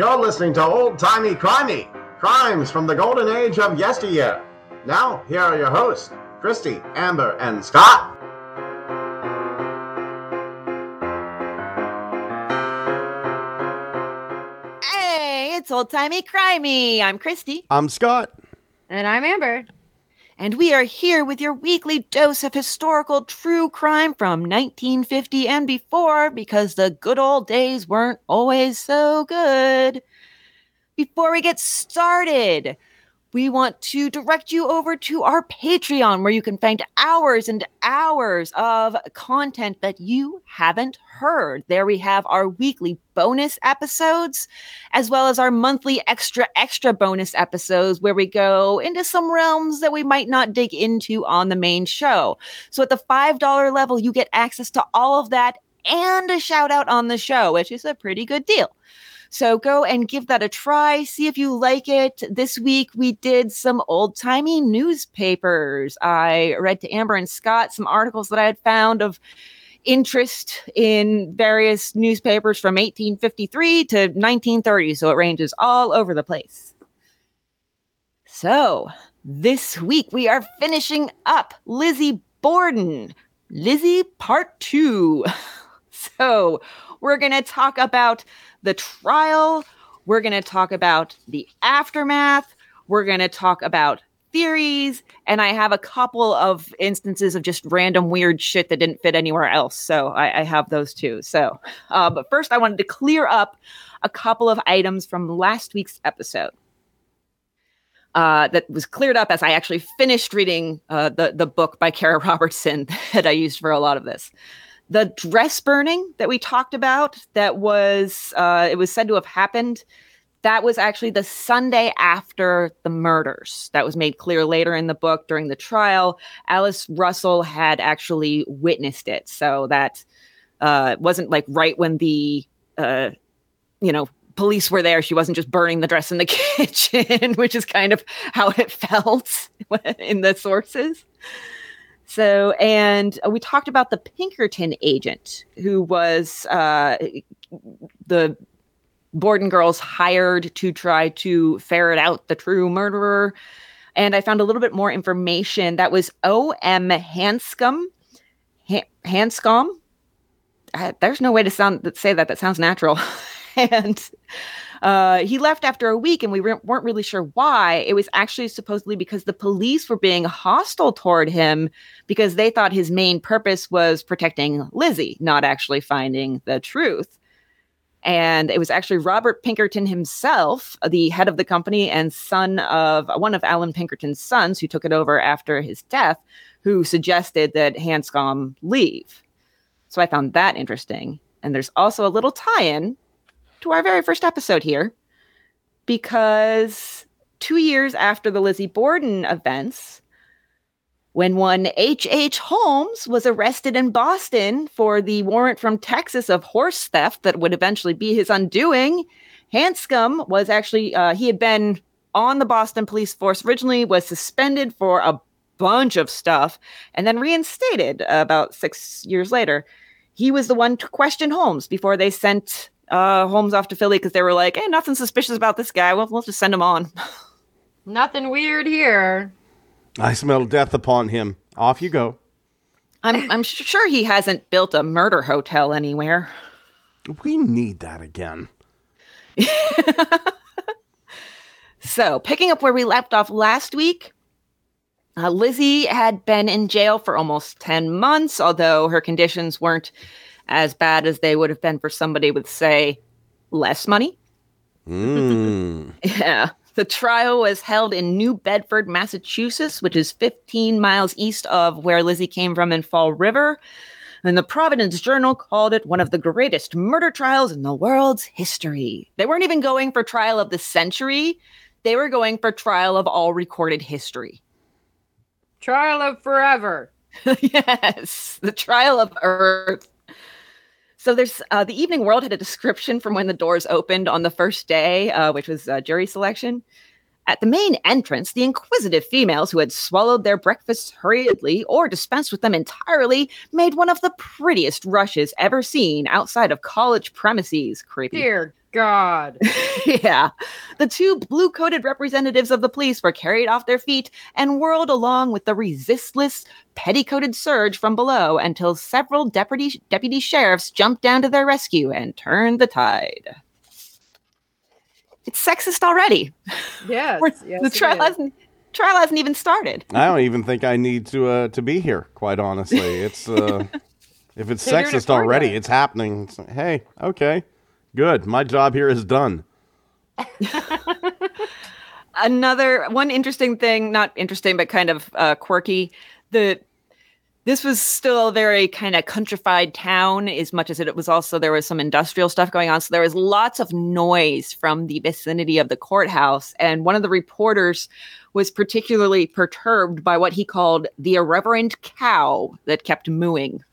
You're listening to Old Timey Crimey, crimes from the golden age of yesteryear. Now, here are your hosts, Christy, Amber, and Scott. Hey, it's old timey crimey. I'm Christy. I'm Scott. And I'm Amber. And we are here with your weekly dose of historical true crime from 1950 and before because the good old days weren't always so good. Before we get started, we want to direct you over to our Patreon where you can find hours and hours of content that you haven't heard. There we have our weekly bonus episodes as well as our monthly extra extra bonus episodes where we go into some realms that we might not dig into on the main show. So at the $5 level you get access to all of that and a shout out on the show, which is a pretty good deal. So go and give that a try. See if you like it. This week we did some old timey newspapers. I read to Amber and Scott some articles that I had found of interest in various newspapers from 1853 to 1930. So it ranges all over the place. So this week we are finishing up Lizzie Borden, Lizzie Part 2. So we're going to talk about the trial. We're going to talk about the aftermath. We're going to talk about theories. And I have a couple of instances of just random weird shit that didn't fit anywhere else. So I, I have those too. So, uh, but first, I wanted to clear up a couple of items from last week's episode. Uh, that was cleared up as I actually finished reading uh, the the book by Cara Robertson that I used for a lot of this the dress burning that we talked about that was uh, it was said to have happened that was actually the sunday after the murders. That was made clear later in the book during the trial. Alice russell had actually witnessed it. So that uh, wasn't like right when the uh, you know police were there she wasn't just burning the dress in the kitchen which is kind of how it felt in the sources so, and we talked about the Pinkerton agent who was uh, the Borden girls hired to try to ferret out the true murderer. And I found a little bit more information. That was O.M. Hanscom. Hanscom? Uh, there's no way to sound say that. That sounds natural. and uh, he left after a week and we weren't really sure why. It was actually supposedly because the police were being hostile toward him because they thought his main purpose was protecting Lizzie, not actually finding the truth. And it was actually Robert Pinkerton himself, the head of the company and son of one of Allan Pinkerton's sons, who took it over after his death, who suggested that Hanscom leave. So I found that interesting. And there's also a little tie in to our very first episode here because two years after the Lizzie Borden events, when one H.H. H. Holmes was arrested in Boston for the warrant from Texas of horse theft that would eventually be his undoing, Hanscom was actually, uh, he had been on the Boston police force originally, was suspended for a bunch of stuff, and then reinstated about six years later. He was the one to question Holmes before they sent uh, Holmes off to Philly because they were like, "Hey, nothing suspicious about this guy. We'll, we'll just send him on." Nothing weird here. I smell death upon him. Off you go. I'm I'm sure he hasn't built a murder hotel anywhere. We need that again. so, picking up where we left off last week, uh, Lizzie had been in jail for almost 10 months, although her conditions weren't as bad as they would have been for somebody with, say, less money. Mm. yeah. The trial was held in New Bedford, Massachusetts, which is 15 miles east of where Lizzie came from in Fall River. And the Providence Journal called it one of the greatest murder trials in the world's history. They weren't even going for trial of the century, they were going for trial of all recorded history. Trial of forever. yes, the trial of Earth. So there's uh, the Evening World had a description from when the doors opened on the first day, uh, which was uh, jury selection. At the main entrance, the inquisitive females who had swallowed their breakfasts hurriedly or dispensed with them entirely made one of the prettiest rushes ever seen outside of college premises. Creepy. Dear God. yeah. The two blue coated representatives of the police were carried off their feet and whirled along with the resistless, petticoated surge from below until several deputy, deputy sheriffs jumped down to their rescue and turned the tide. It's sexist already. Yes. Yes the trial hasn't, trial hasn't even started. I don't even think I need to uh, to be here. Quite honestly, it's uh, if it's So you're sexist already, it's happening. It's hey, okay, good. My job here is done. another one interesting thing not interesting but kind of uh, quirky the this was still a very kind of countrified town as much as it was also there was some industrial stuff going on so there was lots of noise from the vicinity of the courthouse and one of the reporters was particularly perturbed by what he called the irreverent cow that kept mooing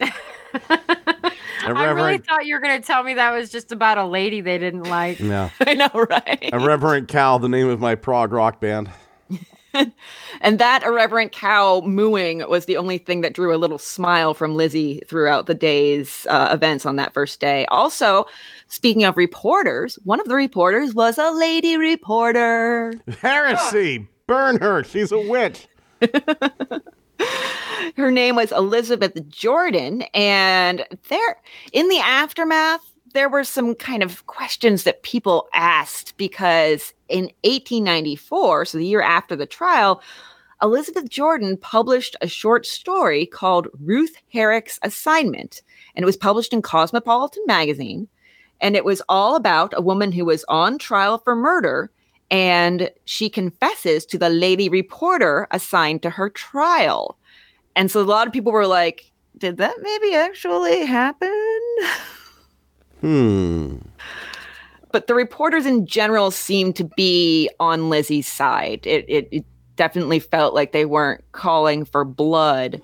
A I really thought you were going to tell me that was just about a lady they didn't like. yeah, i know right a reverent Cal, the name of my prog rock band. And that irreverent cow mooing was the only thing that drew a little smile from Lizzie throughout the day's uh, events on that first day. Also, speaking of reporters, one of the reporters was a lady reporter. Heresy, burn her. She's a witch. Her name was Elizabeth Jordan. And there, in the aftermath, there were some kind of questions that people asked because in 1894, so the year after the trial, Elizabeth Jordan published a short story called Ruth Herrick's Assignment, and it was published in Cosmopolitan magazine. And it was all about a woman who was on trial for murder, and she confesses to the lady reporter assigned to her trial. And so a lot of people were like, did that maybe actually happen? Hmm. but the reporters in general seemed to be on Lizzie's side. It, it, it definitely felt like they weren't calling for blood.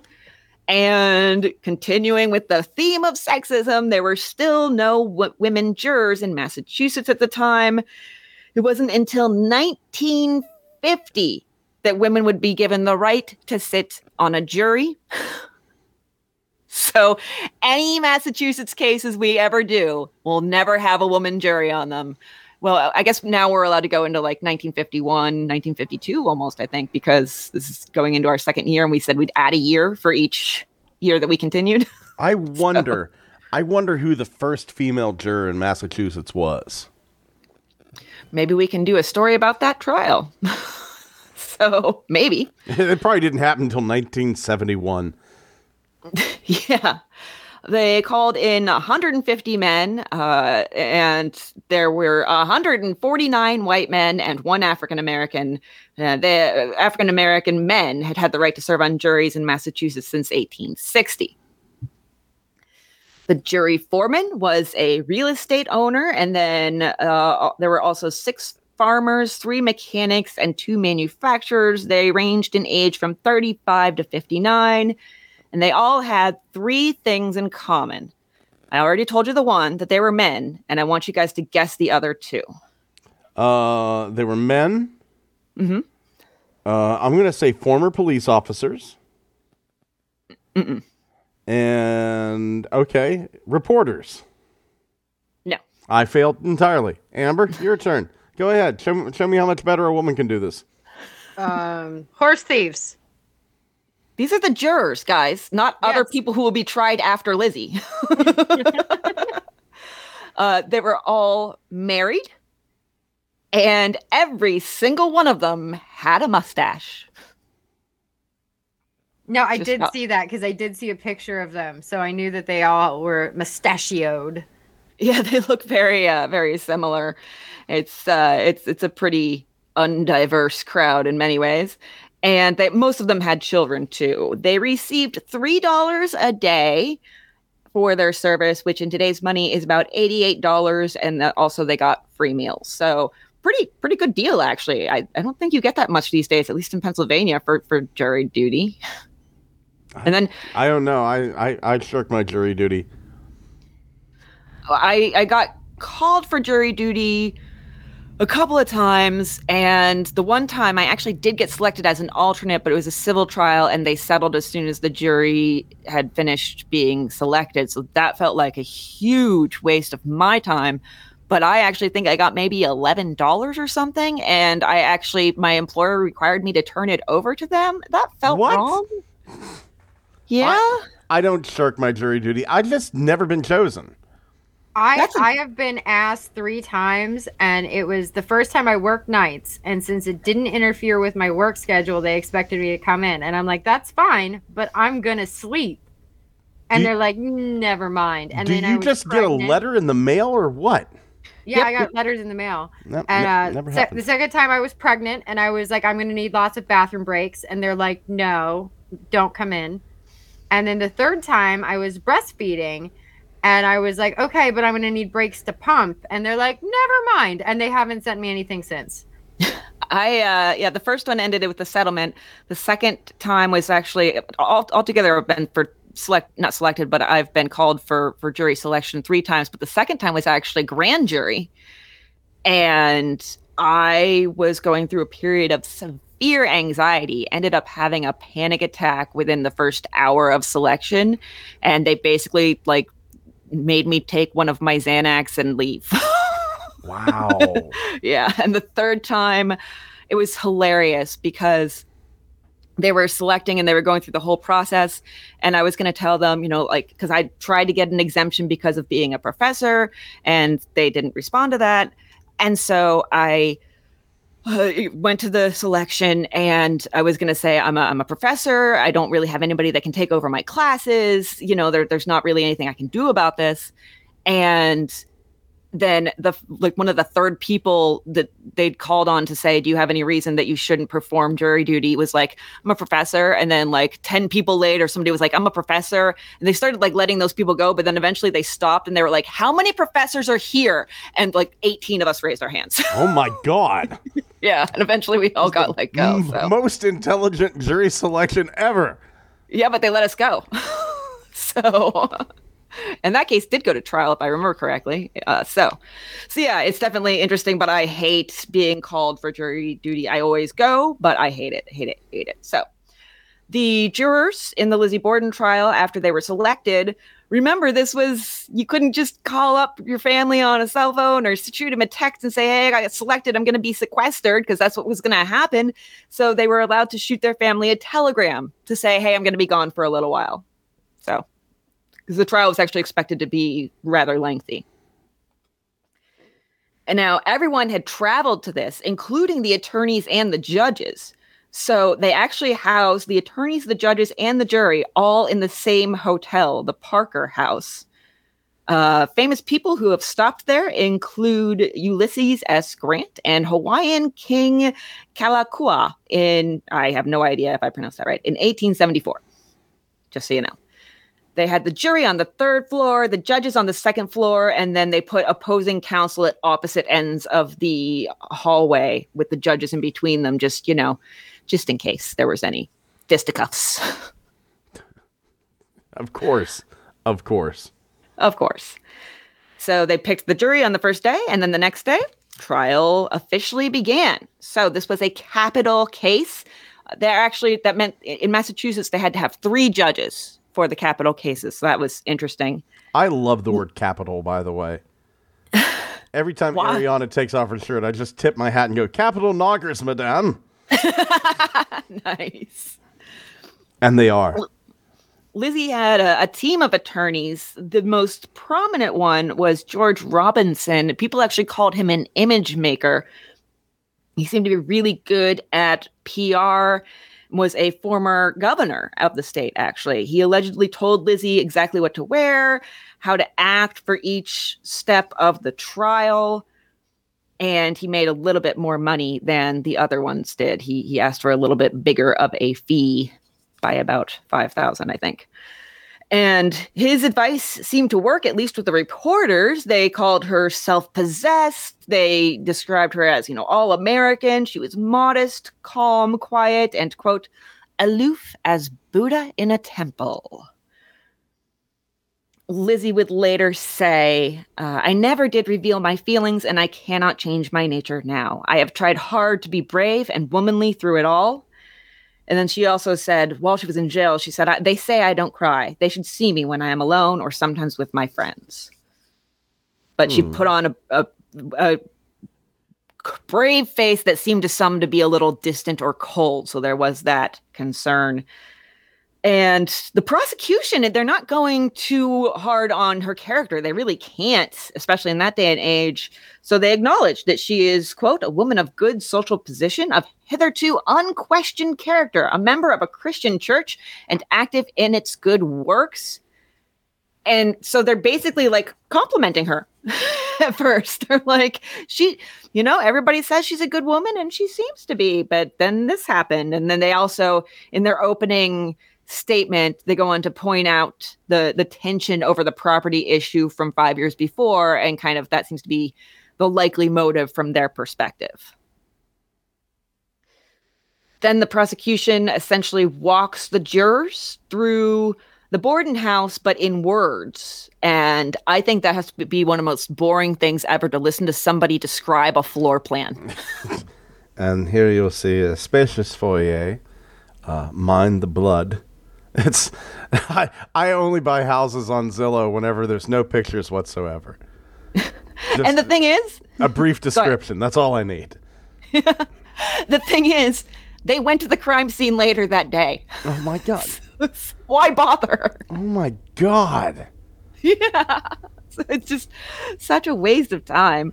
And continuing with the theme of sexism, there were still no w- women jurors in Massachusetts at the time. It wasn't until 1950 that women would be given the right to sit on a jury. So, any Massachusetts cases we ever do will never have a woman jury on them. Well, I guess now we're allowed to go into like 1951, 1952 almost, I think, because this is going into our second year and we said we'd add a year for each year that we continued. I wonder. I wonder who the first female juror in Massachusetts was. maybe we can do a story about that trial. so, maybe. It probably didn't happen until 1971. Yeah. They called in 150 men, uh, and there were 149 white men and one African American. Uh, the African American men had had the right to serve on juries in Massachusetts since 1860. The jury foreman was a real estate owner, and then uh, there were also six farmers, three mechanics, and two manufacturers. They ranged in age from 35 to 59 and they all had three things in common. I already told you the one that they were men, and I want you guys to guess the other two. Uh, they were men. Mhm. Uh, I'm going to say former police officers. Mm-mm. And, okay, reporters. No. I failed entirely. Amber, your turn. Go ahead. Show, me- show me how much better a woman can do this. Um, horse thieves. These are the jurors, guys, not other people who will be tried after Lizzie. uh, they were all married, and every single one of them had a mustache. No, I Just did how- see that because I did see a picture of them, so I knew that they all were mustachioed. Yeah, they look very, uh, very similar. It's, uh, it's, it's a pretty undiverse crowd in many ways, and they, most of them had children too. They received three dollars a day for their service, which in today's money is about eighty-eight dollars, and also they got free meals. So pretty, pretty good deal actually. I, I don't think you get that much these days, at least in Pennsylvania, for for jury duty. And then I don't know. I, I, I shirked my jury duty. I I got called for jury duty a couple of times and the one time I actually did get selected as an alternate but it was a civil trial and they settled as soon as the jury had finished being selected so that felt like a huge waste of my time but I actually think I got maybe eleven dollars or something, and I actually my employer required me to turn it over to them. That felt What? wrong. Yeah, I don't shirk my jury duty. I've just never been chosen. I That's have been asked three times, and it was the first time I worked nights. And since it didn't interfere with my work schedule, they expected me to come in, and I'm like, "That's fine, but I'm gonna sleep." And Do they're like, "Never mind." And Do then you just get a letter in the mail or what? Yeah, Yep. I got letters in the mail. No, And uh, se- the second time I was pregnant, and I was like, I'm going to need lots of bathroom breaks. And they're like, no, don't come in. And then the third time I was breastfeeding, and I was like, okay, but I'm going to need breaks to pump. And they're like, never mind. And they haven't sent me anything since. I uh yeah, the first one ended with the settlement. The second time was actually all altogether I've been for select not selected, but I've been called for for jury selection three times. But the second time was actually grand jury. And I was going through a period of severe anxiety, ended up having a panic attack within the first hour of selection. And they basically like made me take one of my Xanax and leave. wow. yeah. And the third time, it was hilarious because they were selecting and they were going through the whole process. And I was going to tell them, you know, like, because I tried to get an exemption because of being a professor and they didn't respond to that. And so I went to the selection and I was going to say, I'm a, I'm a professor. I don't really have anybody that can take over my classes. You know, there, there's not really anything I can do about this. And then the like one of the third people that they'd called on to say, "Do you have any reason that you shouldn't perform jury duty?" was like, "I'm a professor," and then like ten people later, somebody was like, "I'm a professor," and they started like letting those people go, but then eventually they stopped and they were like, "How many professors are here?" And like 18 of us raised our hands. oh my god. yeah, and eventually we all got let go. So. Most intelligent jury selection ever. Yeah, but they let us go. so, and that case did go to trial, if I remember correctly. Uh, so, so yeah, it's definitely interesting. But I hate being called for jury duty. I always go, but I hate it, hate it, hate it. So, the jurors in the Lizzie Borden trial, after they were selected, remember this was you couldn't just call up your family on a cell phone or shoot them a text and say, "Hey, I got selected. I'm going to be sequestered," because that's what was going to happen. So they were allowed to shoot their family a telegram to say, "Hey, I'm going to be gone for a little while." Because the trial was actually expected to be rather lengthy. And now everyone had traveled to this, including the attorneys and the judges. So they actually housed the attorneys, the judges, and the jury all in the same hotel, the Parker House. Uh, famous people who have stopped there include Ulysses S. Grant and Hawaiian King Kalakua in, I have no idea if I pronounced that right, in 1874. Just so you know. They had the jury on the third floor, the judges on the second floor, and then they put opposing counsel at opposite ends of the hallway with the judges in between them, just, you know, just in case there was any fisticuffs. Of course. Of course. Of course. So they picked the jury on the first day, and then the next day, trial officially began. So this was a capital case. There actually, that meant in Massachusetts, they had to have three judges for the capital cases. So that was interesting. I love the word capital, by the way. Every time? Ariana takes off her shirt, I just tip my hat and go, Capital Knockers, madame. nice. And they are. Lizzie had a, a team of attorneys. The most prominent one was George Robinson. People actually called him an image maker. He seemed to be really good at PR. Was a former governor of the state, actually. He allegedly told Lizzie exactly what to wear, how to act for each step of the trial. And he made a little bit more money than the other ones did. He, he asked for a little bit bigger of a fee by about 5,000, I think. And his advice seemed to work, at least with the reporters. They called her self possessed. They described her as, you know, all American. She was modest, calm, quiet, and, quote, aloof as Buddha in a temple. Lizzie would later say, uh, I never did reveal my feelings, and I cannot change my nature now. I have tried hard to be brave and womanly through it all. And then she also said, while she was in jail, she said, I, They say I don't cry. They should see me when I am alone or sometimes with my friends. But she Hmm. put on a, a a brave face that seemed to some to be a little distant or cold. So there was that concern. And the prosecution, they're not going too hard on her character. They really can't, especially in that day and age. So they acknowledge that she is, quote, a woman of good social position, of hitherto unquestioned character, a member of a Christian church, and active in its good works. And so they're basically like complimenting her at first. They're like, she, you know, everybody says she's a good woman and she seems to be, but then this happened. And then they also, in their opening statement, they go on to point out the the tension over the property issue from five years before, and kind of that seems to be the likely motive from their perspective. Then the prosecution essentially walks the jurors through the Borden house, but in words. And I think that has to be one of the most boring things ever to listen to somebody describe a floor plan. And here you'll see a spacious foyer. Uh, mind the blood. It's I I only buy houses on Zillow whenever there's no pictures whatsoever. and the thing is, a brief description. That's all I need. the thing is, they went to the crime scene later that day. Oh my god. Why bother? Oh my god. Yeah. It's just such a waste of time.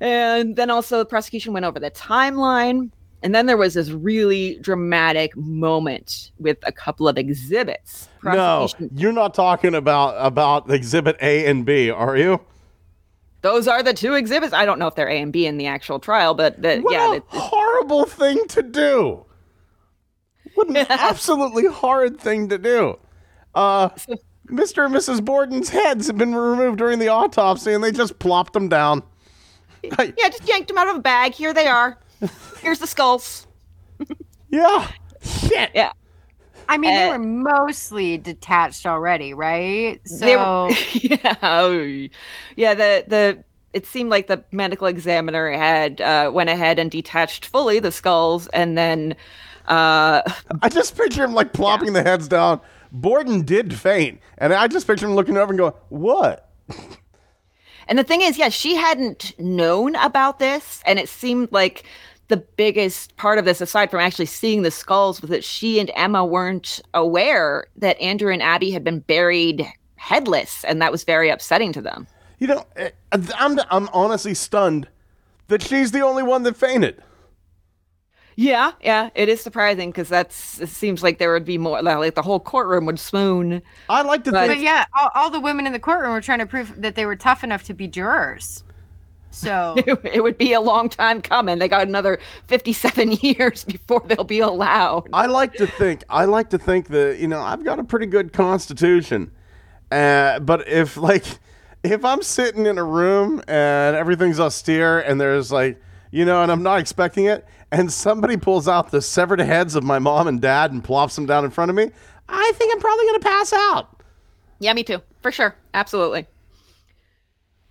And then also the prosecution went over the timeline. And then there was this really dramatic moment with a couple of exhibits. No, you're not talking about about exhibit A and B, are you? Those are the two exhibits. I don't know if they're A and B in the actual trial, but the, What yeah, a horrible thing to do. What an absolutely horrid thing to do. Uh, Mr. and Mrs. Borden's heads have been removed during the autopsy, and they just plopped them down. Yeah, just yanked them out of a bag. Here they are. Here's the skulls. yeah. Shit. Yeah. I mean, they Uh, were mostly detached already, right? So They were, yeah, oh, yeah. The the it seemed like the medical examiner had uh, went ahead and detached fully the skulls, and then uh, I just picture him like plopping the heads down. Borden did faint, and I just picture him looking over and going, "What?" and the thing is, yeah, she hadn't known about this, and it seemed like the biggest part of this, aside from actually seeing the skulls, was that she and Emma weren't aware that Andrew and Abby had been buried headless, and that was very upsetting to them. You know, eh, I'm I'm honestly stunned that she's the only one that fainted. Yeah, yeah, it is surprising because that's it seems like there would be more like the whole courtroom would swoon. I like to But- But think. yeah, all, all the women in the courtroom were trying to prove that they were tough enough to be jurors. So It would be a long time coming. They got another 57 years before they'll be allowed. I like to think. I like to think that you know I've got a pretty good constitution, uh, but if like if I'm sitting in a room and everything's austere and there's like you know and I'm not expecting it and somebody pulls out the severed heads of my mom and dad and plops them down in front of me, I think I'm probably gonna pass out. Yeah, me too. For sure. Absolutely.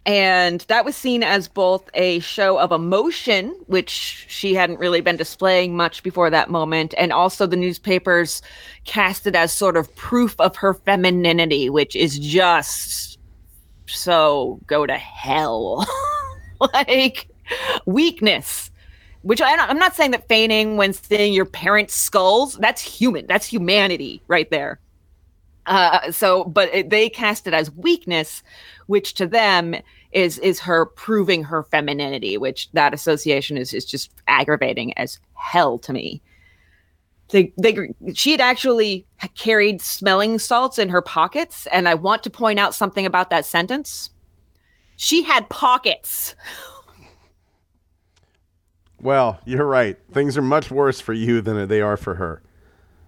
And that was seen as both a show of emotion, which she hadn't really been displaying much before that moment, and also the newspapers cast it as sort of proof of her femininity, which is just so go to hell. like weakness. Which I, I'm not saying that feigning when seeing your parents' skulls, that's human. That's humanity right there. Uh, so, but it, they cast it as weakness, which to them is is her proving her femininity, which that association is is just aggravating as hell to me. They, they, she had actually carried smelling salts in her pockets, and I want to point out something about that sentence. She had pockets. Well, you're right. Things are much worse for you than they are for her.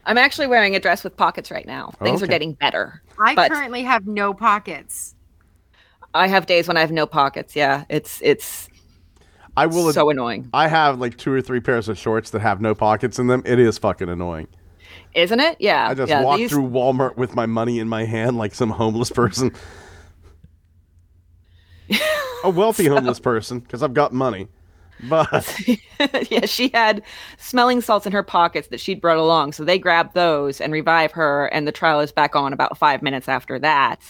I'm actually wearing a dress with pockets right now. Oh, Things are getting better. I But- currently have no pockets. I have days when I have no pockets. Yeah, it's it's I will. so annoying, I have like two or three pairs of shorts that have no pockets in them. It is fucking annoying. isn't it? Yeah. I just yeah, walk these- through Walmart with my money in my hand like some homeless person. a wealthy homeless person because I've got money. But yeah, she had smelling salts in her pockets that she'd brought along. So they grabbed those and revive her, and the trial is back on about five minutes after that.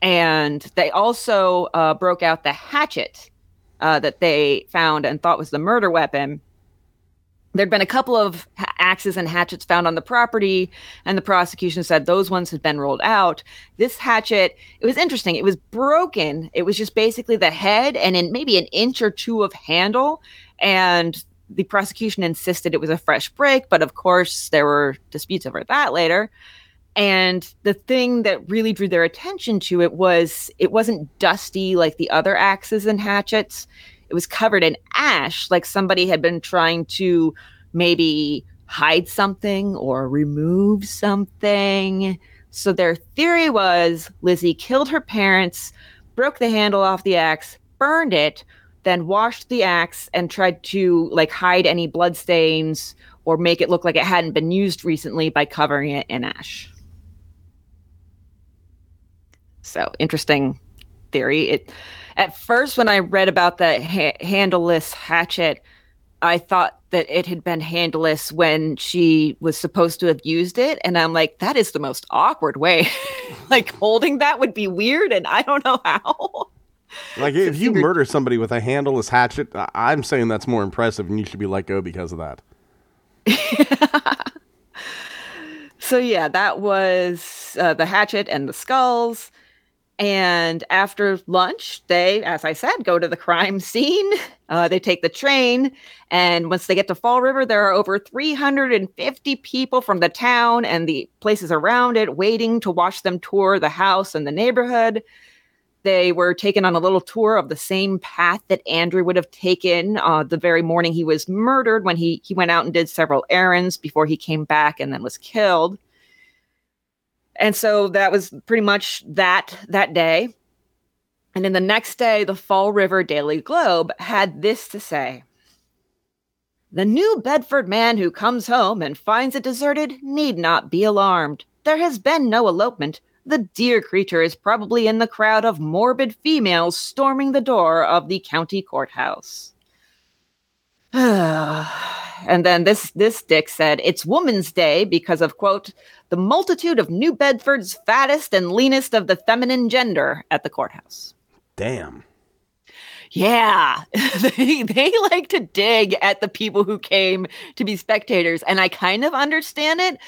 And they also uh, broke out the hatchet uh, that they found and thought was the murder weapon. There'd been a couple of axes and hatchets found on the property, and the prosecution said those ones had been rolled out. This hatchet, it was interesting. It was broken. It was just basically the head and in maybe an inch or two of handle. And the prosecution insisted it was a fresh break, but of course, there were disputes over that later. And the thing that really drew their attention to it was it wasn't dusty like the other axes and hatchets. It was covered in ash, like somebody had been trying to maybe hide something or remove something. So their theory was Lizzie killed her parents, broke the handle off the axe, burned it, then washed the axe and tried to like hide any blood stains or make it look like it hadn't been used recently by covering it in ash. So interesting theory. It at first when I read about the ha- handleless hatchet, I thought that it had been handleless when she was supposed to have used it, and I'm like, that is the most awkward way. like holding that would be weird, and I don't know how. Like if you murder somebody with a handleless hatchet, I'm saying that's more impressive, and you should be let go because of that. So yeah, that was uh, the hatchet and the skulls. And after lunch, they, as I said, go to the crime scene. Uh, they take the train, and once they get to Fall River, there are over 350 people from the town and the places around it waiting to watch them tour the house and the neighborhood. They were taken on a little tour of the same path that Andrew would have taken uh, the very morning he was murdered when he he went out and did several errands before he came back and then was killed. And so that was pretty much that that day. And then the next day, the Fall River Daily Globe had this to say. The New Bedford man who comes home and finds it deserted need not be alarmed. There has been no elopement. The dear creature is probably in the crowd of morbid females storming the door of the county courthouse. and then this this dick said it's woman's day because of quote the multitude of new bedford's fattest and leanest of the feminine gender at the courthouse. Damn. yeah. They, they like to dig at the people who came to be spectators and i kind of understand it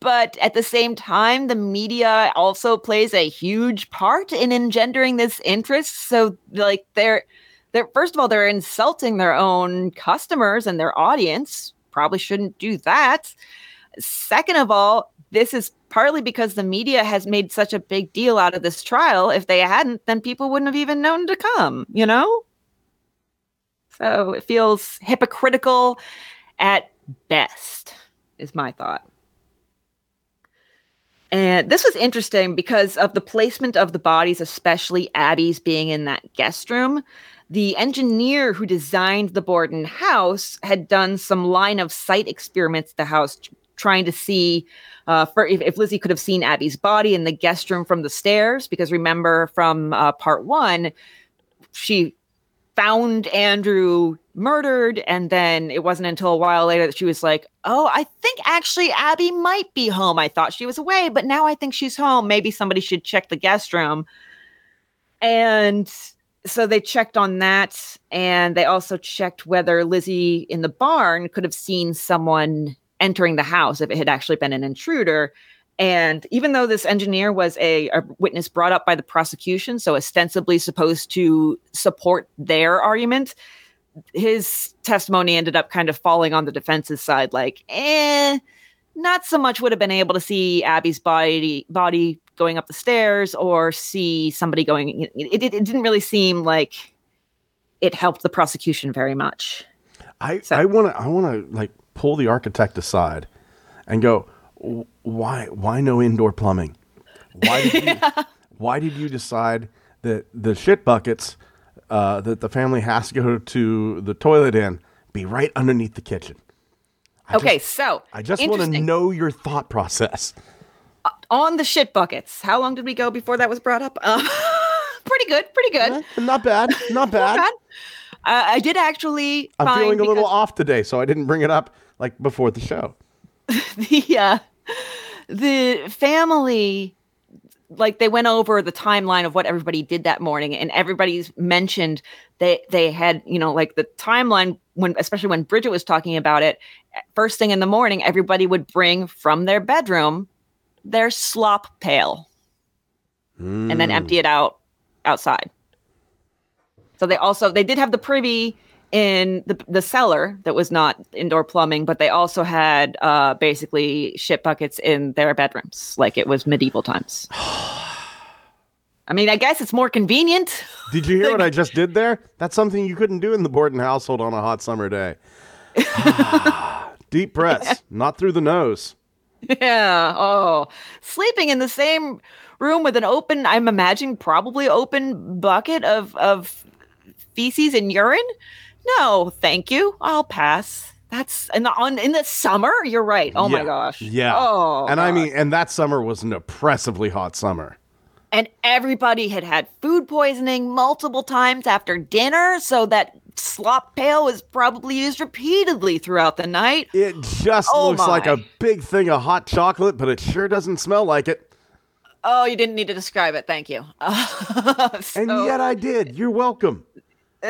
but at the same time the media also plays a huge part in engendering this interest. So like they're they're first of all they're insulting their own customers and their audience. Probably shouldn't do that. Second of all this is partly because the media has made such a big deal out of this trial if they hadn't then people wouldn't have even known to come you know so it feels hypocritical at best is my thought and this was interesting because of the placement of the bodies, especially Abby's being in that guest room. The engineer who designed the Borden house had done some line of sight experiments at the house, trying to see uh, for if, if Lizzie could have seen Abby's body in the guest room from the stairs. Because remember from uh, part one, she found Andrew murdered. And then it wasn't until a while later that she was like, Oh, I think actually Abby might be home. I thought she was away, but now I think she's home. Maybe somebody should check the guest room. And so they checked on that. And they also checked whether Lizzie in the barn could have seen someone entering the house if it had actually been an intruder. And even though this engineer was a, a, witness brought up by the prosecution, so ostensibly supposed to support their argument, his testimony ended up kind of falling on the defense's side, like, eh, not so much would have been able to see Abby's body body going up the stairs or see somebody going. It, it, it didn't really seem like it helped the prosecution very much. I so. I want to I want to like pull the architect aside and go why why no indoor plumbing? Why did you, why did you decide that the shit buckets uh, that the family has to go to the toilet in be right underneath the kitchen? I okay, just, so I just want to know your thought process uh, on the shit buckets. How long did we go before that was brought up? Uh, pretty good, pretty good. Not bad, not bad. not bad. Uh, I did actually. I'm feeling a little off today, so I didn't bring it up like before the show. the uh, the family like they went over the timeline of what everybody did that morning and everybody's mentioned they they had you know like the timeline when especially when bridget was talking about it first thing in the morning everybody would bring from their bedroom their slop pail and then Mm. empty it out outside so they also they did have the privy in the, the cellar that was not indoor plumbing but they also had uh basically shit buckets in their bedrooms like it was medieval times i mean i guess it's more convenient Did you hear what I just did there? That's something you couldn't do in the Borden household on a hot summer day. Deep breaths, not through the nose. yeah oh sleeping in the same room with an open i'm imagining probably open bucket of of feces and urine? No thank you. I'll pass. That's in the on in the summer? You're right. Oh Yeah, my gosh. Yeah. oh and I mean, and that summer was an oppressively hot summer. and everybody had had food poisoning multiple times after dinner so that slop pail was probably used repeatedly throughout the night. It just Oh looks like a big thing of hot chocolate, but it sure doesn't smell like it. oh you didn't need to describe it. Thank you. And yet I did. You're welcome.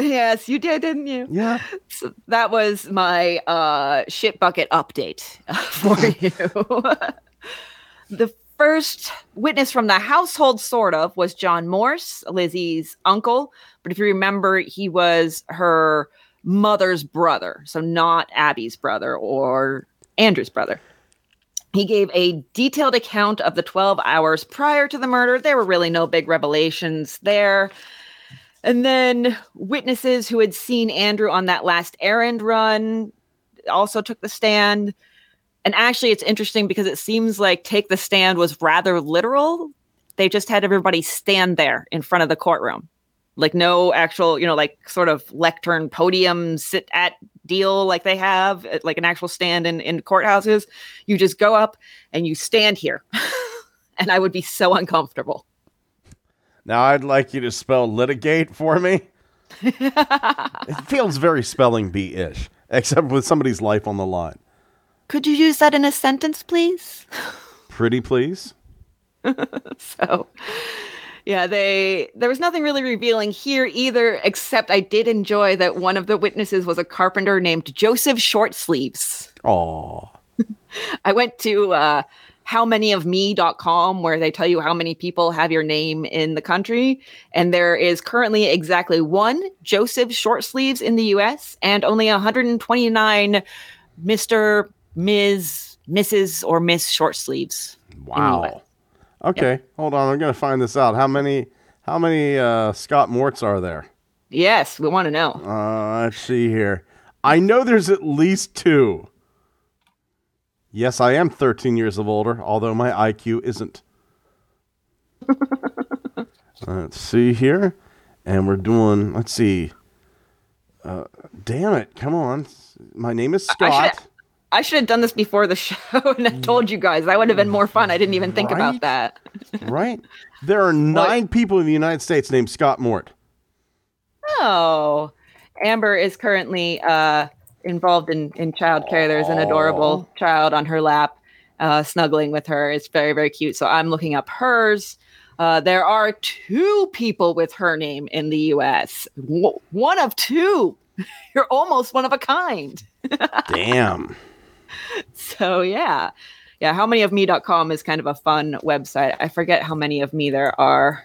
Yes you did didn't you? Yeah. so that was my uh shit bucket update for you. The first witness from the household sort of was john morse lizzie's uncle. But if you remember he was her mother's brother so not abby's brother or andrew's brother. He gave a detailed account of the 12 hours prior to the murder. There were really no big revelations there and then witnesses who had seen Andrew on that last errand run also took the stand. And actually, it's interesting because it seems like take the stand was rather literal. They just had everybody stand there in front of the courtroom. Like, no actual, you know, like sort of lectern podium sit at deal like they have, at, like an actual stand in, in courthouses. You just go up and you stand here. and I would be so uncomfortable. Now I'd like you to spell litigate for me. it feels very spelling bee ish, except with somebody's life on the line. Could you use that in a sentence, please? Pretty please. so yeah they there was nothing really revealing here either except i did enjoy that one of the witnesses was a carpenter named joseph shortsleeves Aw. i went to uh howmanyofme.com where they tell you how many people have your name in the country and there is currently exactly one joseph shortsleeves in the us and only 129 mr ms mrs or miss shortsleeves Wow. Okay, hold on. I'm gonna find this out. How many? How many uh, Scott Morts are there? yes we want to know Uh, let's see here. I know there's at least two. Yes, I am 13 years of older, although my IQ isn't. let's see here, and we're doing. Let's see. Uh, damn it! Come on. My name is Scott. I should have done this before the show and I told you guys. That would have been more fun. I didn't even think Right? about that. right? There are nine people in the United States named Scott Mort. Oh, Amber is currently uh, involved in, in childcare. There's an adorable child on her lap, uh, snuggling with her. It's very, very cute. So I'm looking up hers. Uh, there are two people with her name in the US. W- one of two. You're almost one of a kind. Damn. So yeah. Yeah, how many of me.com is kind of a fun website. I forget how many of me there are.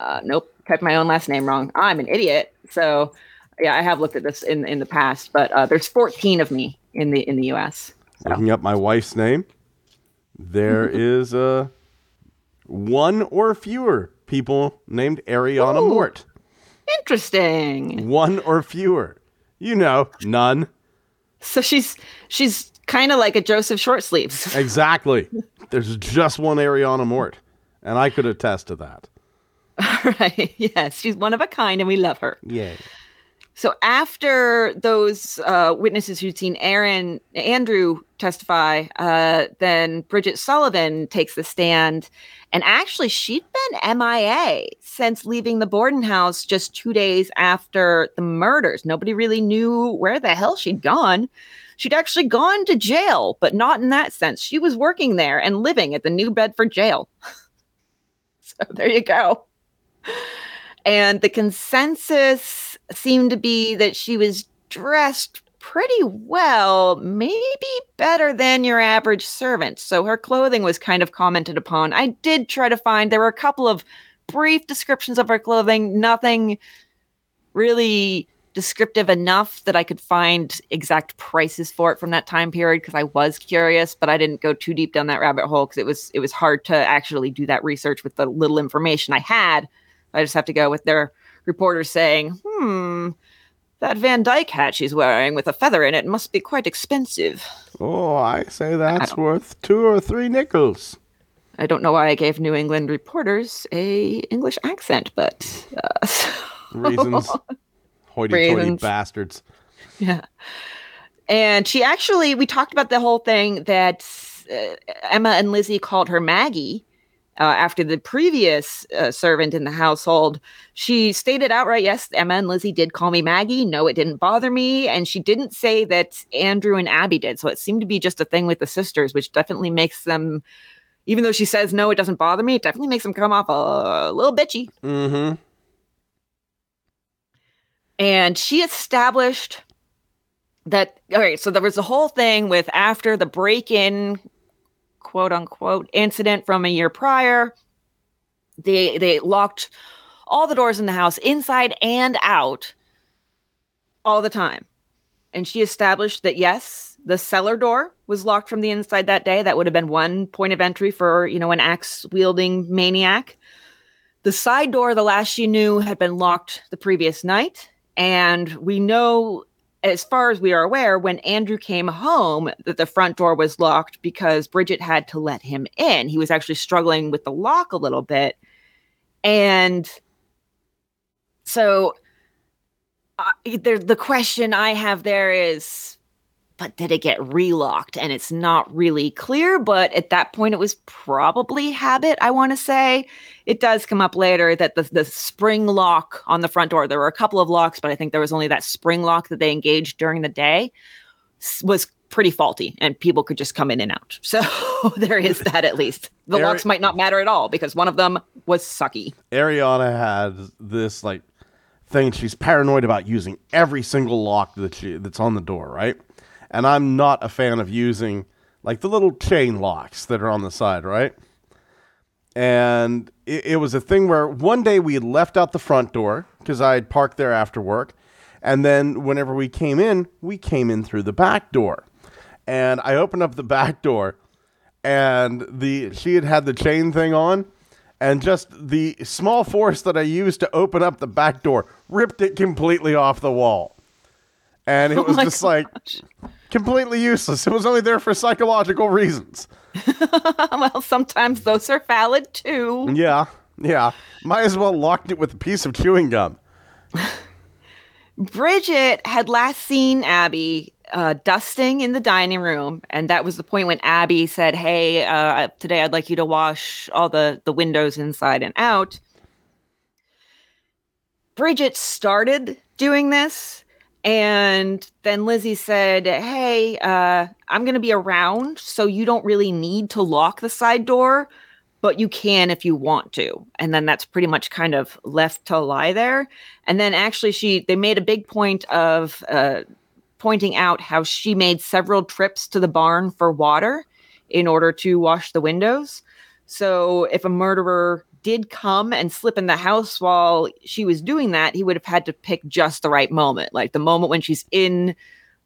Uh, nope, typed my own last name wrong. I'm an idiot. So yeah, I have looked at this in in the past, but uh, there's 14 of me in the in the US. So Looking up my wife's name, there is uh, one or fewer people named Ariana Ooh. Mort. interesting. One or fewer. You know, none. So she's she's kind of like a Joseph Shortsleeves. Exactly. There's just one Ariana Mort, and I could attest to that. right. Yes, she's one of a kind and we love her. Yay. So after those uh, witnesses who'd seen Aaron Andrew testify, uh, then Bridget Sullivan takes the stand, and actually she'd been MIA since leaving the Borden house just two days after the murders. Nobody really knew where the hell she'd gone. she'd actually gone to jail, but not in that sense. She was working there and living at the New Bedford jail. so there you go. And the consensus seemed to be that she was dressed pretty well, maybe better than your average servant. So her clothing was kind of commented upon. I did try to find, there were a couple of brief descriptions of her clothing, nothing really descriptive enough that I could find exact prices for it from that time period because I was curious, but I didn't go too deep down that rabbit hole because it was it was hard to actually do that research with the little information I had. I just have to go with their reporters saying, "Hmm, that Van Dyke hat she's wearing with a feather in it must be quite expensive." Oh, I say that's worth two or three nickels. I don't know why I gave New England reporters a English accent, but uh, Reasons. Hoity-toity Reasons. bastards. Yeah. And she actually, we talked about the whole thing that uh, Emma and Lizzie called her Maggie uh, after the previous uh, servant in the household. She stated outright, yes, Emma and Lizzie did call me Maggie. No, it didn't bother me. And she didn't say that Andrew and Abby did. So it seemed to be just a thing with the sisters, which definitely makes them, even though she says, no, it doesn't bother me, it definitely makes them come off a little bitchy. Mm-hmm. and she established that all right so there was the whole thing with after the break-in quote unquote incident from a year prior. They they locked all the doors in the house inside and out all the time. And she established that yes the cellar door was locked from the inside that day. That would have been one point of entry for you know an axe wielding maniac. The side door the last she knew had been locked the previous night. And we know, as far as we are aware, when Andrew came home, that the front door was locked because Bridget had to let him in. He was actually struggling with the lock a little bit. And so uh, there, the question I have there is but did it get relocked? And it's not really clear, but at that point it was probably habit, I want to say. It does come up later that the, the spring lock on the front door, there were a couple of locks, but I think there was only that spring lock that they engaged during the day, was pretty faulty and people could just come in and out. So there is that at least. The Eric- locks might not matter at all because one of them was sucky. Ariana had this like thing she's paranoid about using every single lock that she that's on the door, right? And I'm not a fan of using like the little chain locks that are on the side, right? And it, it was a thing where one day we had left out the front door because I had parked there after work. And then whenever we came in, we came in through the back door. And I opened up the back door and the she had had the chain thing on and just the small force that I used to open up the back door ripped it completely off the wall. And it oh was my just like completely useless. It was only there for psychological reasons. well, sometimes those are valid too. Yeah, yeah. Might as well locked it with a piece of chewing gum. Bridget had last seen Abby uh, dusting in the dining room, and that was the point when Abby said, "Hey, uh, today I'd like you to wash all the the windows inside and out." Bridget started doing this, and then Lizzie said, "Hey, uh, I'm going to be around, so you don't really need to lock the side door." But you can if you want to. And then that's pretty much kind of left to lie there. And then actually, she they made a big point of uh, pointing out how she made several trips to the barn for water in order to wash the windows. So if a murderer did come and slip in the house while she was doing that, he would have had to pick just the right moment, like the moment when she's in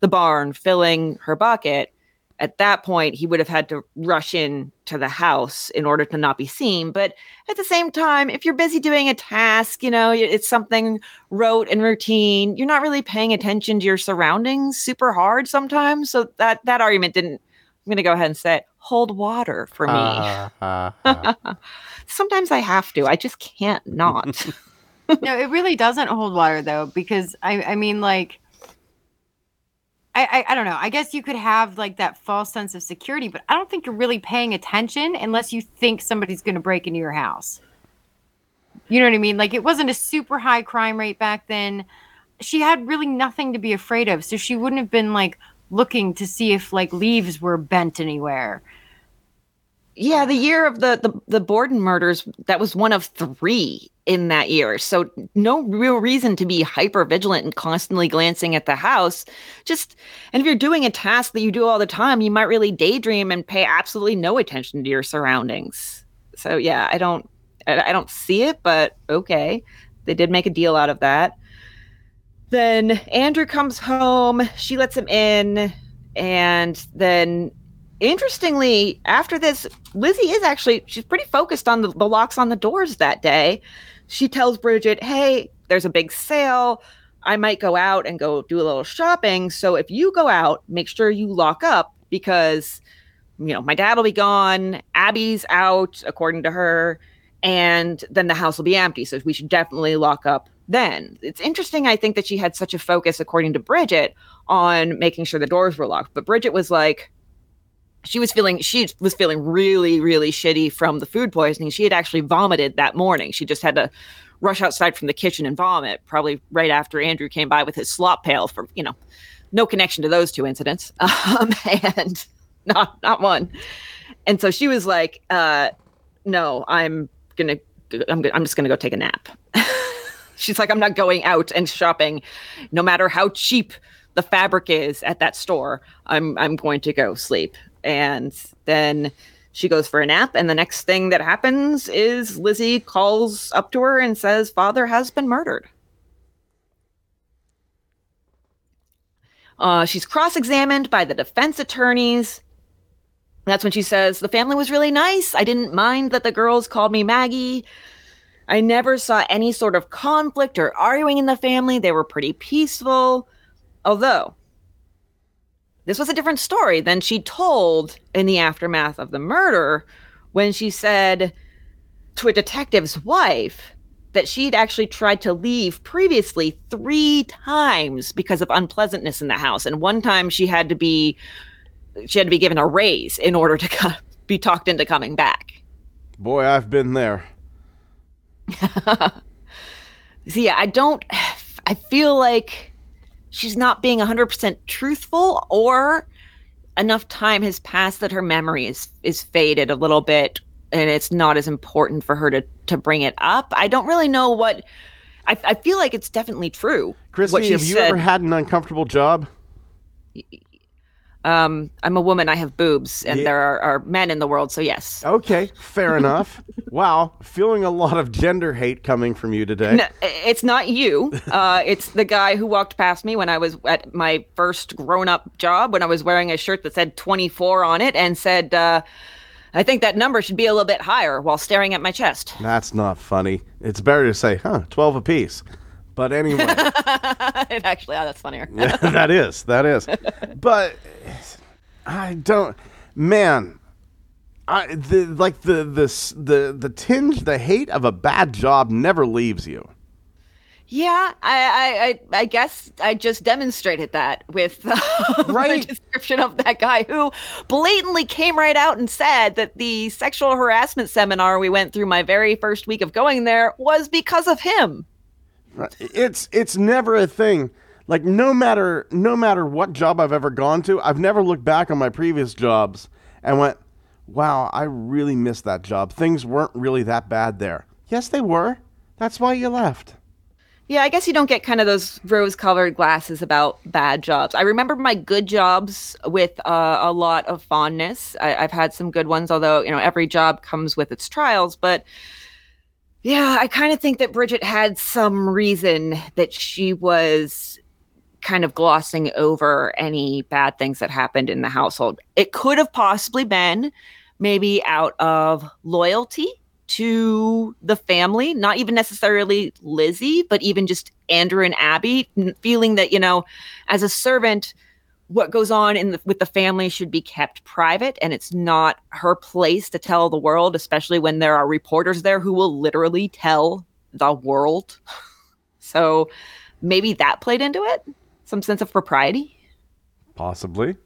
the barn filling her bucket. At that point, he would have had to rush in to the house in order to not be seen. But at the same time, if you're busy doing a task, you know, it's something rote and routine, you're not really paying attention to your surroundings super hard sometimes. So that that argument didn't I'm going to go ahead and say it, hold water for me. Uh, Sometimes I have to. I just can't not. no, it really doesn't hold water though, because I, I mean, like, I, I, I don't know. I guess you could have like that false sense of security, but I don't think you're really paying attention unless you think somebody's going to break into your house. You know what I mean? Like, it wasn't a super high crime rate back then. She had really nothing to be afraid of, so she wouldn't have been like looking to see if like leaves were bent anywhere. Yeah, the year of the, the the Borden murders, that was one of three in that year. So no real reason to be hyper vigilant and constantly glancing at the house. Just and if you're doing a task that you do all the time, you might really daydream and pay absolutely no attention to your surroundings. So yeah, I don't I, I don't see it, but okay. They did make a deal out of that. Then Andrew comes home, she lets him in, and then interestingly, after this, Lizzie is actually she's pretty focused on the, the locks on the doors that day. She tells Bridget, "Hey, there's a big sale. I might go out and go do a little shopping. So if you go out, make sure you lock up because you know my dad will be gone. Abby's out, according to her, and then the house will be empty. So we should definitely lock up then. It's interesting, I think, that she had such a focus, according to Bridget, on making sure the doors were locked. But Bridget was like, she was feeling she was feeling really really shitty from the food poisoning. She had actually vomited that morning. She just had to rush outside from the kitchen and vomit probably right after andrew came by with his slop pail for you know no connection to those two incidents. Um, and not not one. And so she was like uh, no i'm gonna i'm, I'm just gonna go take a nap she's like i'm not going out and shopping. No matter how cheap the fabric is at that store i'm i'm going to go sleep. And then she goes for a nap and the next thing that happens is lizzie calls up to her and says father has been murdered. Uh, she's cross-examined by the defense attorneys. That's when she says the family was really nice. I didn't mind that the girls called me maggie i never saw any sort of conflict or arguing in the family. They were pretty peaceful. Although this was a different story than she told in the aftermath of the murder when she said to a detective's wife that she'd actually tried to leave previously three times because of unpleasantness in the house. And one time she had to be she had to be given a raise in order to co- be talked into coming back. Boy, I've been there. See, I don't I feel like she's not being 100% truthful or enough time has passed that her memory is is faded a little bit and it's not as important for her to to bring it up. I don't really know what I, I feel like it's definitely true. Christy, have you said. ever had an uncomfortable job? Um, I'm a woman. I have boobs, and Yeah. there are, are men in the world. So yes, Okay, fair enough. Wow, feeling a lot of gender hate coming from you today. No, it's not you. Uh, it's the guy who walked past me when I was at my first grown-up job when I was wearing a shirt that said 24 on it and said, uh, "I think that number should be a little bit higher," while staring at my chest. That's not funny. It's better to say, huh, 12 apiece. But anyway, it actually, oh, that's funnier. yeah, that is, that is. But I don't, man, I, the, like the, the, the, the tinge, the hate of a bad job never leaves you. Yeah, I, I, I, guess I just demonstrated that with uh, Right. the description of that guy who blatantly came right out and said that the sexual harassment seminar we went through my very first week of going there was because of him. It's it's never a thing. Like no matter no matter what job I've ever gone to, I've never looked back on my previous jobs and went, "Wow, I really missed that job. Things weren't really that bad there." Yes, they were. That's why you left. Yeah, I guess you don't get kind of those rose-colored glasses about bad jobs. I remember my good jobs with uh, a lot of fondness. I, I've had some good ones, although you know every job comes with its trials. But yeah, I kind of think that Bridget had some reason that she was kind of glossing over any bad things that happened in the household. It could have possibly been maybe out of loyalty to the family, not even necessarily Lizzie, but even just Andrew and Abby, feeling that, you know, as a servant, what goes on in the, with the family should be kept private and it's not her place to tell the world, especially when there are reporters there who will literally tell the world. So maybe that played into it, some sense of propriety. Possibly.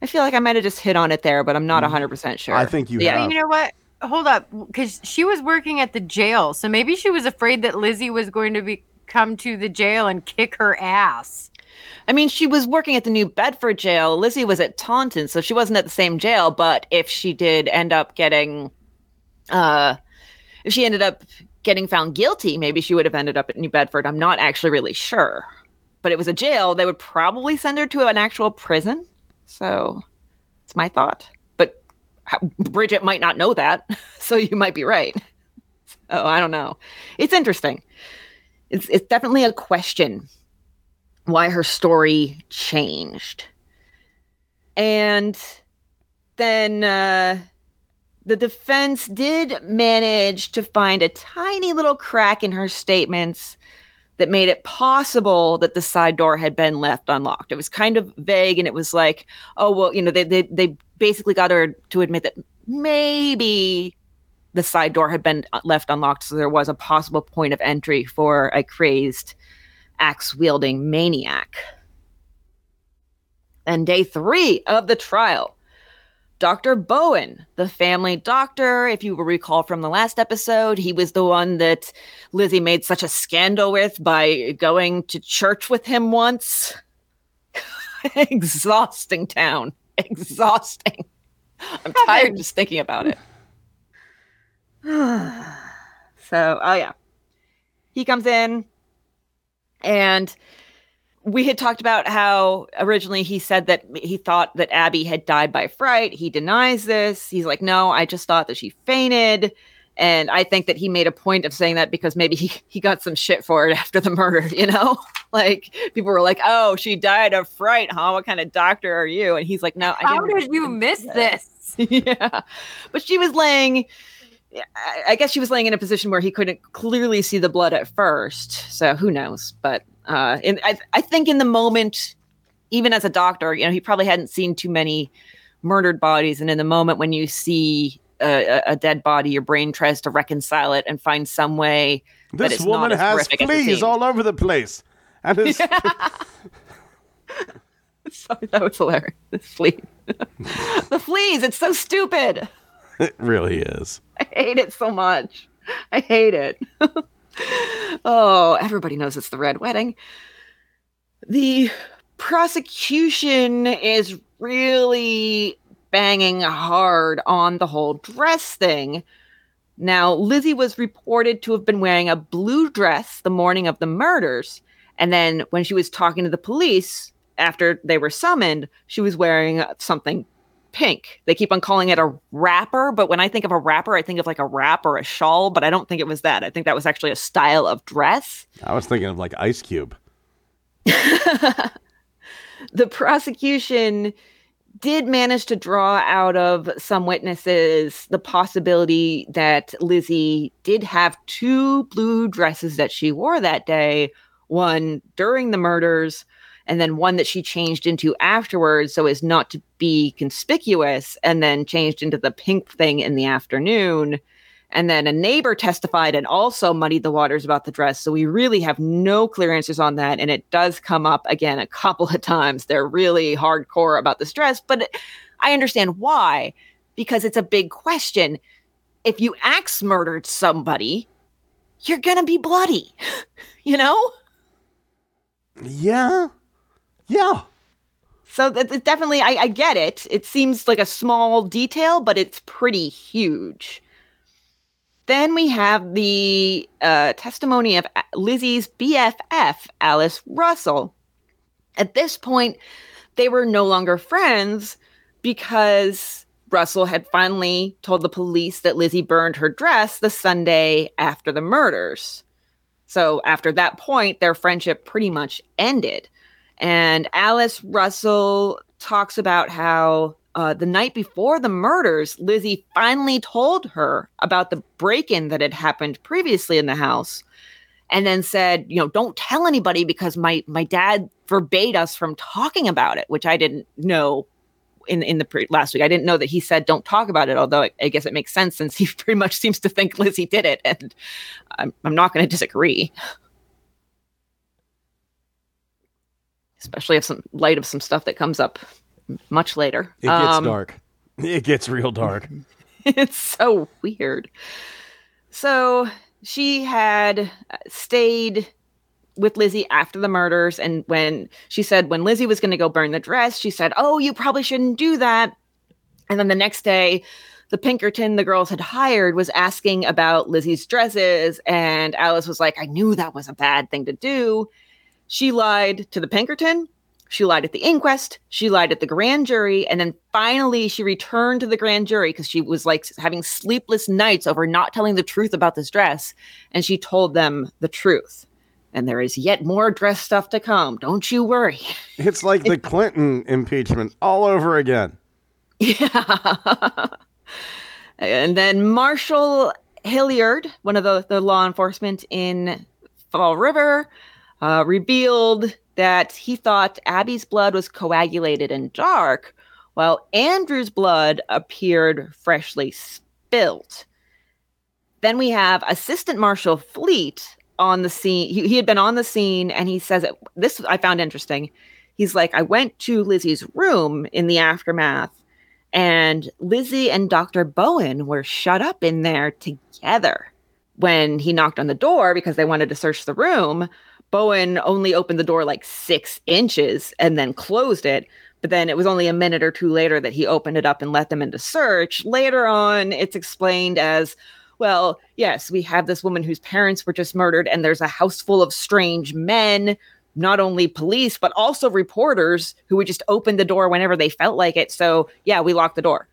I feel like I might have just hit on it there, but I'm not mm. 100% sure. I think you Yeah. have. You know what? Hold up, because she was working at the jail, so maybe she was afraid that Lizzie was going to be come to the jail and kick her ass. I mean, she was working at the New Bedford jail. Lizzie was at Taunton, so she wasn't at the same jail. But if she did end up getting, uh, if she ended up getting found guilty, maybe she would have ended up at New Bedford. I'm not actually really sure. But it was a jail. They would probably send her to an actual prison. So it's my thought. But Bridget might not know that. So you might be right. Oh, I don't know. It's interesting. It's, it's definitely a question why her story changed. And then uh, the defense did manage to find a tiny little crack in her statements that made it possible that the side door had been left unlocked. It was kind of vague and it was like, oh, well, you know, they, they, they basically got her to admit that maybe the side door had been left unlocked. So there was a possible point of entry for a crazed axe wielding maniac. And day three of the trial, Dr. Bowen, the family doctor, if you will recall from the last episode, he was the one that Lizzie made such a scandal with by going to church with him once. Exhausting town. Exhausting. I'm tired just thinking about it. so, oh yeah. He comes in, and we had talked about how originally he said that he thought that Abby had died by fright. He denies this. He's like, no, I just thought that she fainted. And I think that he made a point of saying that because maybe he, he got some shit for it after the murder, you know? like people were like, oh, she died of fright, huh? What kind of doctor are you? And he's like, no, I How did you miss this? yeah. But she was laying I guess she was laying in a position where he couldn't clearly see the blood at first. So who knows? But uh, in, I, I think in the moment, even as a doctor, you know, he probably hadn't seen too many murdered bodies. And in the moment when you see a, a dead body, your brain tries to reconcile it and find some way. This woman has fleas all over the place. And it's Yeah. Sorry, that was hilarious. The fleas. the fleas. It's so stupid. it really is. I hate it so much. I hate it. oh, everybody knows it's the Red Wedding. The prosecution is really banging hard on the whole dress thing. Now, Lizzie was reported to have been wearing a blue dress the morning of the murders. And then when she was talking to the police after they were summoned, she was wearing something pink. They keep on calling it a wrapper, but when I think of a wrapper, I think of like a wrap or a shawl, but I don't think it was that. I think that was actually a style of dress. I was thinking of like Ice Cube. the prosecution did manage to draw out of some witnesses the possibility that Lizzie did have two blue dresses that she wore that day, one during the murders and then one that she changed into afterwards so as not to be conspicuous and then changed into the pink thing in the afternoon. And then a neighbor testified and also muddied the waters about the dress so we really have no clear answers on that and it does come up again a couple of times. They're really hardcore about this dress but i understand why because it's a big question. If you axe murdered somebody you're gonna be bloody you know? Yeah. Yeah. So that definitely, I, I get it. It seems like a small detail, but it's pretty huge. Then we have the uh, testimony of Lizzie's BFF, Alice Russell. At this point, they were no longer friends because Russell had finally told the police that Lizzie burned her dress the Sunday after the murders. So after that point, their friendship pretty much ended. And Alice Russell talks about how uh, the night before the murders, Lizzie finally told her about the break in that had happened previously in the house. And then said, you know, don't tell anybody because my my dad forbade us from talking about it, which I didn't know in in the pre- last week. I didn't know that he said don't talk about it. Although I, I guess it makes sense since he pretty much seems to think Lizzie did it, and I'm I'm not going to disagree. Especially if some light of some stuff that comes up much later. It gets Um, dark. It gets real dark. it's so weird. So she had uh, stayed with Lizzie after the murders. And when she said, when Lizzie was going to go burn the dress, she said, Oh, you probably shouldn't do that. And then the next day, the Pinkerton the girls had hired was asking about Lizzie's dresses. And Alice was like, I knew that was a bad thing to do. She lied to the Pinkerton. She lied at the inquest. She lied at the grand jury. And then finally, she returned to the grand jury because she was like having sleepless nights over not telling the truth about this dress. And she told them the truth. And there is yet more dress stuff to come. Don't you worry. It's like the Clinton impeachment all over again. Yeah. and then Marshall Hilliard, one of the, the law enforcement in Fall River, uh, revealed that he thought Abby's blood was coagulated and dark, while Andrew's blood appeared freshly spilled. Then we have Assistant Marshal Fleet on the scene. He, he had been on the scene and he says, it, This I found interesting. He's like, I went to Lizzie's room in the aftermath and Lizzie and Dr. Bowen were shut up in there together. When he knocked on the door because they wanted to search the room, Bowen only opened the door like six inches and then closed it. But then it was only a minute or two later that he opened it up and let them into search. Later on, it's explained as well, yes, we have this woman whose parents were just murdered, and there's a house full of strange men not only police but also reporters who would just open the door whenever they felt like it. So yeah, we locked the door.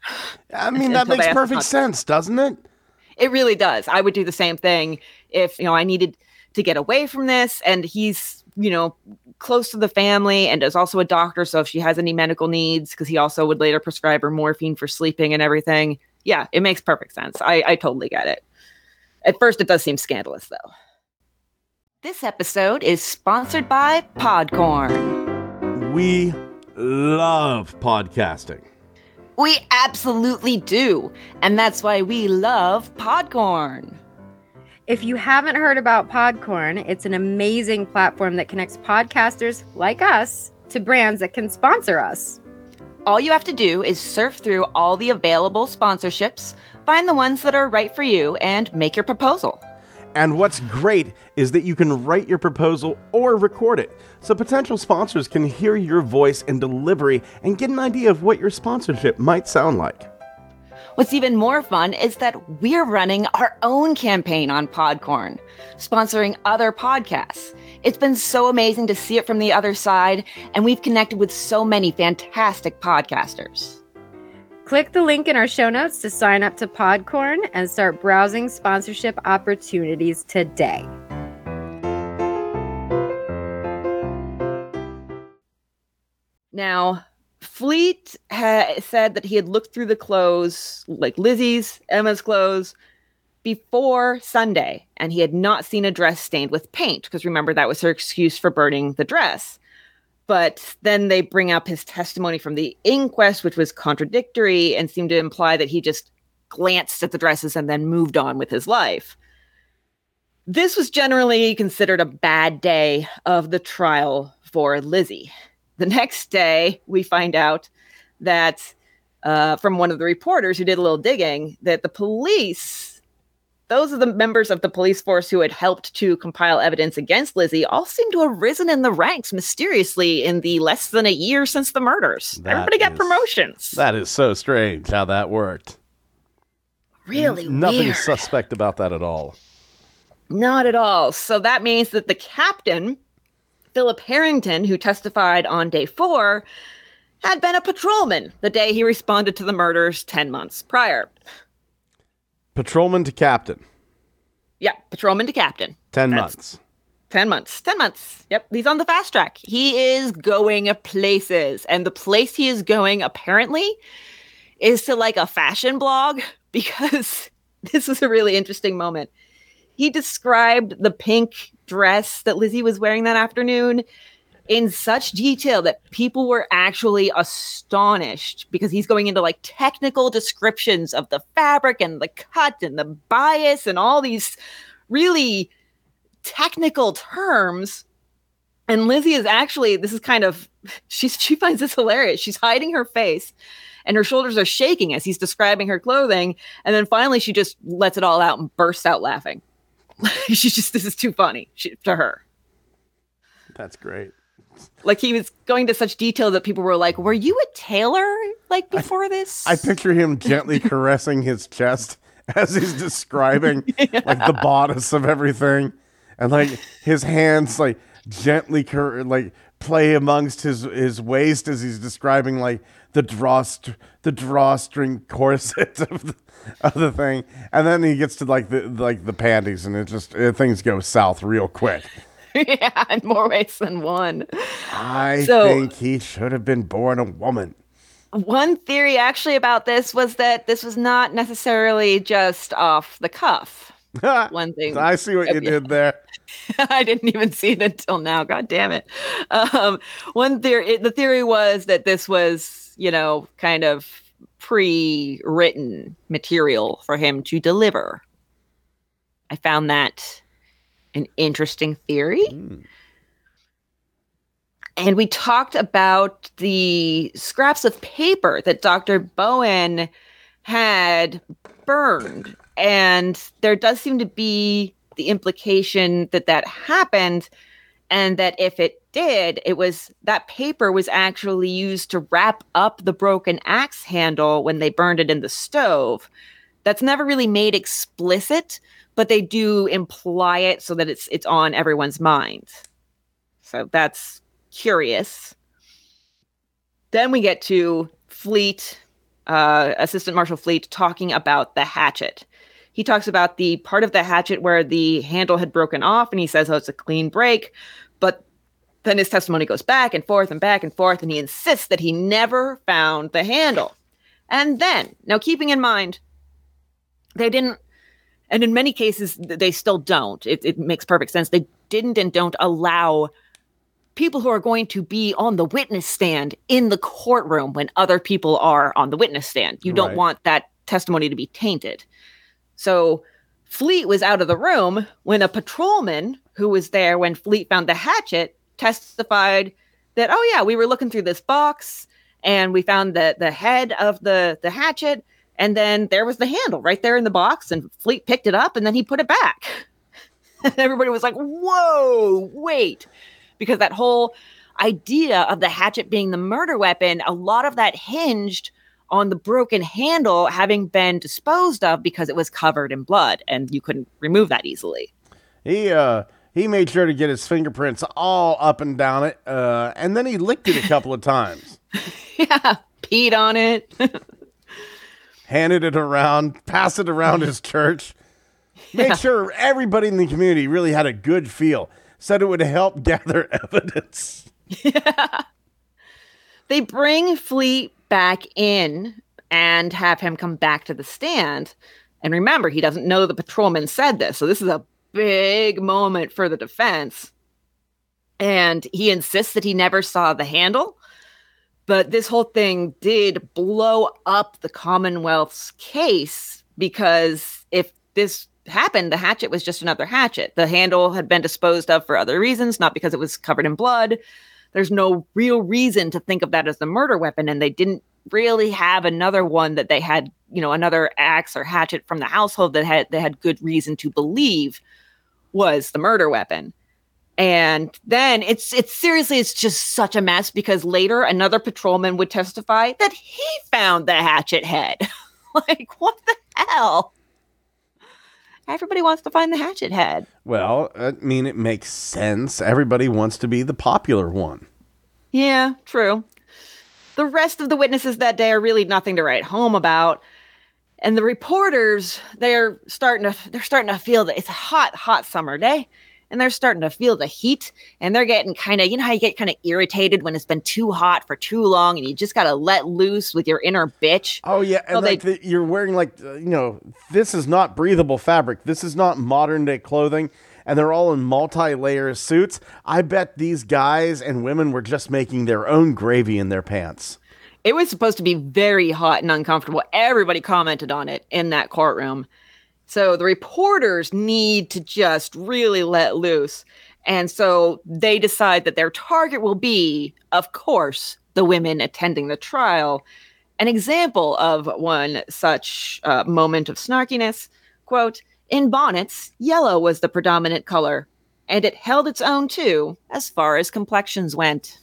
I mean, that makes perfect sense, doesn't it? It really does. I would do the same thing if you know I needed to get away from this, and he's you know close to the family and is also a doctor. So if she has any medical needs, because he also would later prescribe her morphine for sleeping and everything. Yeah, it makes perfect sense. I, I totally get it. At first, it does seem scandalous, though. This episode is sponsored by Podcorn. We love podcasting. We absolutely do. And that's why we love Podcorn. If you haven't heard about Podcorn, it's an amazing platform that connects podcasters like us to brands that can sponsor us. All you have to do is surf through all the available sponsorships, find the ones that are right for you, and make your proposal. And what's great is that you can write your proposal or record it, so potential sponsors can hear your voice and delivery and get an idea of what your sponsorship might sound like. What's even more fun is that we're running our own campaign on Podcorn, sponsoring other podcasts. It's been so amazing to see it from the other side, and we've connected with so many fantastic podcasters. Click the link in our show notes to sign up to Podcorn and start browsing sponsorship opportunities today. Now, Fleet ha- said that he had looked through the clothes, like Lizzie's, Emma's clothes, before Sunday, and he had not seen a dress stained with paint, because remember, that was her excuse for burning the dress. But then they bring up his testimony from the inquest, which was contradictory and seemed to imply that he just glanced at the dresses and then moved on with his life. This was generally considered a bad day of the trial for Lizzie. The next day, we find out that uh, from one of the reporters who did a little digging that the police those are the members of the police force who had helped to compile evidence against Lizzie all seem to have risen in the ranks mysteriously in the less than a year since the murders. That Everybody got promotions. That is so strange how that worked. really Nothing weird. suspect about that at all. Not at all. So that means that the captain, Philip Harrington, who testified on day four, had been a patrolman the day he responded to the murders 10 months prior. Patrolman to captain, Yeah, patrolman to captain. 10 That's- months. 10 months. 10 months. Yep. He's on the fast track. He is going places. And the place he is going, apparently, is to like a fashion blog because this is a really interesting moment. He described the pink dress that Lizzie was wearing that afternoon in such detail that people were actually astonished because he's going into like technical descriptions of the fabric and the cut and the bias and all these really technical terms. And Lizzie is actually, this is kind of, she's, she finds this hilarious. She's hiding her face and her shoulders are shaking as he's describing her clothing. And then finally she just lets it all out and bursts out laughing. She's just, this is too funny she, to her. That's great. Like he was going to such detail that people were like, "Were you a tailor like before this?" I picture him gently caressing his chest as he's describing like the bodice of everything, and like his hands like gently cur- like play amongst his his waist as he's describing like the drawst- the drawstring corset of the, of the thing, and then he gets to like the like the panties, and it just uh, things go south real quick. yeah, in more ways than one. I So- think he should have been born a woman. One theory actually about this was that this was not necessarily just off the cuff. One thing I see what you did there. I didn't even see it until now. God damn it. Um, one theory, the theory was that this was, you know, kind of pre-written material for him to deliver. I found that an interesting theory. And we talked about the scraps of paper that Dr. Bowen had burned. And there does seem to be the implication that that happened. And that if it did, it was that paper was actually used to wrap up the broken axe handle when they burned it in the stove. That's never really made explicit, but they do imply it so that it's it's on everyone's mind. So that's curious. Then we get to Fleet, uh, Assistant Marshal Fleet, talking about the hatchet. He talks about the part of the hatchet where the handle had broken off, and he says, "Oh, it's a clean break." But then his testimony goes back and forth and back and forth, and he insists that he never found the handle. And then, now keeping in mind, they didn't, and in many cases, they still don't. It, it makes perfect sense. They didn't and don't allow people who are going to be on the witness stand in the courtroom when other people are on the witness stand. You don't Right. want that testimony to be tainted. So Fleet was out of the room when a patrolman who was there when Fleet found the hatchet testified that, oh yeah, we were looking through this box and we found the the head of the the hatchet and then there was the handle right there in the box and Fleet picked it up and then he put it back. and everybody was like, "Whoa, wait." Because that whole idea of the hatchet being the murder weapon, a lot of that hinged on the broken handle having been disposed of because it was covered in blood and you couldn't remove that easily. He uh he made sure to get his fingerprints all up and down it, uh, and then he licked it a couple of times, yeah, peed on it. handed it around, passed it around his church. Make Yeah. sure everybody in the community really had a good feel. Said it would help gather evidence. Yeah. They bring Fleet back in and have him come back to the stand. And remember, he doesn't know the patrolman said this. So this is a big moment for the defense. And he insists that he never saw the handle. But this whole thing did blow up the Commonwealth's case because if this happened, the hatchet was just another hatchet. The handle had been disposed of for other reasons, not because it was covered in blood there's no real reason to think of that as the murder weapon and they didn't really have another one that they had you know another axe or hatchet from the household that had they had good reason to believe was the murder weapon and then it's it's seriously it's just such a mess because later another patrolman would testify that he found the hatchet head like what the hell everybody wants to find the hatchet head Well, I mean, it makes sense. Everybody wants to be the popular one. Yeah, true. The rest of the witnesses that day are really nothing to write home about. And the reporters, they're starting to they're starting to feel that it's a hot, hot summer day. And they're starting to feel the heat and they're getting kind of, you know how you get kind of irritated when it's been too hot for too long and you just gotta let loose with your inner bitch. Oh yeah, and they- like the, you're wearing like uh, you know this is not breathable fabric. This is not modern day clothing, and they're all in multi-layer suits. I bet these guys and women were just making their own gravy in their pants. It was supposed to be very hot and uncomfortable. Everybody commented on it in that courtroom. So the reporters need to just really let loose. And so they decide that their target will be, of course, the women attending the trial. An example of one such uh, moment of snarkiness quote, in bonnets, yellow was the predominant color. and it held its own too, as far as complexions went.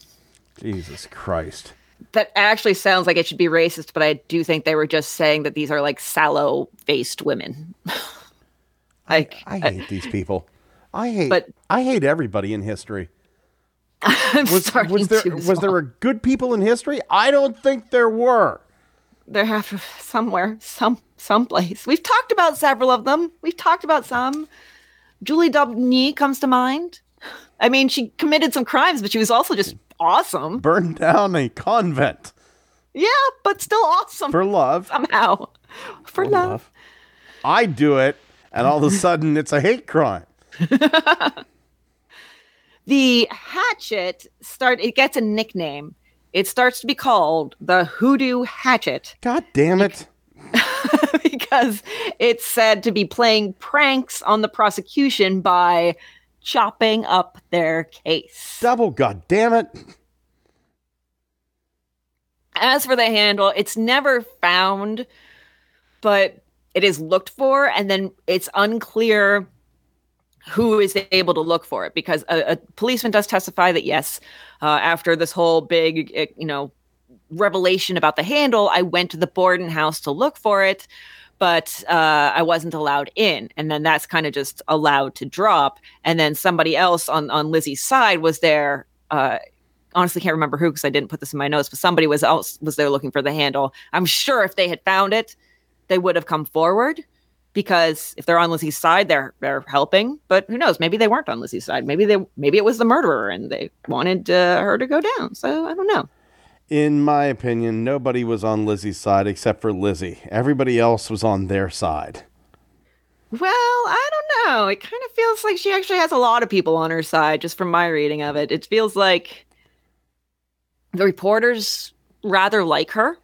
Jesus Christ. That actually sounds like it should be racist, but I do think they were just saying that these are like sallow faced women. like, I hate these people. I hate But- I hate everybody in history. I'm Was, starting was there was there a good people in history? I don't think there were. There have to somewhere, some someplace. We've talked about several of them. We've talked about some. Julie d'Aubigny comes to mind. I mean, she committed some crimes, but she was also just awesome. Burned down a convent Yeah, but still awesome for love. somehow. For love. I do it, and all of a sudden it's a hate crime. The hatchet start it gets a nickname. It starts to be called the Hoodoo Hatchet God damn it. because it's said to be playing pranks on the prosecution by chopping up their case. Double god damn it. As for the handle, it's never found, but it is looked for, and then it's unclear who is able to look for it because a, a policeman does testify that yes, uh, after this whole big, eh, you know, revelation about the handle, I went to the Borden house to look for it, but uh, I wasn't allowed in, and then that's kind of just allowed to drop, and then somebody else on on Lizzie's side was there. Uh, honestly can't remember who because I didn't put this in my notes, but somebody was else was there looking for the handle. I'm sure if they had found it, they would have come forward because if they're on Lizzie's side, they're they're helping. But who knows? Maybe they weren't on Lizzie's side. Maybe they maybe it was the murderer and they wanted uh, her to go down. So I don't know. In my opinion, nobody was on Lizzie's side except for Lizzie. Everybody else was on their side. Well, I don't know. It kind of feels like she actually has a lot of people on her side, just from my reading of it. It feels like the reporters rather like her,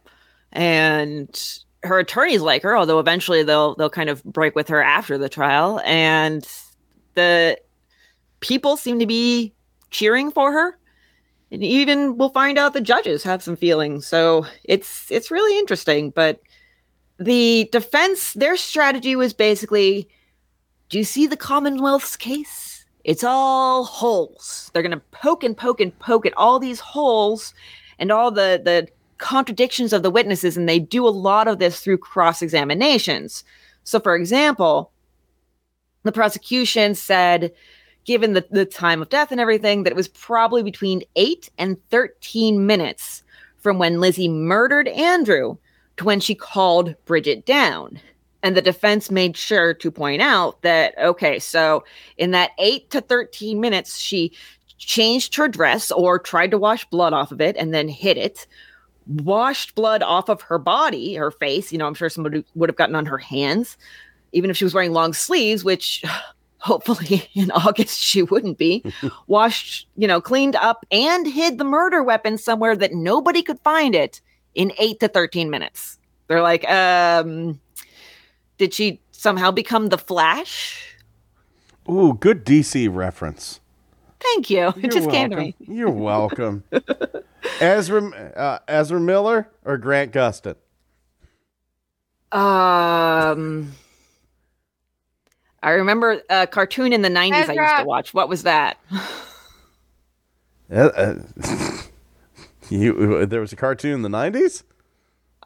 and her attorneys like her. Although eventually they'll they'll kind of break with her after the trial, and the people seem to be cheering for her. And even we'll find out the judges have some feelings. So it's it's really interesting, but the defense their strategy was basically do you see the commonwealth's case? It's all holes. They're going to poke and poke and poke at all these holes and all the the contradictions of the witnesses and they do a lot of this through cross examinations so for example the prosecution said given the, the time of death and everything that it was probably between 8 and 13 minutes from when lizzie murdered andrew to when she called Bridget down. And the defense made sure to point out that, okay, so in that 8 to 13 minutes, she changed her dress or tried to wash blood off of it and then hid it, washed blood off of her body, her face. You know, I'm sure somebody would have gotten on her hands, even if she was wearing long sleeves, which hopefully in August she wouldn't be. washed, you know, cleaned up and hid the murder weapon somewhere that nobody could find it in 8 to 13 minutes. They're like, um, did she somehow become the Flash? Ooh, good DC reference. Thank you. It You're just came to welcome. me. You're welcome. Ezra uh, Ezra Miller or Grant Gustin? Um, I remember a cartoon in the 90s I used to watch. What was that? Uh, uh, you there was a cartoon in the 90s?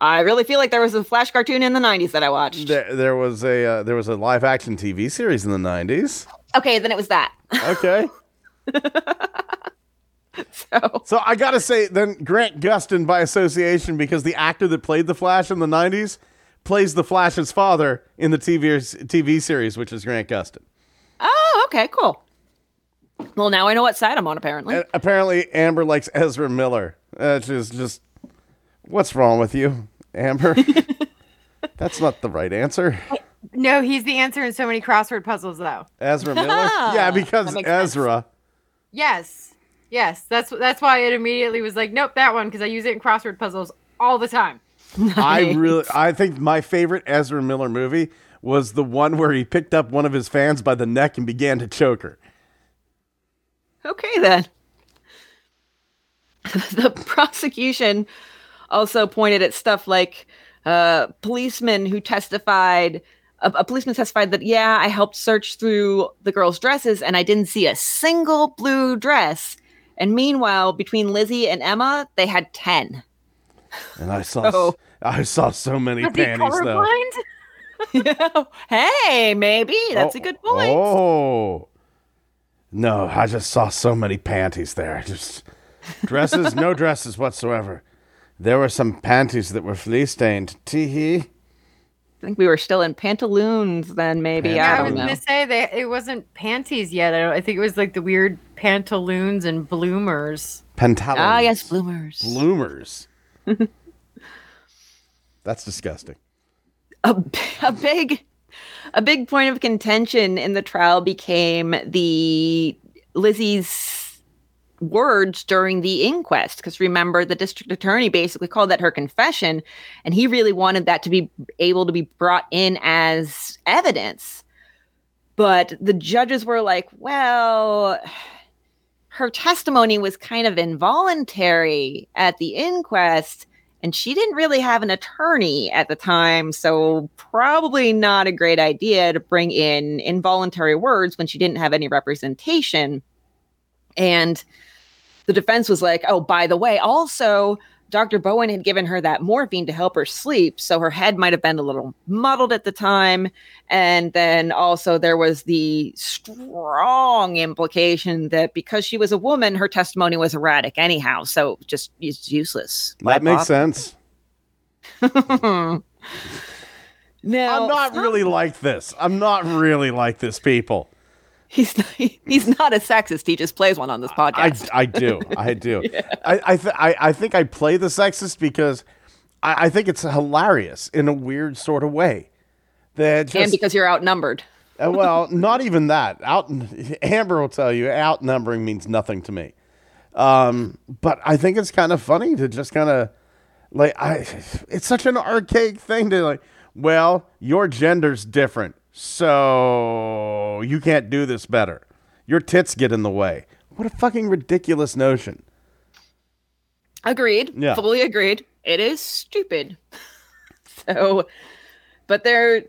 I really feel like there was a Flash cartoon in the 90s that I watched. There, there was a uh, there was a live action TV series in the 90s. Okay, then it was that. Okay. so, So I gotta say, then Grant Gustin by association, because the actor that played the Flash in the '90s plays the Flash's father in the TV TV series, which is Grant Gustin. oh, okay, cool. Well, now I know what side I'm on, apparently. And apparently, Amber likes Ezra Miller. That's just just what's wrong with you, Amber? That's not the right answer. No, he's the answer in so many crossword puzzles, though. Ezra Miller? Ah, yeah, because That makes sense. Ezra. Yes, yes. That's that's why it immediately was like, nope, that one because I use it in crossword puzzles all the time. I really, I think my favorite Ezra Miller movie was the one where he picked up one of his fans by the neck and began to choke her. Okay, then. the prosecution also pointed at stuff like uh, policemen who testified a, a policeman testified that yeah, I helped search through the girls' dresses and I didn't see a single blue dress. And meanwhile, between Lizzie and Emma, they had ten. And I saw So- I saw so many Was he panties though. colorblind? hey, maybe that's a good point. Oh. No, I just saw so many panties there. Just dresses, no dresses whatsoever. There were some panties that were flea stained. Tee hee. I think we were still in pantaloons then. Maybe Yeah, I I was know. gonna say that it wasn't panties yet. I, I think it was like the weird pantaloons and bloomers. Pantaloons. Ah, yes, bloomers. Bloomers. That's disgusting. a, a big a big point of contention in the trial became the Lizzie's words during the inquest because remember the district attorney basically called that her confession and he really wanted that to be able to be brought in as evidence but the judges were like well her testimony was kind of involuntary at the inquest and she didn't really have an attorney at the time so probably not a great idea to bring in involuntary words when she didn't have any representation. And the defense was like oh by the way also dr bowen had given her that morphine to help her sleep so her head might have been a little muddled at the time and then also there was the strong implication that because she was a woman her testimony was erratic anyhow so just it's useless That makes bother? sense. now I'm not really like this. I'm not really like this, people. He's he's not a sexist he just plays one on this podcast I I do. I do. I I, th- I I think I play the sexist because I, I think it's hilarious in a weird sort of way. That just and because you're outnumbered Uh, well, not even that. Out Amber will tell you outnumbering means nothing to me. Um, but I think it's kind of funny to just kind of like I. It's such an archaic thing to like. Well, your gender's different, so you can't do this better. Your tits get in the way. What a fucking ridiculous notion. Agreed. Yeah. Fully agreed. It is stupid. so, but they're,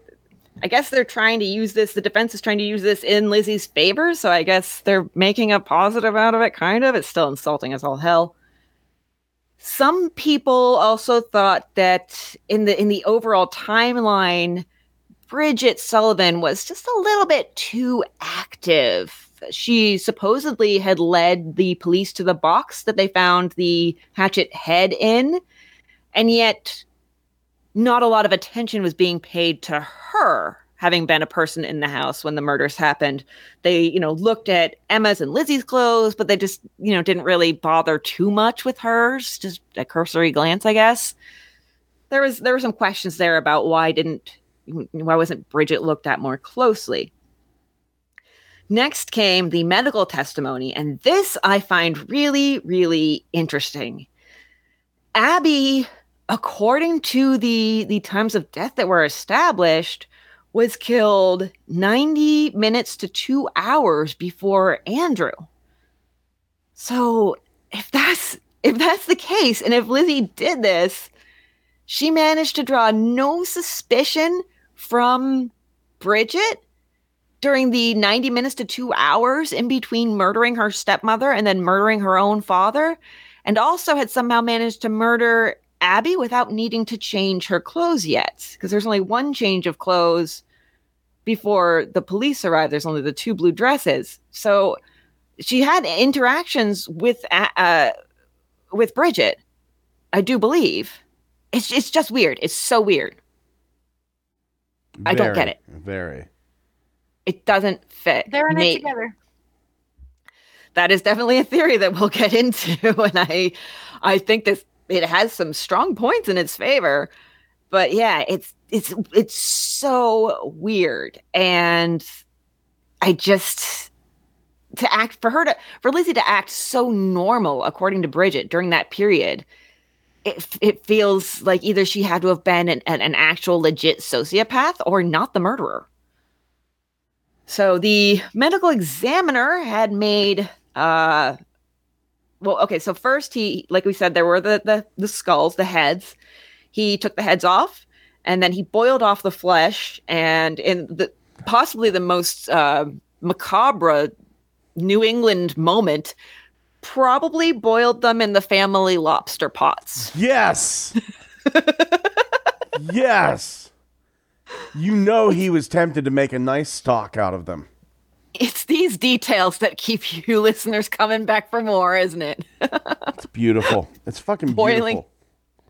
I guess they're trying to use this, the defense is trying to use this in Lizzie's favor. So I guess they're making a positive out of it, kind of. It's still insulting as all hell. Some people also thought that in the in the overall timeline, Bridget Sullivan was just a little bit too active. She supposedly had led the police to the box that they found the hatchet head in, and yet not a lot of attention was being paid to her having been a person in the house when the murders happened. They, you know, looked at Emma's and Lizzie's clothes, but they just, you know, didn't really bother too much with hers, just a cursory glance, I guess. There was there were some questions there about why didn't why wasn't Bridget looked at more closely? Next came the medical testimony, and this I find really, really interesting. Abby, according to the the times of death that were established, was killed 90 minutes to 2 hours before Andrew. So, if that's if that's the case and if Lizzie did this, she managed to draw no suspicion from Bridget during the 90 minutes to 2 hours in between murdering her stepmother and then murdering her own father and also had somehow managed to murder Abby without needing to change her clothes yet. Because there's only one change of clothes before the police arrive. there's only the two blue dresses. So she had interactions with uh, uh with Bridget I do believe. It's it's just weird. It's so weird I don't get it. Very. it doesn't fit They're in Me- it together. that is definitely a theory that we'll get into and i i think this it has some strong points in its favor but yeah it's it's it's so weird and i just to act for her to for lizzie to act so normal according to bridget during that period it, it feels like either she had to have been an, an, actual legit sociopath or not the murderer. So the medical examiner had made uh well okay so first he like we said there were the the, the skulls the heads. He took the heads off and then he boiled off the flesh, and in the possibly the most uh, macabre New England moment, probably boiled them in the family lobster pots. Yes. yes. You know he was tempted to make a nice stock out of them. It's these details that keep you listeners coming back for more, isn't it? It's beautiful. It's fucking Boiling. beautiful.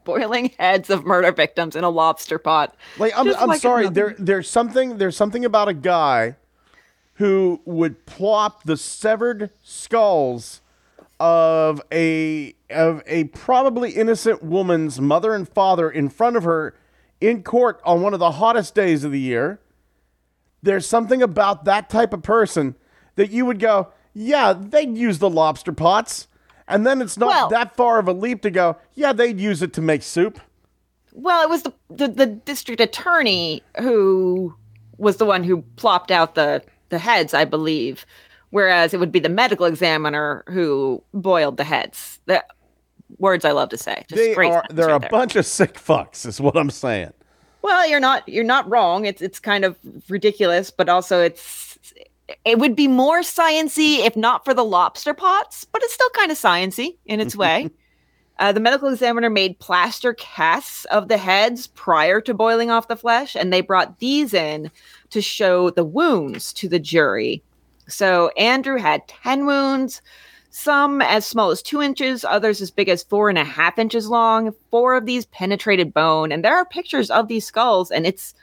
Boiling heads of murder victims in a lobster pot. Like I'm, I'm like sorry. another- There, there's something. There's something about a guy who would plop the severed skulls of a of a probably innocent woman's mother and father in front of her in court on one of the hottest days of the year. There's something about that type of person that you would go, yeah, they'd use the lobster pots. And then it's not Well- that far of a leap to go, yeah, they'd use it to make soup. Well, it was the, the the district attorney who was the one who plopped out the the heads, I believe, whereas it would be the medical examiner who boiled the heads. The words I love to say. Just they are they're right a there. bunch of sick fucks is what i'm saying Well, you're not you're not wrong. It's it's kind of ridiculous, but also it's it would be more sciency if not for the lobster pots, but it's still kind of sciency in its way. uh, the medical examiner made plaster casts of the heads prior to boiling off the flesh, and they brought these in to show the wounds to the jury. So Andrew had ten wounds, some as small as two inches, others as big as four and a half inches long. Four of these penetrated bone, and there are pictures of these skulls, and it's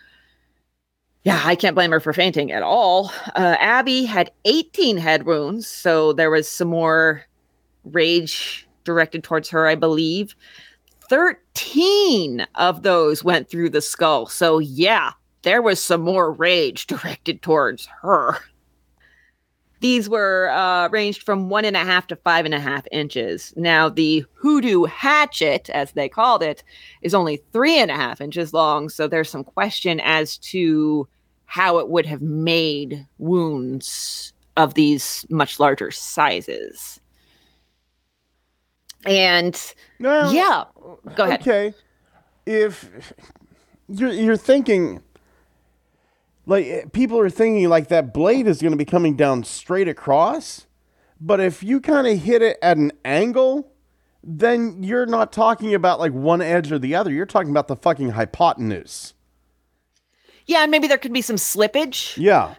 yeah, I can't blame her for fainting at all. Uh, Abby had 18 head wounds, so there was some more rage directed towards her, I believe. 13 of those went through the skull, so yeah, there was some more rage directed towards her. These were uh, ranged from one and a half to five and a half inches. Now, the hoodoo hatchet, as they called it, is only three and a half inches long. So there's some question as to how it would have made wounds of these much larger sizes. And well, yeah, go ahead. okay if you're, you're thinking like eh, people are thinking like that blade is going to be coming down straight across but if you kind of hit it at an angle then you're not talking about like one edge or the other you're talking about the fucking hypotenuse Yeah, and maybe there could be some slippage. yeah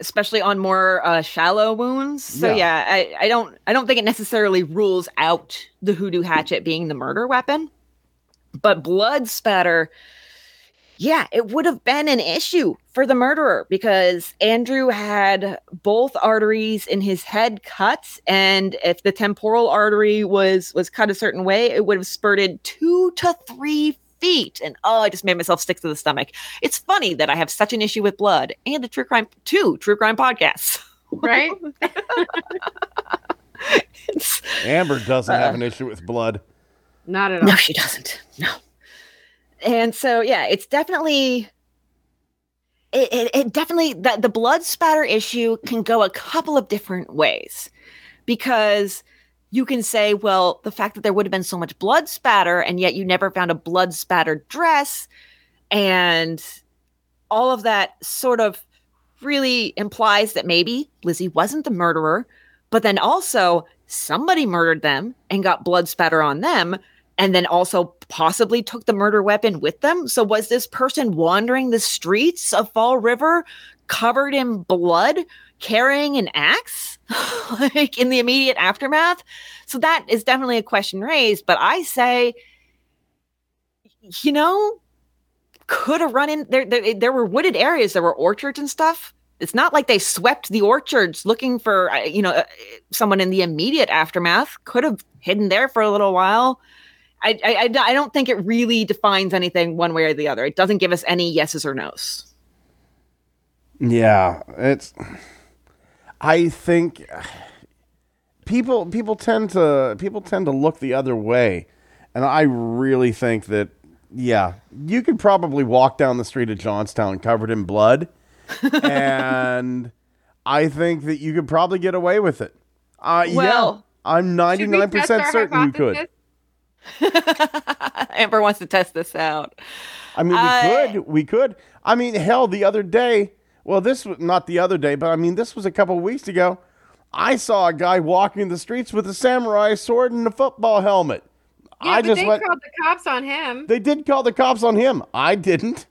especially on more uh, shallow wounds. So Yeah. yeah, I, I don't I don't think it necessarily rules out the hoodoo hatchet being the murder weapon, but blood spatter. Yeah, it would have been an issue for the murderer because Andrew had both arteries in his head cut, and if the temporal artery was was cut a certain way, it would have spurted two to three feet. And oh, I just made myself stick to the stomach. It's funny that I have such an issue with blood and a true crime, two true crime podcasts. Right? It's- amber doesn't Uh. have an issue with blood Not at all. no, she doesn't. No. And so, yeah, it's definitely. It, it, it definitely the, the blood spatter issue can go a couple of different ways because you can say well the fact that there would have been so much blood spatter and yet you never found a blood spattered dress and all of that sort of really implies that maybe Lizzie wasn't the murderer, but then also somebody murdered them and got blood spatter on them, and then also possibly took the murder weapon with them. So was this person wandering the streets of Fall River covered in blood, carrying an axe, like in the immediate aftermath? So that is definitely a question raised. But I say, you know, could have run in there, there. There were wooded areas, there were orchards and stuff. It's not like they swept the orchards looking for, uh, you know, uh, someone in the immediate aftermath. Could have hidden there for a little while. I, I, I I don't think it really defines anything one way or the other. It doesn't give us any yeses or nos. Yeah, it's. I think people people tend to people tend to look the other way, and I really think that yeah, you could probably walk down the street of Johnstown covered in blood, and I think that you could probably get away with it. Uh, yeah, Well, I'm ninety nine percent certain you could. Hypothesis? Amber wants to test this out. I mean, we I- could, we could. I mean, hell, the other day. Well, this was not the other day, but I mean, this was a couple of weeks ago. I saw a guy walking the streets with a samurai sword and a football helmet. Yeah, I but just they went. called the cops on him. They did call the cops on him. I didn't.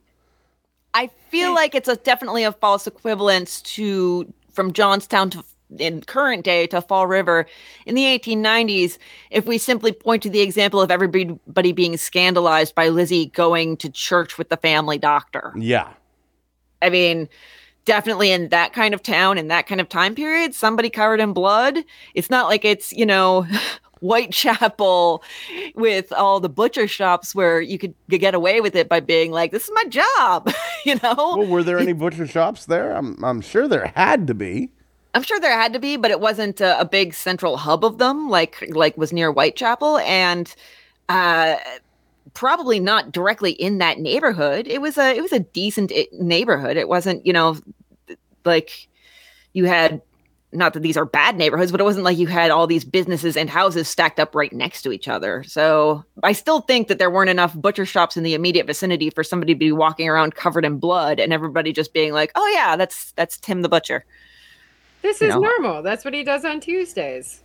I feel like it's a definitely a false equivalence to from Johnstown to in current day to Fall River in the 1890s. If we simply point to the example of everybody being scandalized by Lizzie going to church with the family doctor, Yeah. I mean, definitely in that kind of town in that kind of time period, somebody covered in blood. It's not like it's you know. Whitechapel with all the butcher shops where you could get away with it by being like, this is my job, you know? Well, were there any butcher shops there? I'm, I'm sure there had to be. I'm sure there had to be, but it wasn't a, a big central hub of them like like was near Whitechapel, and uh, probably not directly in that neighborhood. It was a it was a decent i- neighborhood. It wasn't you know like you had not that these are bad neighborhoods, but it wasn't like you had all these businesses and houses stacked up right next to each other. So I still think that there weren't enough butcher shops in the immediate vicinity for somebody to be walking around covered in blood and everybody just being like, "Oh yeah, that's that's Tim the butcher." This is know. normal. That's what he does on Tuesdays.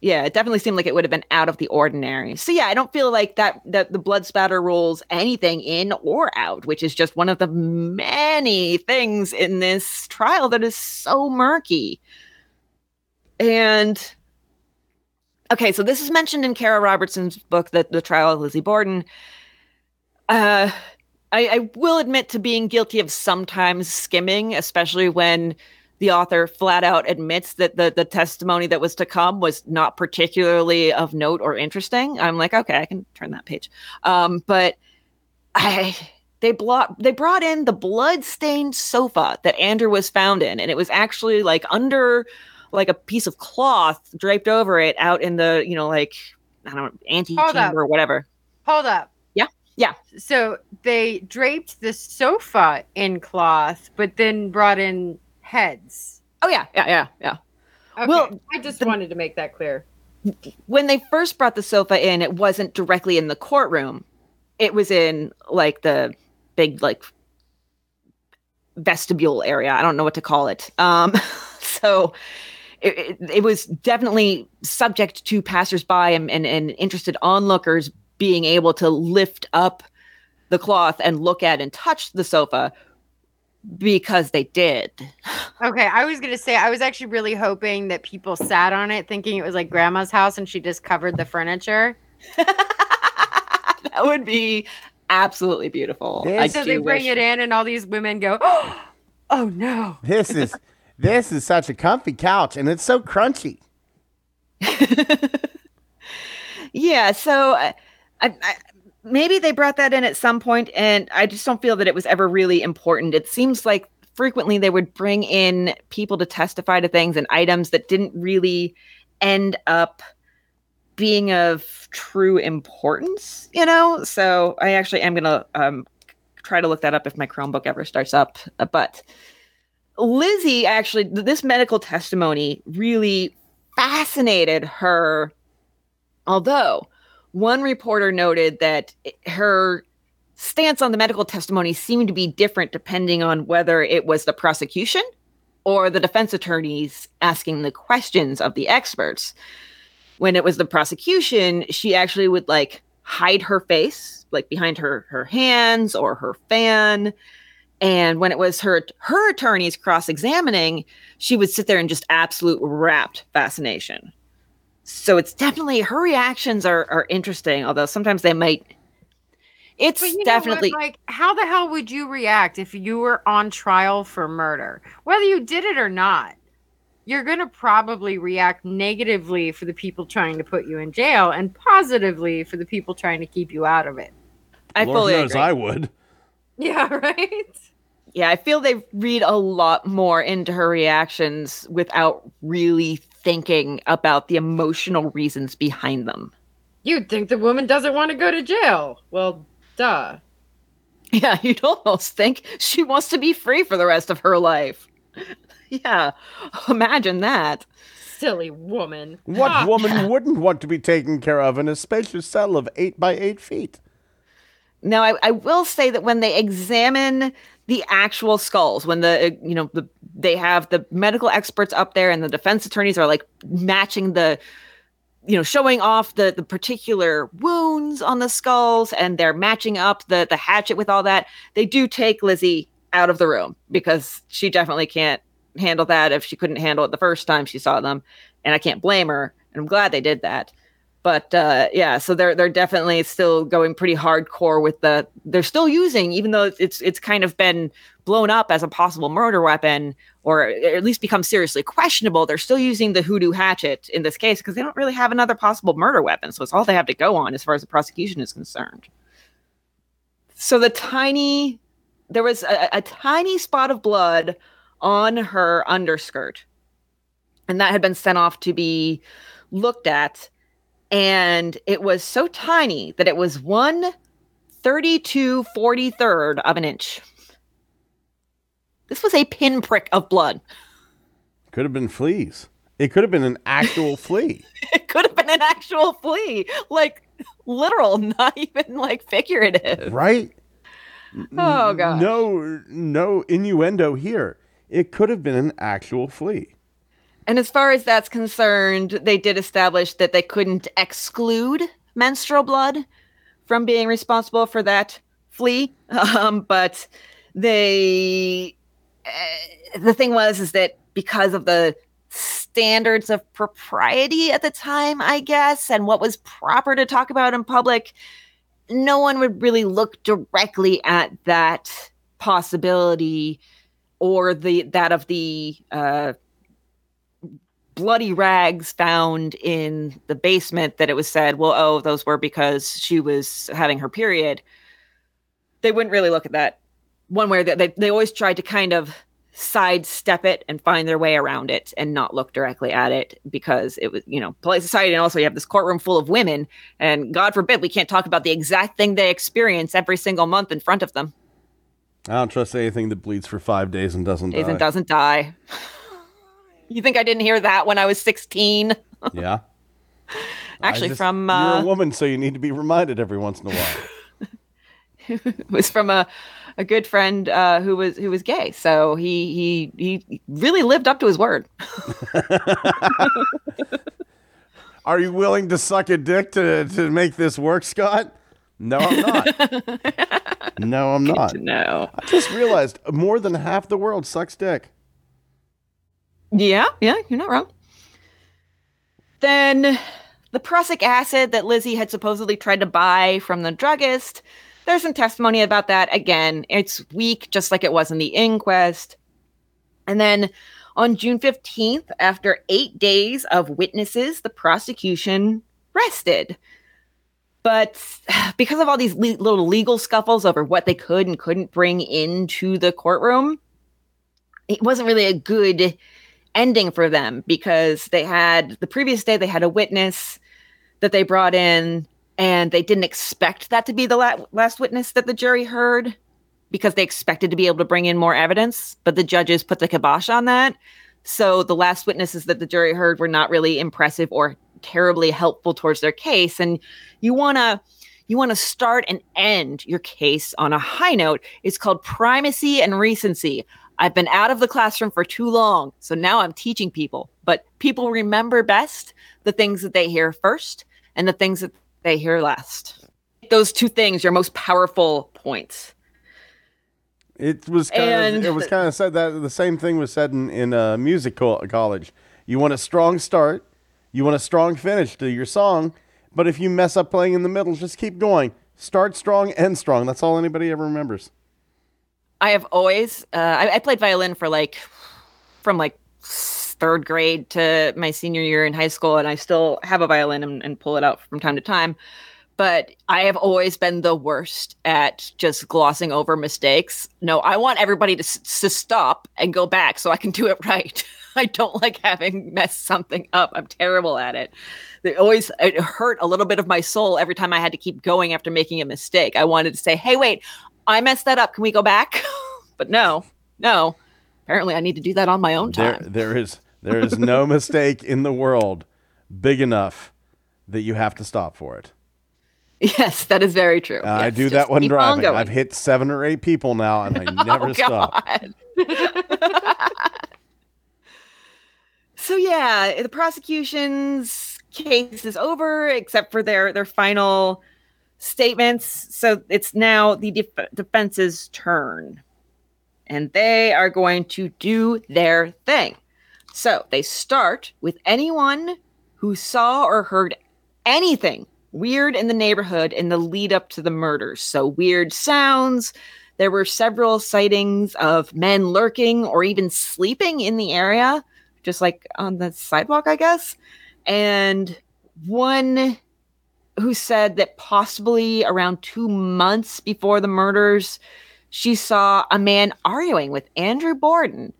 Yeah, it definitely seemed like it would have been out of the ordinary. So yeah, I don't feel like that that the blood spatter rules anything in or out, which is just one of the many things in this trial that is so murky. And okay, so this is mentioned in Cara Robertson's book, that the trial of Lizzie Borden. Uh I, I will admit to being guilty of sometimes skimming, especially when the author flat out admits that the the testimony that was to come was not particularly of note or interesting. I'm like, okay, I can turn that page. Um, but I they brought they brought in the blood-stained sofa that Andrew was found in, and it was actually like under like a piece of cloth draped over it out in the, you know, like I don't know, antechamber or whatever. Hold up. Yeah, yeah. So they draped the sofa in cloth, but then brought in heads. Oh yeah, yeah, yeah, yeah. Okay. Well, I just the- wanted to make that clear. when they first brought the sofa in, it wasn't directly in the courtroom. It was in like the big like vestibule area. I don't know what to call it. Um, so it, it, it was definitely subject to passersby and, and, and interested onlookers being able to lift up the cloth and look at and touch the sofa because they did. Okay, I was gonna say I was actually really hoping that people sat on it thinking it was like grandma's house and she just covered the furniture. that would be absolutely beautiful. Yes. I so they bring wish- it in and all these women go, Oh oh no. This is this is such a comfy couch, and it's so crunchy. yeah so uh, I, I, maybe they brought that in at some point and i just don't feel that it was ever really important. It seems like frequently they would bring in people to testify to things and items that didn't really end up being of true importance you know? So i actually am gonna um, try to look that up if my chromebook ever starts up Uh, but lizzie actually this medical testimony really fascinated her Although one reporter noted that her stance on the medical testimony seemed to be different depending on whether it was the prosecution or the defense attorneys asking the questions of the experts. When it was the prosecution, she actually would like hide her face, like behind her her hands or her fan. And when it was her her attorneys cross-examining, she would sit there in just absolute rapt fascination so it's definitely her reactions are are interesting although sometimes they might it's But you know definitely what? like how the hell would you react if you were on trial for murder? Whether you did it or not. You're going to probably react negatively for the people trying to put you in jail and positively for the people trying to keep you out of it. i Lord fully knows agree. I would. Yeah, right? yeah i feel they read a lot more into her reactions without really thinking about the emotional reasons behind them You'd think the woman doesn't want to go to jail. Well, duh. yeah you'd almost think she wants to be free for the rest of her life yeah imagine that silly woman. What Ah. woman wouldn't want to be taken care of in a spacious cell of eight by eight feet? Now, I, I will say that when they examine the actual skulls, when the uh, you know the they have the medical experts up there and the defense attorneys are like matching the you know showing off the the particular wounds on the skulls and they're matching up the the hatchet with all that they do take lizzie out of the room because she definitely can't handle that if she couldn't handle it the first time she saw them. And i can't blame her and i'm glad they did that but uh, yeah, so they're they're definitely still going pretty hardcore with the. They're still using, even though it's it's kind of been blown up as a possible murder weapon, or at least become seriously questionable. They're still using the hoodoo hatchet in this case because they don't really have another possible murder weapon. So it's all they have to go on as far as the prosecution is concerned. So the tiny, there was a, a tiny spot of blood on her underskirt, and that had been sent off to be looked at and it was so tiny that it was one 32 43rd of an inch. This was a pinprick of blood. Could have been fleas. It could have been an actual flea. It could have been an actual flea, like literal, not even like figurative. Right? Oh gosh. No, no innuendo here. It could have been an actual flea. And as far as that's concerned, they did establish that they couldn't exclude menstrual blood from being responsible for that flea. Um, but they, uh, the thing was, is that because of the standards of propriety at the time, I guess, and what was proper to talk about in public, no one would really look directly at that possibility or the that of the uh, bloody rags found in the basement that it was said, well, oh, those were because she was having her period. They wouldn't really look at that one way or the they they always tried to kind of sidestep it and find their way around it and not look directly at it because it was, you know, polite society and also you have this courtroom full of women and God forbid we can't talk about the exact thing they experience every single month in front of them. I don't trust anything that bleeds for five days and doesn't Days die. and doesn't die. You think I didn't hear that when I was 16? yeah. Actually, just- from you're uh, a woman, so you need to be reminded every once in a while. it was from a, a good friend uh, who was who was gay. So he he he really lived up to his word. Are you willing to suck a dick to, to make this work, Scott? No, I'm not. no, I'm not. No. I just realized more than half the world sucks dick. Yeah, yeah, you're not wrong. Then the prussic acid that Lizzie had supposedly tried to buy from the druggist. There's some testimony about that. Again, it's weak, just like it was in the inquest. And then on June 15th, after eight days of witnesses, the prosecution rested. But because of all these le- little legal scuffles over what they could and couldn't bring into the courtroom, it wasn't really a good ending for them because they had the previous day they had a witness that they brought in and they didn't expect that to be the la- last witness that the jury heard because they expected to be able to bring in more evidence but the judges put the kibosh on that. So the last witnesses that the jury heard were not really impressive or terribly helpful towards their case. And you want to you want to start and end your case on a high note. It's called primacy and recency I've been out of the classroom for too long, so now I'm teaching people. But people remember best the things that they hear first and the things that they hear last. Those two things, your most powerful points. It was kind And of it was kind of said that the same thing was said in in uh, music co- college. You want a strong start, you want a strong finish to your song, but if you mess up playing in the middle, just keep going. Start strong, end strong. That's all anybody ever remembers. I have always, uh, I, I played violin for like, from like third grade to my senior year in high school, and I still have a violin and, and pull it out from time to time. But I have always been the worst at just glossing over mistakes. No, I want everybody to, s- to stop and go back so I can do it right. I don't like having messed something up. I'm terrible at it. It always it hurt a little bit of my soul every time I had to keep going after making a mistake. I wanted to say, "Hey, wait, I messed that up. Can we go back?" but no, no. Apparently, I need to do that on my own There, time. there is There is no mistake in the world big enough that you have to stop for it. Yes, that is very true. Uh, I do that when driving. I've hit seven or eight people now, and I never oh, stop. So yeah, the prosecution's case is over, except for their their final statements. So it's now the def- defense's turn, and they are going to do their thing. So they start with anyone who saw or heard anything weird in the neighborhood in the lead up to the murders. So weird sounds. There were several sightings of men lurking or even sleeping in the area, just like on the sidewalk, I guess. And one who said that possibly around two months before the murders, she saw a man arguing with Andrew Borden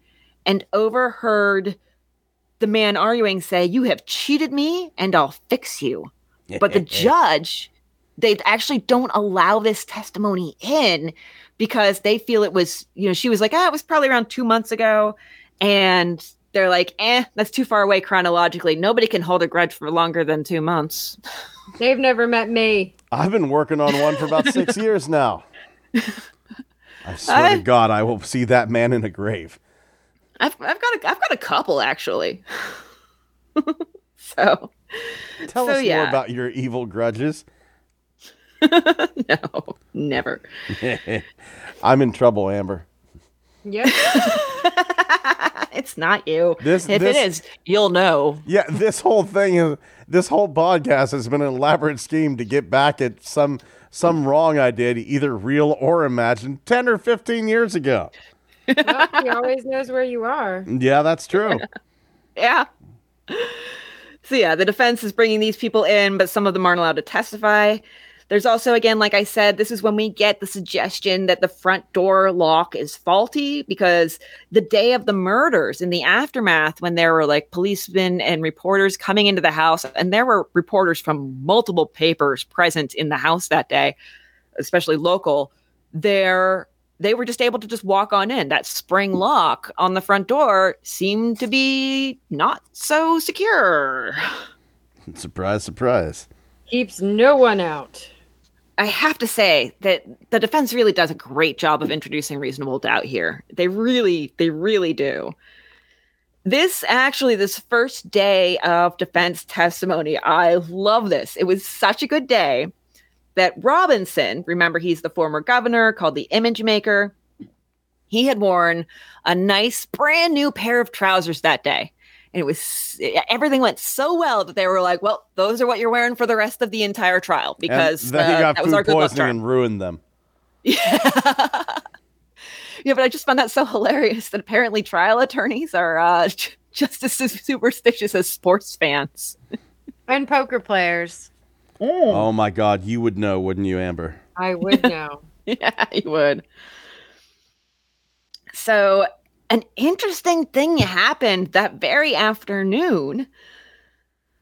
and overheard the man arguing say, You have cheated me and I'll fix you. But the judge, they actually don't allow this testimony in because they feel it was, you know, she was like, ah, it was probably around two months ago. And they're like, eh, that's too far away chronologically. Nobody can hold a grudge for longer than two months. They've never met me. I've been working on one for about six years now. I swear I- to God, I will see that man in a grave. I've, I've got a, I've got a couple actually. so Tell So, us more about your evil grudges. no, never. I'm in trouble, Amber. Yep. it's not you. This- if this- it is, you'll know. Yeah, this whole thing is this whole podcast has been an elaborate scheme to get back at some some wrong I did, either real or imagined, ten or fifteen years ago. well, he always knows where you are. Yeah, that's true. Yeah. So yeah, the defense is bringing these people in, but some of them aren't allowed to testify. There's also, again, like I said, this is when we get the suggestion that the front door lock is faulty because the day of the murders, in the aftermath, when there were like policemen and reporters coming into the house, and there were reporters from multiple papers present in the house that day, especially local, there they were just able to just walk on in. That spring lock on the front door seemed to be not so secure. surprise, surprise. Keeps no one out. I have to say that the defense really does a great job of introducing reasonable doubt here. They really, they really do. This actually, this first day of defense testimony, I love this. It was such a good day that Robinson, remember he's the former governor called the image maker, he had worn a nice brand new pair of trousers that day. And it was everything went so well that they were like, "Well, those are what you're wearing for the rest of the entire trial because and then he uh, got that was our good luck poisoning charm." and ruined them. Yeah. yeah, but I just found that so hilarious that apparently trial attorneys are uh, just as superstitious as sports fans. And poker players. Oh my God, you would know, wouldn't you, Amber? I would know. yeah, you would. So, an interesting thing happened that very afternoon.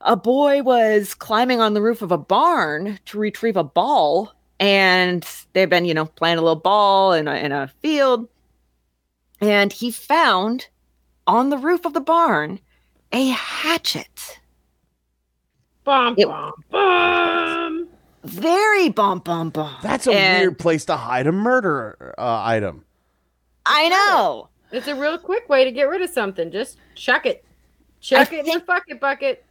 A boy was climbing on the roof of a barn to retrieve a ball, and they've been, you know, playing a little ball in a, in a field. And he found on the roof of the barn a hatchet. Bum, It- bum, bum. Very bum bum bum. That's a And- weird place to hide a murder uh, item. I know. It's a real quick way to get rid of something. Just chuck it. Chuck I it in the think- bucket bucket.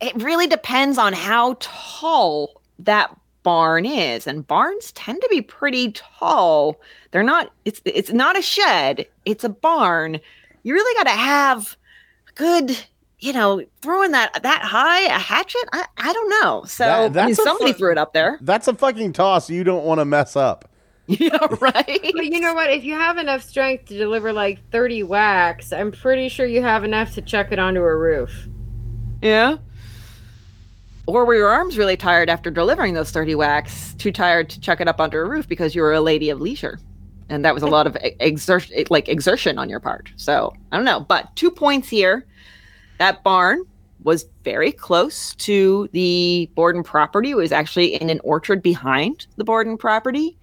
it really depends on how tall that barn is and barns tend to be pretty tall they're not it's it's not a shed it's a barn you really got to have a good you know throwing that that high a hatchet i, I don't know so That- I mean, somebody fu- threw it up there That's a fucking toss you don't want to mess up. yeah right But you know what? If you have enough strength to deliver like 30 whacks, I'm pretty sure you have enough to chuck it onto a roof. Yeah. Or were your arms really tired after delivering those 30 whacks, too tired to chuck it up under a roof because you were a lady of leisure? And that was a lot of exertion, like exertion on your part. So I don't know. But two points here. That barn was very close to the Borden property. It was actually in an orchard behind the Borden property.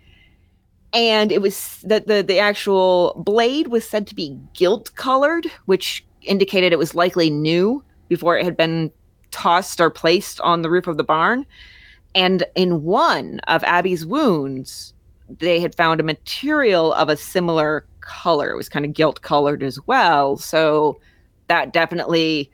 And it was that the, the actual blade was said to be gilt colored, which indicated it was likely new before it had been tossed or placed on the roof of the barn. And in one of Abby's wounds, they had found a material of a similar color. It was kind of gilt colored as well. So that definitely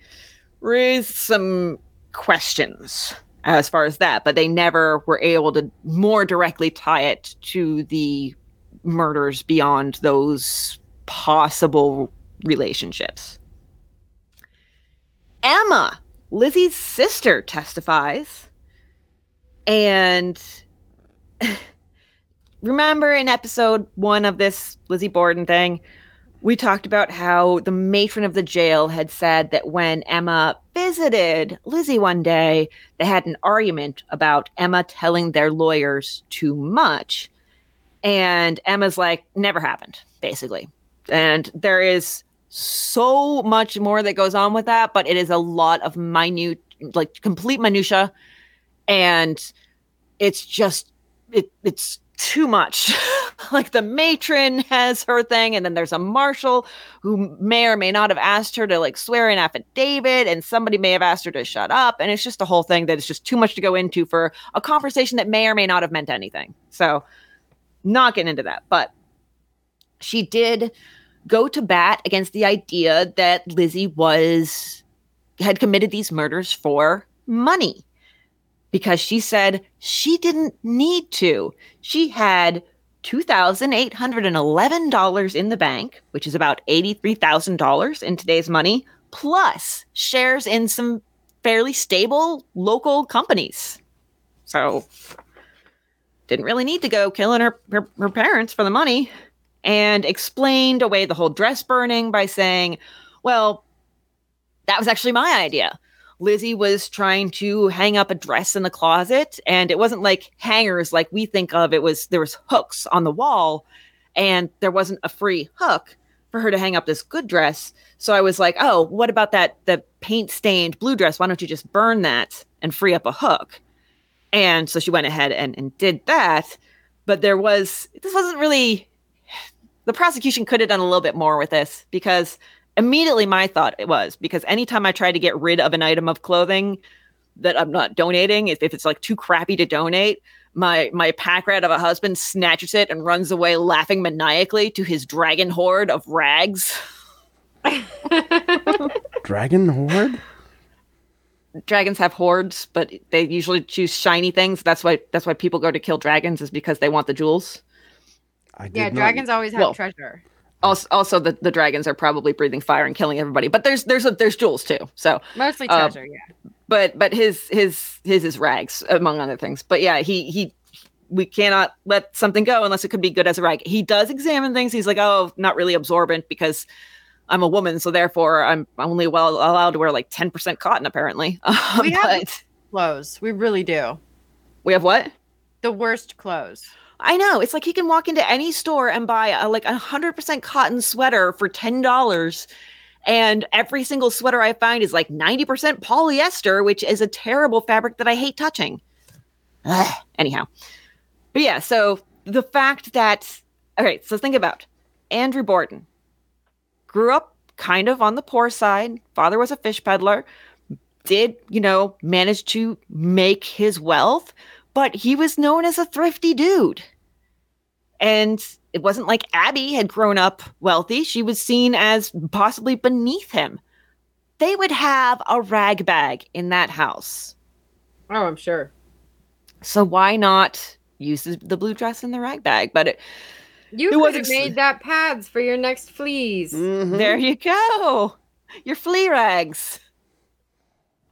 raised some questions as far as that, but they never were able to more directly tie it to the murders beyond those possible relationships. Emma, Lizzie's sister, testifies. And remember in episode one of this Lizzie Borden thing, we talked about how the matron of the jail had said that when Emma visited Lizzie one day, they had an argument about Emma telling their lawyers too much. And Emma's like, never happened, basically. And there is so much more that goes on with that, but it is a lot of minute, like complete minutia. And it's just, it, it's too much. like the matron has her thing, and then there's a marshal who may or may not have asked her to like swear an affidavit, and somebody may have asked her to shut up. And it's just a whole thing that is just too much to go into for a conversation that may or may not have meant anything. So, not getting into that. But she did go to bat against the idea that Lizzie was had committed these murders for money because she said she didn't need to. She had $2,811 in the bank, which is about $83,000 in today's money, plus shares in some fairly stable local companies. So, didn't really need to go killing her, her, her parents for the money and explained away the whole dress burning by saying, well, that was actually my idea. Lizzie was trying to hang up a dress in the closet and it wasn't like hangers like we think of it was there was hooks on the wall and there wasn't a free hook for her to hang up this good dress. So I was like, "Oh, what about that the paint stained blue dress? Why don't you just burn that and free up a hook?" And so she went ahead and, and did that. But there was this wasn't really the prosecution could have done a little bit more with this because immediately my thought it was because anytime I try to get rid of an item of clothing that I'm not donating, if, if it's like too crappy to donate, my my pack rat of a husband snatches it and runs away laughing maniacally to his dragon horde of rags. Dragon horde? Dragons have hordes, but they usually choose shiny things. That's why that's why people go to kill dragons is because they want the jewels. I did yeah, not- dragons always have Well, treasure. Also, also the, the dragons are probably breathing fire and killing everybody. But there's there's a, there's jewels too. So Mostly uh, treasure, yeah. but but his his his is rags among other things but yeah he he we cannot let something go unless it could be good as a rag he does examine things he's like oh not really absorbent because i'm a woman so therefore i'm only well allowed to wear like 10% cotton apparently We have- Clothes. We really do. we have what The worst clothes. I know it's like he can walk into any store and buy a like a 100% cotton sweater for $10 and every single sweater I find is like 90% polyester, which is a terrible fabric that I hate touching. Ugh. Anyhow. But yeah, so the fact that, all right, so think about Andrew Borden grew up kind of on the poor side. Father was a fish peddler, did, you know, manage to make his wealth, but he was known as a thrifty dude. And it wasn't like Abby had grown up wealthy. She was seen as possibly beneath him. They would have a rag bag in that house. Oh, I'm sure. So why not use the, the blue dress in the rag bag? But it, You It could was have made that pads for your next fleas. Mhm. there you go. Your flea rags.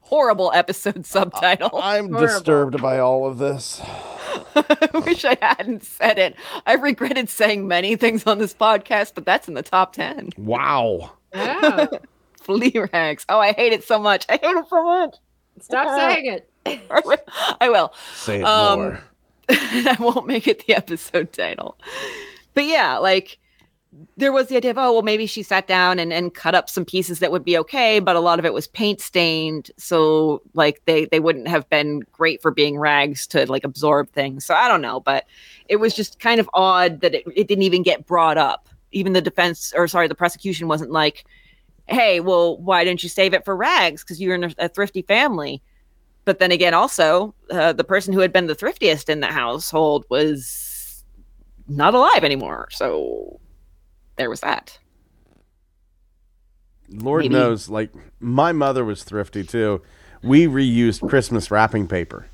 Horrible episode subtitle. I'm Horrible. disturbed by all of this. I wish I hadn't said it. I've regretted saying many things on this podcast, but that's in the top 10. Wow. Yeah. Flea rags. Oh, I hate it so much. I hate it so much. Stop saying it. I will. I will. Say it Um, more. I won't make it the episode title. But yeah, like there was the idea of, oh, well, maybe she sat down and, and cut up some pieces that would be okay, but a lot of it was paint stained. So like they they wouldn't have been great for being rags to like absorb things. So I don't know, but it was just kind of odd that it, it didn't even get brought up. Even the defense or sorry, the prosecution wasn't like, hey, well, why didn't you save it for rags? Because you're in a, a thrifty family. But then again, also, uh, the person who had been the thriftiest in the household was not alive anymore. So there was that. Lord Maybe. knows, like my mother was thrifty too. We reused Christmas wrapping paper.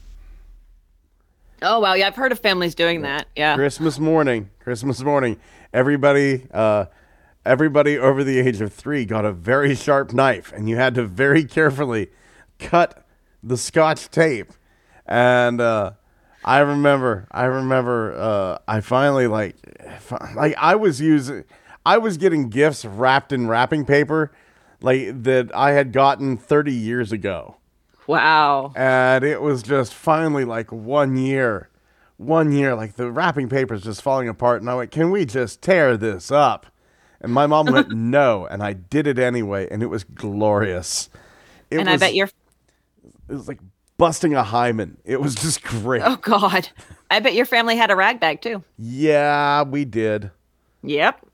Oh, wow. Yeah, I've heard of families doing that. Yeah. Christmas morning, Christmas morning, everybody, uh, everybody over the age of three got a very sharp knife, and you had to very carefully cut the scotch tape. And uh, I remember, I remember, uh, I finally like, like I was using, I was getting gifts wrapped in wrapping paper, like that I had gotten thirty years ago. Wow. and it was just finally like one year one year like the wrapping paper is just falling apart and i went can we just tear this up? And my mom went no and i did it anyway and it was glorious. It and was, I bet your it was like busting a hymen. It was just great. Oh god, I bet your family had a rag bag too. yeah we did. Yep.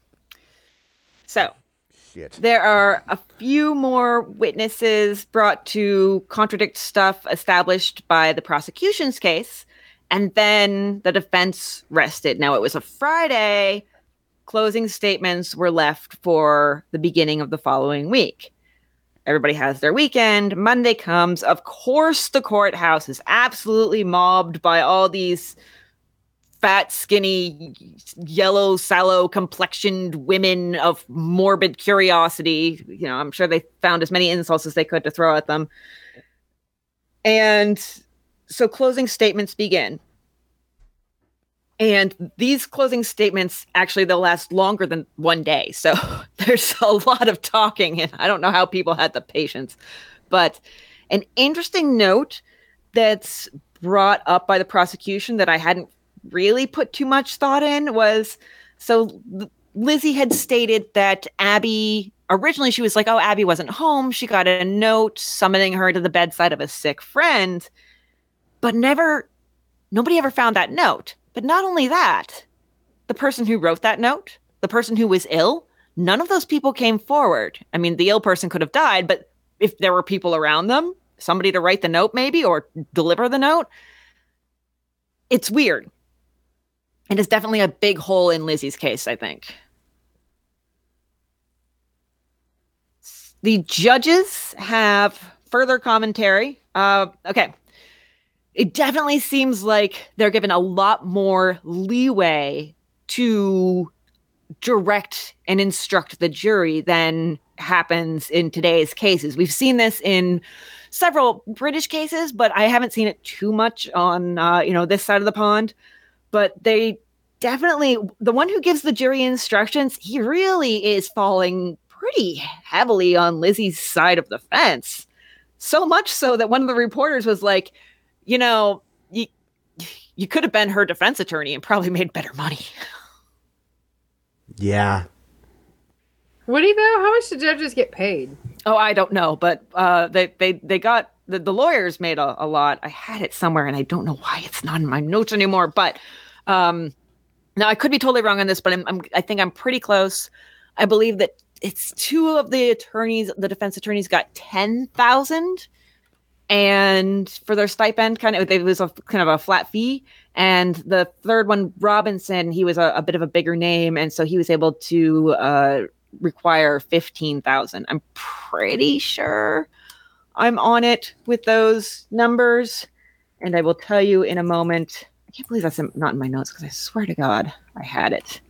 Shit there are a few more witnesses brought to contradict stuff established by the prosecution's case, and then the defense rested. Now it was a Friday. Closing statements were left for the beginning of the following week. Everybody has their weekend. Monday comes. Of course, the courthouse is absolutely mobbed by all these fat, skinny, yellow, sallow complexioned women of morbid curiosity. You know, I'm sure they found as many insults as they could to throw at them. And so closing statements begin. And these closing statements actually they'll last longer than one day. So there's a lot of talking and I don't know how people had the patience. But an interesting note that's brought up by the prosecution that I hadn't really put too much thought in was so Lizzie had stated that Abby originally she was like, "Oh, Abby wasn't home. She got a note summoning her to the bedside of a sick friend." But never nobody ever found that note. But not only that, the person who wrote that note, the person who was ill, none of those people came forward. I mean, the ill person could have died, but if there were people around them, somebody to write the note maybe or deliver the note, it's weird. And it's definitely a big hole in Lizzie's case, I think. The judges have further commentary. Uh, okay. It definitely seems like they're given a lot more leeway to direct and instruct the jury than happens in today's cases. We've seen this in several British cases, but I haven't seen it too much on uh, you know this side of the pond. But they definitely the one who gives the jury instructions, he really is falling pretty heavily on Lizzie's side of the fence. So much so that one of the reporters was like, you know, you you could have been her defense attorney and probably made better money. yeah What do you know? How much do judges get paid? Oh, I don't know, but uh, they they they got the, the lawyers made a, a lot. I had it somewhere, and I don't know why it's not in my notes anymore. But um, now I could be totally wrong on this, but I'm, I'm I think I'm pretty close. I believe that it's two of the attorneys, the defense attorneys, got ten thousand, and for their stipend, kind of it was a kind of a flat fee. And the third one, Robinson, he was a, a bit of a bigger name, and so he was able to uh, require 15,000. I'm pretty sure I'm on it with those numbers. And I will tell you in a moment. I can't believe that's in- not in my notes because I swear to God I had it.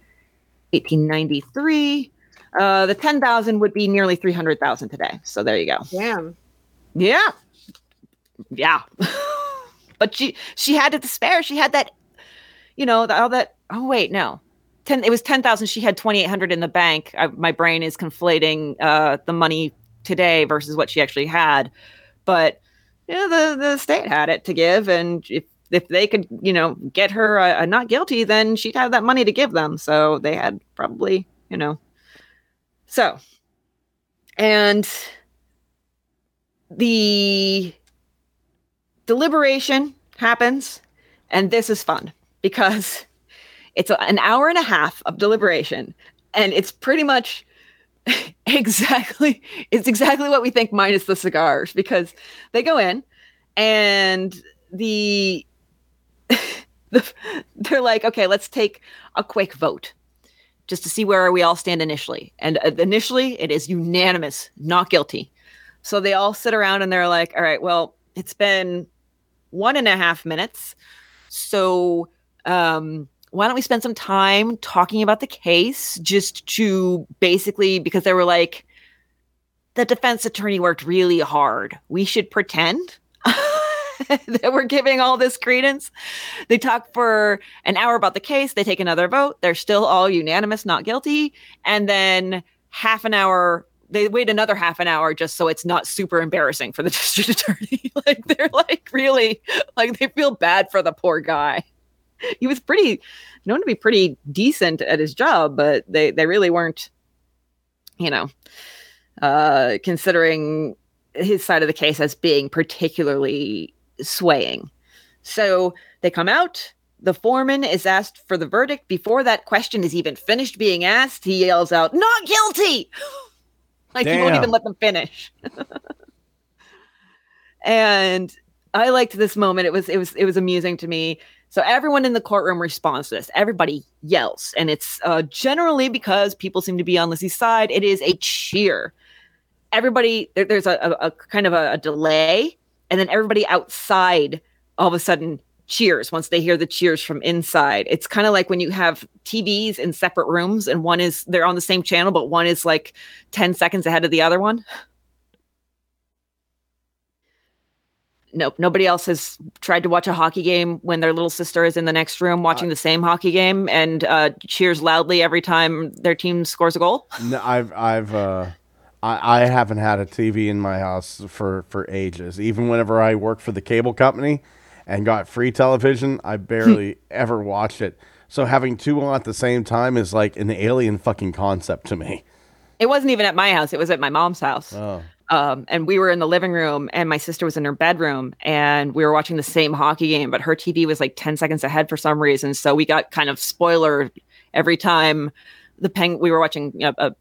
1893. Uh, the 10,000 would be nearly 300,000 today. So there you go. Damn. Yeah. Yeah. but she she had it to spare. She had that, you know, the, all that. Oh wait, no. Ten. It was ten thousand. She had twenty eight hundred in the bank. I, my brain is conflating uh, the money today versus what she actually had. But yeah, the the state had it to give, and if if they could, you know, get her a, a not guilty, then she'd have that money to give them. So they had probably, you know. So, and the deliberation happens, and this is fun because it's an hour and a half of deliberation, and it's pretty much exactly. It's exactly what we think, minus the cigars, because they go in and the, the they're like, okay, let's take a quick vote just to see where we all stand initially. And uh, initially, it is unanimous, not guilty. So they all sit around and they're like, all right, well, it's been one and a half minutes. So um, why don't we spend some time talking about the case just to basically, because they were like, the defense attorney worked really hard. We should pretend that we're giving all this credence. They talk for an hour about the case. They take another vote. They're still all unanimous, not guilty. And then half an hour, they wait another half an hour just so it's not super embarrassing for the district attorney. like they're like really, like they feel bad for the poor guy. He was pretty known to be pretty decent at his job, but they they really weren't, you know, uh, considering his side of the case as being particularly swaying. So they come out. The foreman is asked for the verdict. Before that question is even finished being asked, he yells out, Not guilty! like he won't even let them finish. and I liked this moment. It was it was it was amusing to me. So everyone in the courtroom responds to this. Everybody yells, and it's uh, generally because people seem to be on Lizzie's side. It is a cheer. Everybody there, there's a, a, a kind of a, a delay, and then everybody outside all of a sudden cheers once they hear the cheers from inside. It's kind of like when you have TVs in separate rooms, and one is they're on the same channel, but one is like ten seconds ahead of the other one. Nope. Nobody else has tried to watch a hockey game when their little sister is in the next room watching the same hockey game and uh, cheers loudly every time their team scores a goal. No, I've I've uh, I I haven't had a TV in my house for for ages. Even whenever I worked for the cable company and got free television, I barely ever watched it. So having two on at the same time is like an alien fucking concept to me. It wasn't even at my house; it was at my mom's house. Oh. Um, and we were in the living room, and my sister was in her bedroom, and we were watching the same hockey game, but her TV was like ten seconds ahead for some reason. So we got kind of spoiler every time the peng we were watching you know, a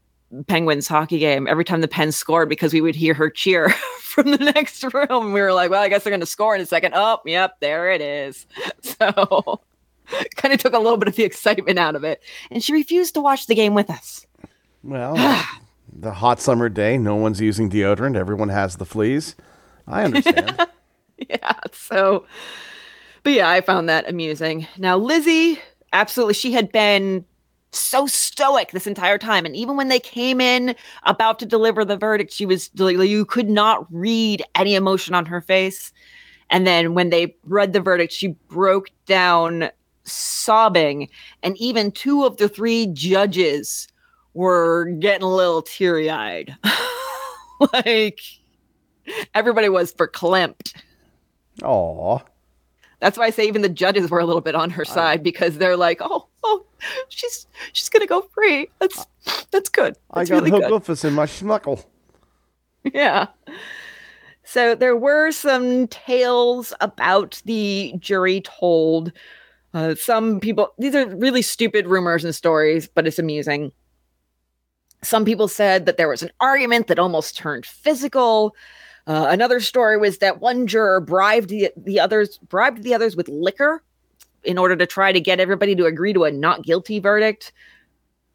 Penguins hockey game. Every time the Pens scored, because we would hear her cheer from the next room, we were like, "Well, I guess they're going to score in a second. Oh, yep, there it is. So kind of took a little bit of the excitement out of it, and she refused to watch the game with us. Well, the hot summer day, no one's using deodorant. Everyone has the fleas. I understand. yeah so but yeah i found that amusing now lizzie absolutely she had been so stoic this entire time and even when they came in about to deliver the verdict she was you could not read any emotion on her face. And then when they read the verdict she broke down sobbing and even two of the three judges were getting a little teary-eyed. Like everybody was verklempt. Aw. That's why I say even the judges were a little bit on her side because they're like, "Oh, oh, she's she's gonna go free. That's that's good. I got really good." hookufus in my schmuckle. Yeah. So there were some tales about the jury told. Uh, some people, these are really stupid rumors and stories, but it's amusing. Some people said that there was an argument that almost turned physical. Uh, another story was that one juror bribed the, the others, bribed the others with liquor in order to try to get everybody to agree to a not guilty verdict.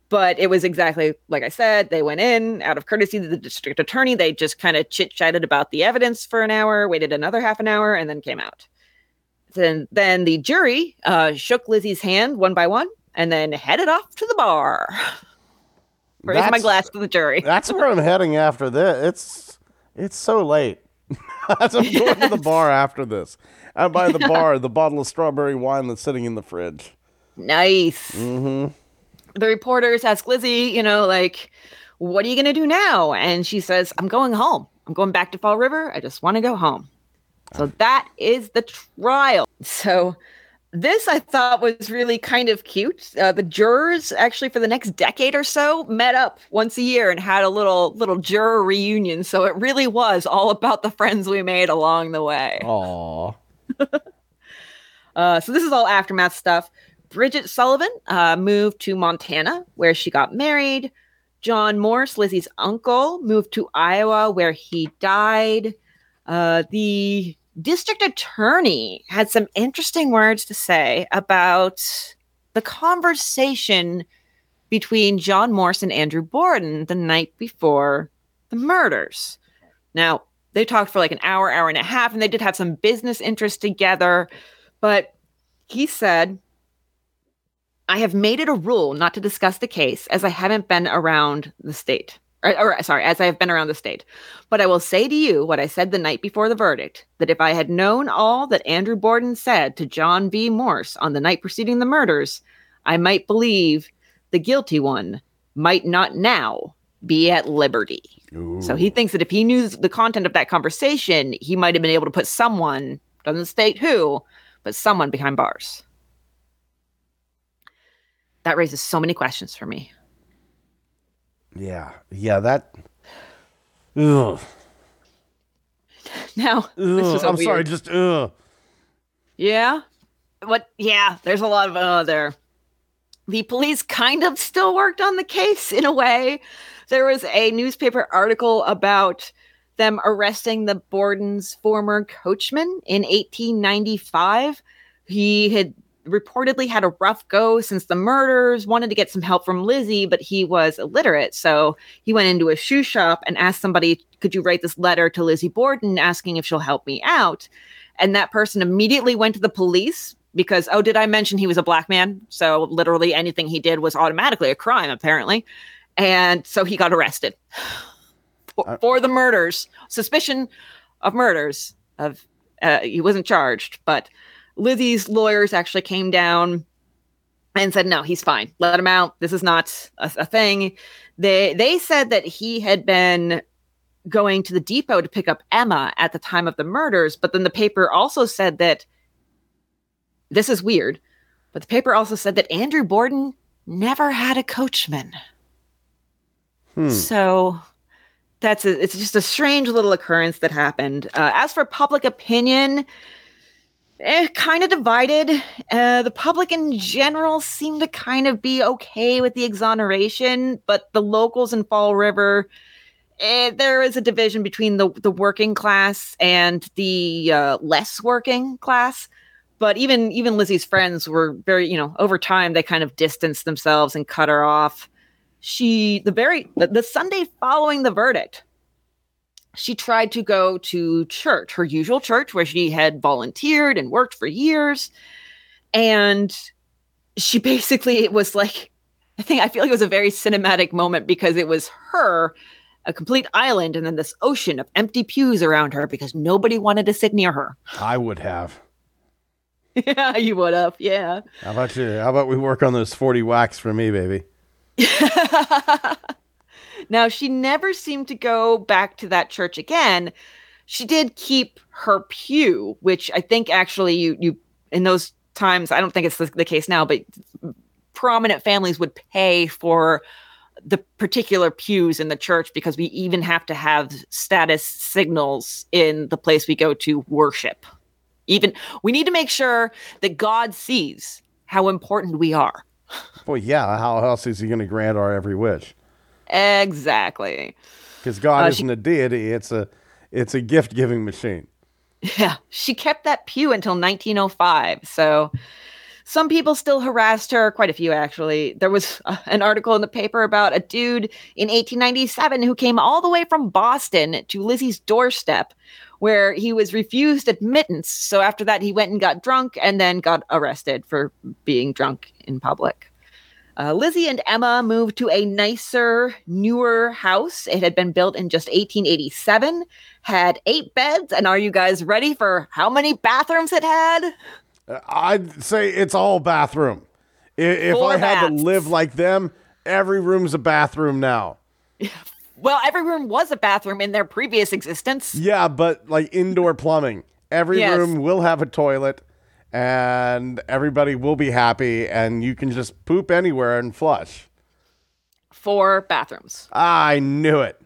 But it was exactly like I said. They went in out of courtesy to the district attorney. They just kind of chit chatted about the evidence for an hour, waited another half an hour, and then came out. Then, then the jury uh, shook Lizzie's hand one by one and then headed off to the bar. Raise my glass to the jury. That's where I'm heading after this. It's it's so late. As I'm going to the bar after this. And by the bar, the bottle of strawberry wine that's sitting in the fridge. Nice. Mm-hmm. The reporters ask Lizzie, you know, like, what are you going to do now? And she says, I'm going home. I'm going back to Fall River. I just want to go home. So that is the trial. So this I thought was really kind of cute. Uh, the jurors actually for the next decade or so met up once a year and had a little little juror reunion. So it really was all about the friends we made along the way. Aw. Uh, so this is all aftermath stuff. Bridget Sullivan uh, moved to Montana, where she got married. John Morse, Lizzie's uncle, moved to Iowa where he died. Uh, the district attorney had some interesting words to say about the conversation between John Morse and Andrew Borden the night before the murders. Now, they talked for like an hour, hour and a half, and they did have some business interests together. But he said, I have made it a rule not to discuss the case as I haven't been around the state. Or, or, sorry, as I have been around the state. But I will say to you what I said the night before the verdict that if I had known all that Andrew Borden said to John V. Morse on the night preceding the murders, I might believe the guilty one might not now be at liberty. Ooh. So he thinks that if he knew the content of that conversation, he might have been able to put someone, doesn't state who, but someone behind bars. That raises so many questions for me. Yeah, yeah, that. Ugh. Now, this Ugh. was a I'm sorry, just ugh. Yeah. What? Yeah, there's a lot of uh there. The police kind of still worked on the case in a way. There was a newspaper article about them arresting the Borden's former coachman in 1895. He had reportedly had a rough go since the murders, wanted to get some help from Lizzie, but he was illiterate. So he went into a shoe shop and asked somebody, Could you write this letter to Lizzie Borden asking if she'll help me out? And that person immediately went to the police because, oh, did I mention he was a black man? So literally anything he did was automatically a crime, apparently. And so he got arrested for, Uh, for the murders, suspicion of murders. Of uh, he wasn't charged, but Lizzie's lawyers actually came down and said, "No, he's fine. Let him out. This is not a, a thing." They they said that he had been going to the depot to pick up Emma at the time of the murders, but then the paper also said that this is weird, but the paper also said that Andrew Borden never had a coachman. Hmm. So that's a, it's just a strange little occurrence that happened. Uh, as for public opinion, eh, kind of divided. Uh, the public in general seemed to kind of be okay with the exoneration, but the locals in Fall River, eh, there is a division between the the working class and the uh, less working class. But even even Lizzie's friends were very, you know, over time they kind of distanced themselves and cut her off she the very the, the sunday following the verdict she tried to go to church her usual church where she had volunteered and worked for years and she basically it was like i think i feel like it was a very cinematic moment because it was her a complete island and then this ocean of empty pews around her because nobody wanted to sit near her I would have. yeah you would have yeah How about you? How about we work on those 40 whacks for me, baby? now she never seemed to go back to that church again. She did keep her pew, which I think actually you you in those times I don't think it's the, the case now, but prominent families would pay for the particular pews in the church because we even have to have status signals in the place we go to worship. Even we need to make sure that God sees how important we are. Well, yeah. How else is he going to grant our every wish? Exactly. Because God Uh, isn't a deity; it's a it's a gift giving machine. Yeah, she kept that pew until 1905. So some people still harassed her, quite a few actually. There was uh, an article in the paper about a dude in 1897 who came all the way from Boston to Lizzie's doorstep where he was refused admittance. So after that, he went and got drunk and then got arrested for being drunk in public. Uh, Lizzie and Emma moved to a nicer, newer house. It had been built in just 1887, had eight beds. And are you guys ready for how many bathrooms it had? Uh, I'd say it's all bathroom. If Four I had to live like them, every room's a bathroom now. Well, every room was a bathroom in their previous existence. Yeah, but like indoor plumbing. Every Yes. room will have a toilet and everybody will be happy and you can just poop anywhere and flush. Four bathrooms. I knew it.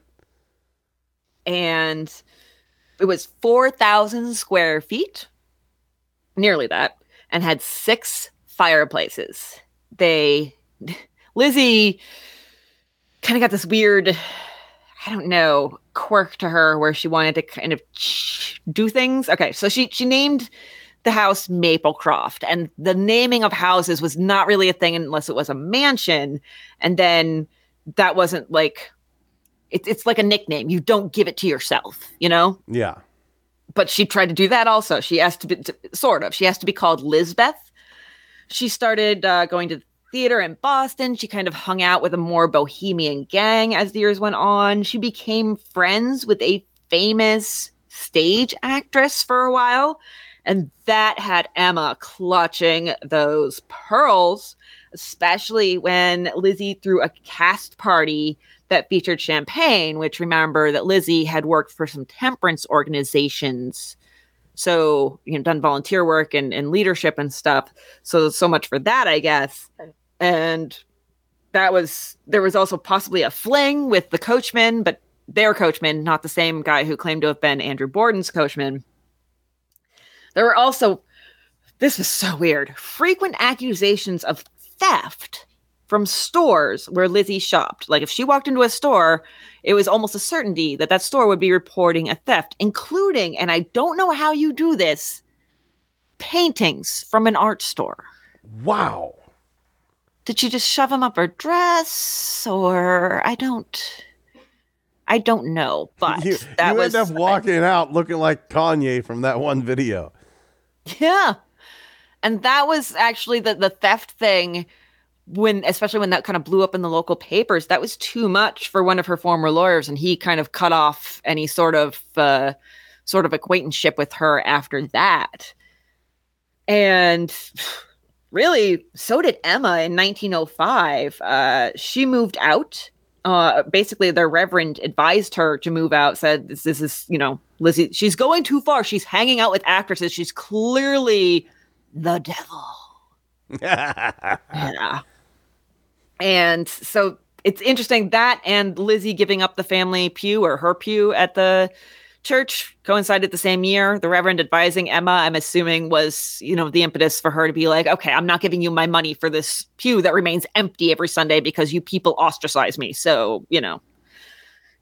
And it was 4,000 square feet, nearly that, and had six fireplaces. They, Lizzie, kind of got this weird, I don't know, quirk to her where she wanted to kind of do things. Okay, so she she named the house Maplecroft, and the naming of houses was not really a thing unless it was a mansion, and then that wasn't like it's it's like a nickname. You don't give it to yourself, you know. Yeah. But she tried to do that also. She asked to be to, sort of. She has to be called Lizbeth. She started uh, going to theater in Boston. She kind of hung out with a more bohemian gang as the years went on. She became friends with a famous stage actress for a while. And that had Emma clutching those pearls, especially when Lizzie threw a cast party that featured champagne, which remember that Lizzie had worked for some temperance organizations. So, you know, done volunteer work and, and leadership and stuff. So, so much for that, I guess. And that was, there was also possibly a fling with the coachman, but their coachman, not the same guy who claimed to have been Andrew Borden's coachman. There were also, this was so weird, frequent accusations of theft from stores where Lizzie shopped. Like if she walked into a store, it was almost a certainty that that store would be reporting a theft, including, and I don't know how you do this, paintings from an art store. Wow. Did she just shove them up her dress, or I don't, I don't know. But you, that you was end up walking out looking like Kanye from that one video. Yeah, and that was actually the the theft thing when especially when that kind of blew up in the local papers that was too much for one of her former lawyers and he kind of cut off any sort of uh, sort of acquaintanceship with her after that. And really so did emma in 1905 uh, she moved out uh, basically the reverend advised her to move out said this, this is you know lizzie she's going too far. She's hanging out with actresses. She's clearly the devil. Yeah. And so it's interesting that and Lizzie giving up the family pew or her pew at the church coincided the same year. The Reverend advising Emma, I'm assuming, was, you know, the impetus for her to be like, okay, I'm not giving you my money for this pew that remains empty every Sunday because you people ostracize me. So, you know,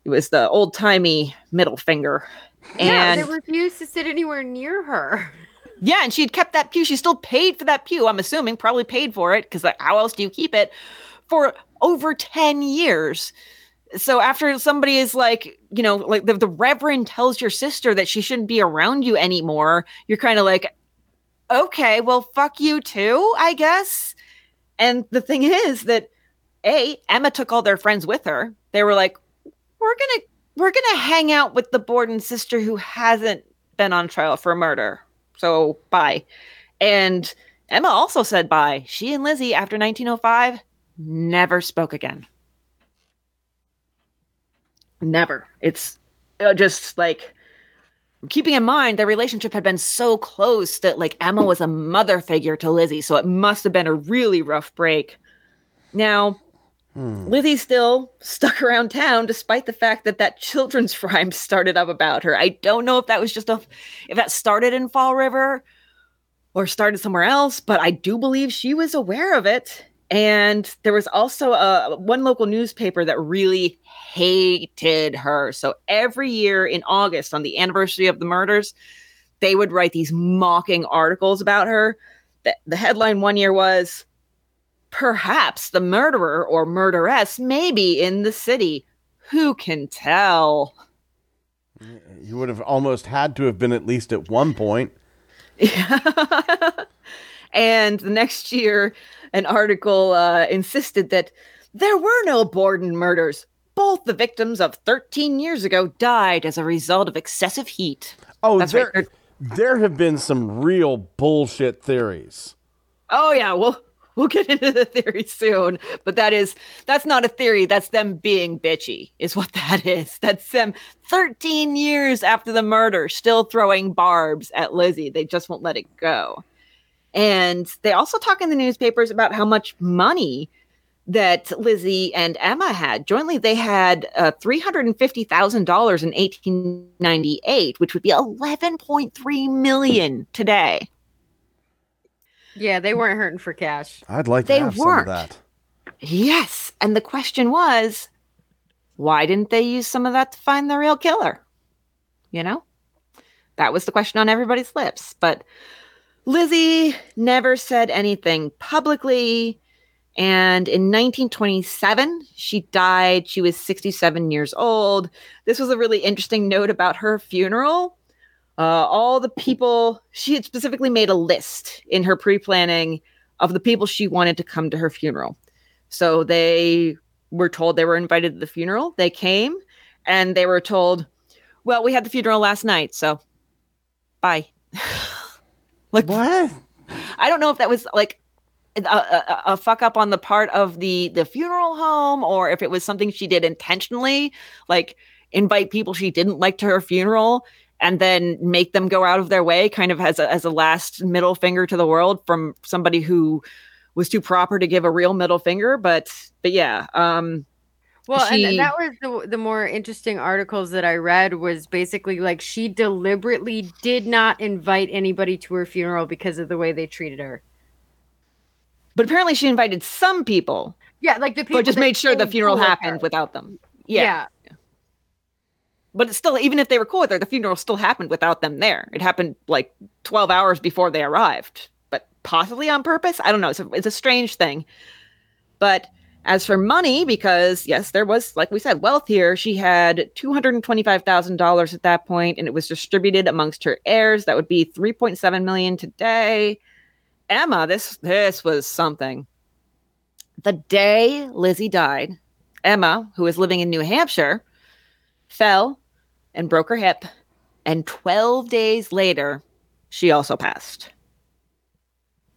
it was the old timey middle finger. Yeah, And they refused to sit anywhere near her. yeah, and she'd kept that pew. She still paid for that pew. I'm assuming probably paid for it because like, how else do you keep it for over 10 years? So after somebody is like, you know, like the, the reverend tells your sister that she shouldn't be around you anymore, you're kind of like, okay, well, fuck you too, I guess. And the thing is that A, Emma took all their friends with her. They were like, we're gonna we're gonna hang out with the Borden sister who hasn't been on trial for murder. So bye. And Emma also said bye. She and Lizzie, after 1905, never spoke again. Never. It's uh, just like keeping in mind their relationship had been so close that like Emma was a mother figure to Lizzie. So it must have been a really rough break. Now, Lizzie still stuck around town despite the fact that that children's rhyme started up about her. I don't know if that was just a if that started in Fall River or started somewhere else, but I do believe she was aware of it. And there was also a one local newspaper that really hated her. So every year in August on the anniversary of the murders, they would write these mocking articles about her. The, the headline one year was Perhaps the murderer or murderess may be in the city. Who can tell? Mm, you would have almost had to have been at least at one point. Yeah. and the next year, an article uh, insisted that there were no Borden murders. Both the victims of 13 years ago died as a result of excessive heat. Oh, That's there, right. there have been some real bullshit theories. Oh yeah, we'll we'll get into the theory soon. But that is that's not a theory. That's them being bitchy, is what that is. That's them 13 years after the murder, still throwing barbs at Lizzie. They just won't let it go. And they also talk in the newspapers about how much money that Lizzie and Emma had. Jointly, they had uh, $350,000 in 1898, which would be 11.3 million today. Yeah, they weren't hurting for cash. I'd like to They have weren't. some of that. Yes. And the question was why didn't they use some of that to find the real killer? You know? That was the question on everybody's lips. But Lizzie never said anything publicly. And in 1927, she died. She was 67 years old. This was a really interesting note about her funeral. Uh, all the people, she had specifically made a list in her pre planning of the people she wanted to come to her funeral. So they were told they were invited to the funeral. They came and they were told, well, we had the funeral last night. So bye. like, what? I don't know if that was like a, a, a, fuck up on the part of the the funeral home or if it was something she did intentionally like invite people she didn't like to her funeral and then make them go out of their way kind of as a, as a last middle finger to the world from somebody who was too proper to give a real middle finger but but yeah um well she, and that was the, the more interesting articles that i read was basically like she deliberately did not invite anybody to her funeral because of the way they treated her. But apparently she invited some people. Yeah like the people but just made sure the funeral happened her. without them. Yeah. yeah. But it's still even if they were cool with her the funeral still happened without them there. It happened like 12 hours before they arrived but possibly on purpose? I don't know. It's a, it's a strange thing. But as for money because yes there was like we said wealth here she had $225000 at that point and it was distributed amongst her heirs that would be 3.7 million today emma this this was something the day lizzie died emma who was living in new hampshire fell and broke her hip. And 12 days later, she also passed.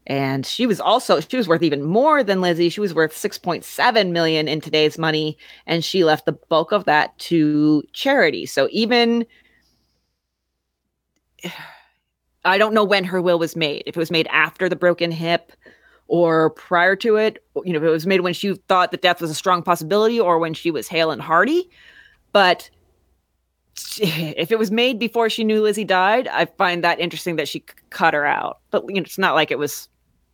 And she was also she was worth even more than Lizzie. She was worth 6.7 million in today's money and she left the bulk of that to charity. So even I don't know when her will was made. If it was made after the broken hip or prior to it, you know, if it was made when she thought that death was a strong possibility or when she was hale and hearty. But if it was made before she knew Lizzie died, I find that interesting that she cut her out. But you know, it's not like it was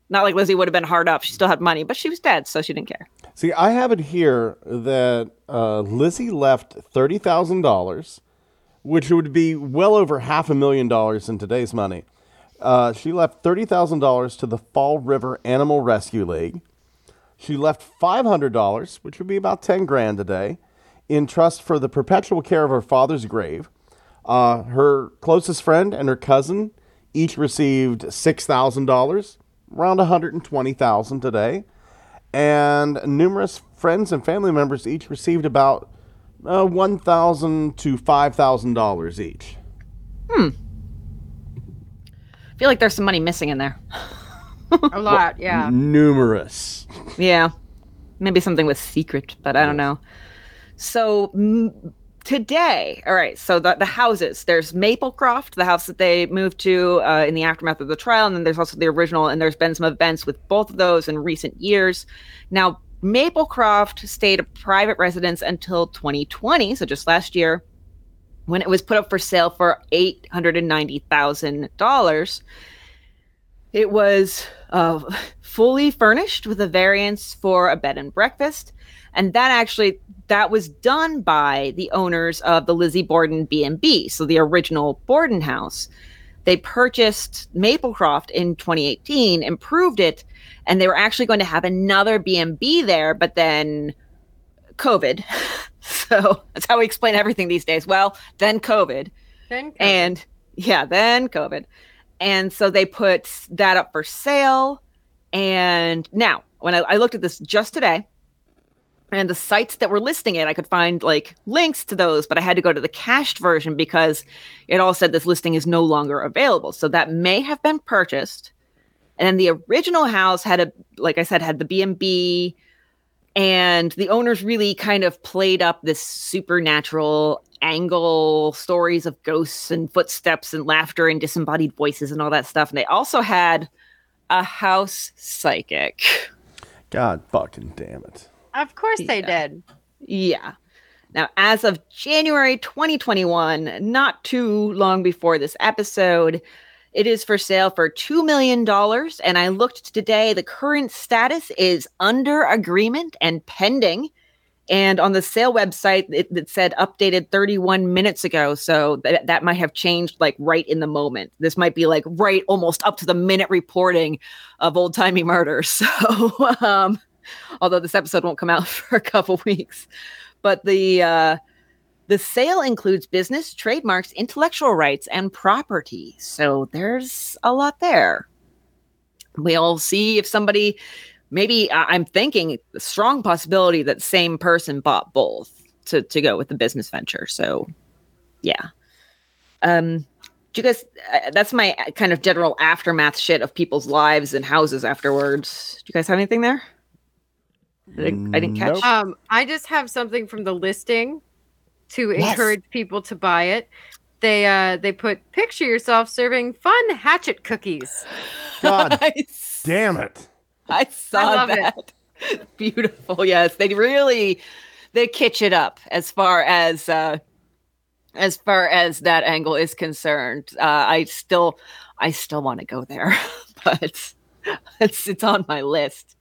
not like Lizzie would have been hard up. She still had money, but she was dead, so she didn't care. See, I have it here that uh, Lizzie left thirty thousand dollars, which would be well over half a million dollars in today's money. Uh, she left thirty thousand dollars to the Fall River Animal Rescue League. She left five hundred dollars, which would be about ten grand today in trust for the perpetual care of her father's grave. Uh, her closest friend and her cousin each received $6,000, around $120,000 today. And numerous friends and family members each received about uh, 1,000 to $5,000 each. Hmm. I feel like there's some money missing in there. A lot, yeah. Numerous. Yeah. Maybe something with secret, but I don't know. So m- today, all right, so the, the houses, there's Maplecroft, the house that they moved to uh, in the aftermath of the trial, and then there's also the original, and there's been some events with both of those in recent years. Now, Maplecroft stayed a private residence until 2020, so just last year, when it was put up for sale for $890,000. It was uh, fully furnished with a variance for a bed and breakfast. And that actually that was done by the owners of the Lizzie Borden B&B, so the original Borden house. They purchased Maplecroft in 2018, improved it, and they were actually going to have another B&B there, but then COVID. so that's how we explain everything these days. Well, then COVID. Then COVID. And yeah, then COVID. And so they put that up for sale. And now, when I, I looked at this just today, and the sites that were listing it i could find like links to those but i had to go to the cached version because it all said this listing is no longer available. So that may have been purchased. And then the original house had a like i said had the b&b and the owners really kind of played up this supernatural angle stories of ghosts and footsteps and laughter and disembodied voices and all that stuff. And they also had a house psychic. God fucking damn it of course they did. Yeah. Now, as of January 2021, not too long before this episode, it is for sale for $2 million. And I looked today, the current status is under agreement and pending. And on the sale website, it, it said updated 31 minutes ago. So that, that might have changed like right in the moment. This might be like right almost up to the minute reporting of old timey murder. So, um, although this episode won't come out for a couple weeks, but the, uh, the sale includes business, trademarks, intellectual rights, and property. So there's a lot there. We'll see if somebody, maybe I'm thinking strong possibility that same person bought both to, to go with the business venture. So yeah. Um, do you guys, uh, that's my uh, kind of general aftermath shit of people's lives and houses afterwards. Do you guys have anything there? I didn't, I didn't catch. Nope. Um, I just have something from the listing to Yes. encourage people to buy it. They uh they put picture yourself serving fun hatchet cookies. God damn it. I saw love it. that. Beautiful. Yes, they really they kitsch it up as far as uh as far as that angle is concerned. Uh I still I still want to go there, but it's it's on my list.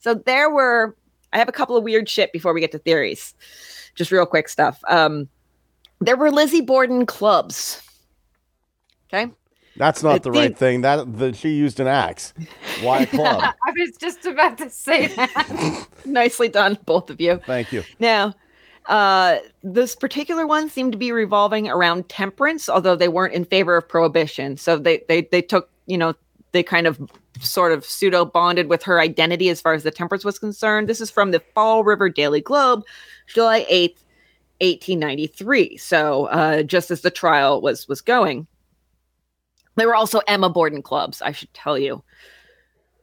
So there were I have a couple of weird shit before we get to theories. Just real quick stuff. Um there were Lizzie Borden clubs. Okay. That's not I the right thing. That the, she used an axe. Why club? I was just about to say that. Nicely done, both of you. Thank you. Now, uh, this particular one seemed to be revolving around temperance, although they weren't in favor of prohibition. So they they they took you know they kind of sort of pseudo bonded with her identity as far as the temperance was concerned. This is from the Fall River Daily Globe, July eighth, eighteen ninety three. So uh, just as the trial was was going, there were also Emma Borden clubs. I should tell you.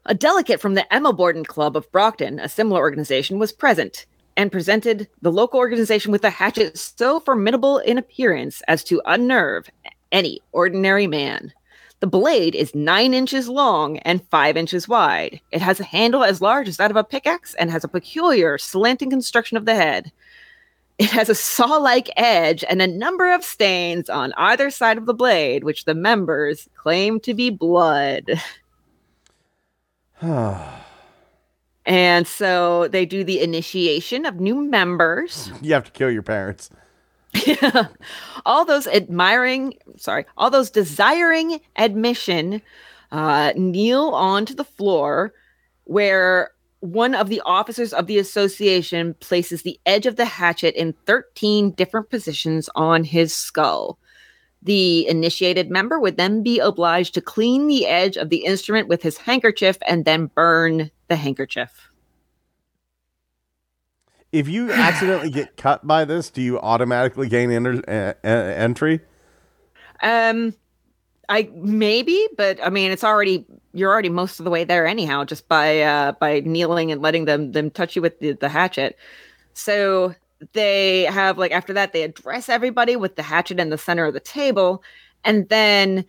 A delegate from the Emma Borden Club of Brockton, a similar organization, was present and presented the local organization with a hatchet so formidable in appearance as to unnerve any ordinary man. The blade is nine inches long and five inches wide. It has a handle as large as that of a pickaxe and has a peculiar slanting construction of the head. It has a saw like edge and a number of stains on either side of the blade, which the members claim to be blood. And so they do the initiation of new members. You have to kill your parents. all those admiring, sorry, all those desiring admission uh, kneel onto the floor where one of the officers of the association places the edge of the hatchet in 13 different positions on his skull. The initiated member would then be obliged to clean the edge of the instrument with his handkerchief and then burn the handkerchief. If you accidentally get cut by this, do you automatically gain enter- uh, uh, entry? Um, I maybe, but I mean, it's already you're already most of the way there anyhow, just by uh by kneeling and letting them them touch you with the, the hatchet. So they have like after that they address everybody with the hatchet in the center of the table, and then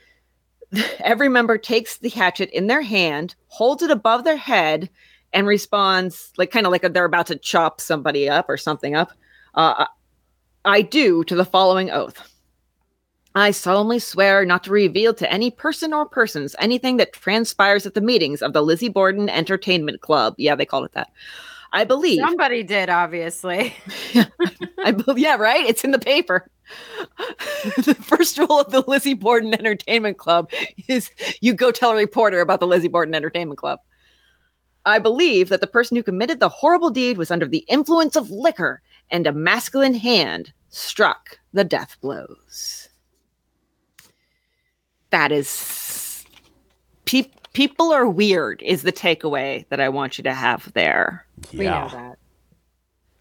every member takes the hatchet in their hand, holds it above their head, and responds like kind of like they're about to chop somebody up or something up. Uh, I do to the following oath. I solemnly swear not to reveal to any person or persons anything that transpires at the meetings of the Lizzie Borden Entertainment Club. Yeah, they called it that. I believe. Somebody did, obviously. I believe. Yeah, right. It's in the paper. the first rule of the Lizzie Borden Entertainment Club is you go tell a reporter about the Lizzie Borden Entertainment Club. I believe that the person who committed the horrible deed was under the influence of liquor, and a masculine hand struck the death blows. That is. Pe- people are weird, is the takeaway that I want you to have there. We know that.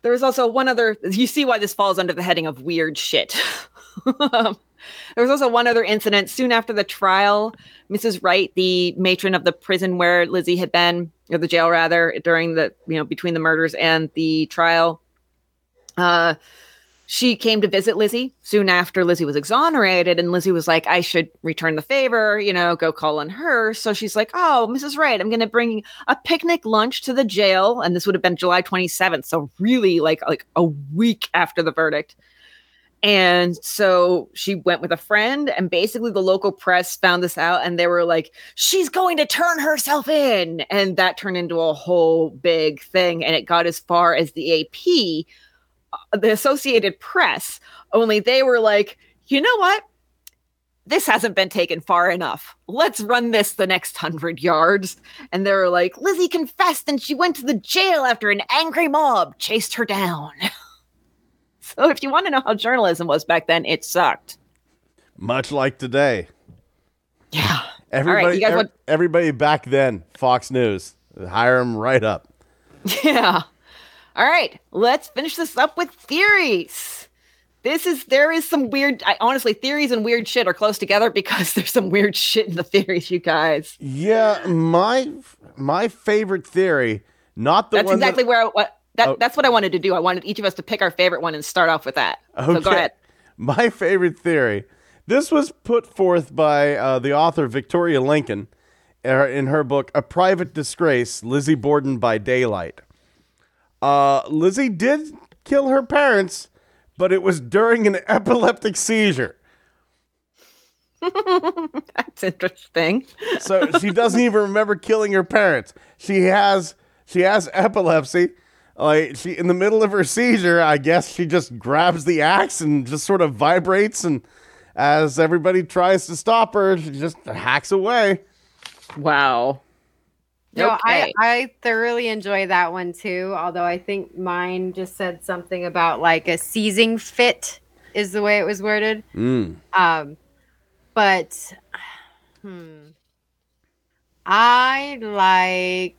There was also one other. You see why this falls under the heading of weird shit. there was also one other incident soon after the trial. Mrs. Wright, the matron of the prison where Lizzie had been, or the jail rather, during the you know between the murders and the trial, uh, she came to visit Lizzie soon after Lizzie was exonerated, and Lizzie was like, "I should return the favor, you know, go call on her." So she's like, "Oh, Mrs. Wright, I'm going to bring a picnic lunch to the jail," and this would have been July 27th, so really like like a week after the verdict. And so she went with a friend, and basically the local press found this out, and they were like, "She's going to turn herself in," and that turned into a whole big thing, and it got as far as the AP, uh, the Associated Press. Only they were like, "You know what? This hasn't been taken far enough. Let's run this the next hundred yards." And they were like, "Lizzie confessed, and she went to the jail after an angry mob chased her down." So if you want to know how journalism was back then, it sucked. Much like today. Yeah. Everybody, you guys ev- want- everybody back then, Fox News, hire them right up. Yeah. All right. Let's finish this up with theories. This is there is some weird I honestly theories and weird shit are close together because there's some weird shit in the theories, you guys. Yeah, my my favorite theory, not the That's exactly that, where I, what that, Oh. that's what I wanted to do. I wanted each of us to pick our favorite one and start off with that. So go ahead. My favorite theory. This was put forth by uh, the author Victoria Lincoln uh, in her book "A Private Disgrace: Lizzie Borden by Daylight." Uh, Lizzie did kill her parents, but it was during an epileptic seizure. That's interesting. So she doesn't even remember killing her parents. She has she has epilepsy. Like she in the middle of her seizure, I guess she just grabs the axe and just sort of vibrates and as everybody tries to stop her, she just hacks away. Wow. No, I, I thoroughly enjoy that one too. Although I think mine just said something about like a seizing fit is the way it was worded. Mm. Um, but hmm, I like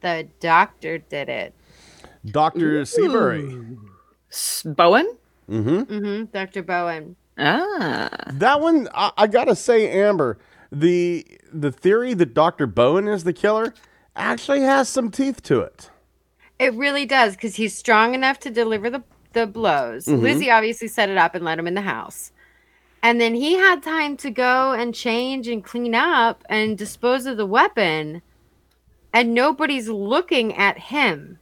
the doctor did it. Dr. Seabury. S- Bowen? Mm-hmm. Mm-hmm. Dr. Bowen. Ah. That one, I, I gotta say, Amber, the the theory that Dr. Bowen is the killer actually has some teeth to it. It really does because he's strong enough to deliver the, the blows. Lizzie obviously set it up and let him in the house. And then he had time to go and change and clean up and dispose of the weapon. And nobody's looking at him.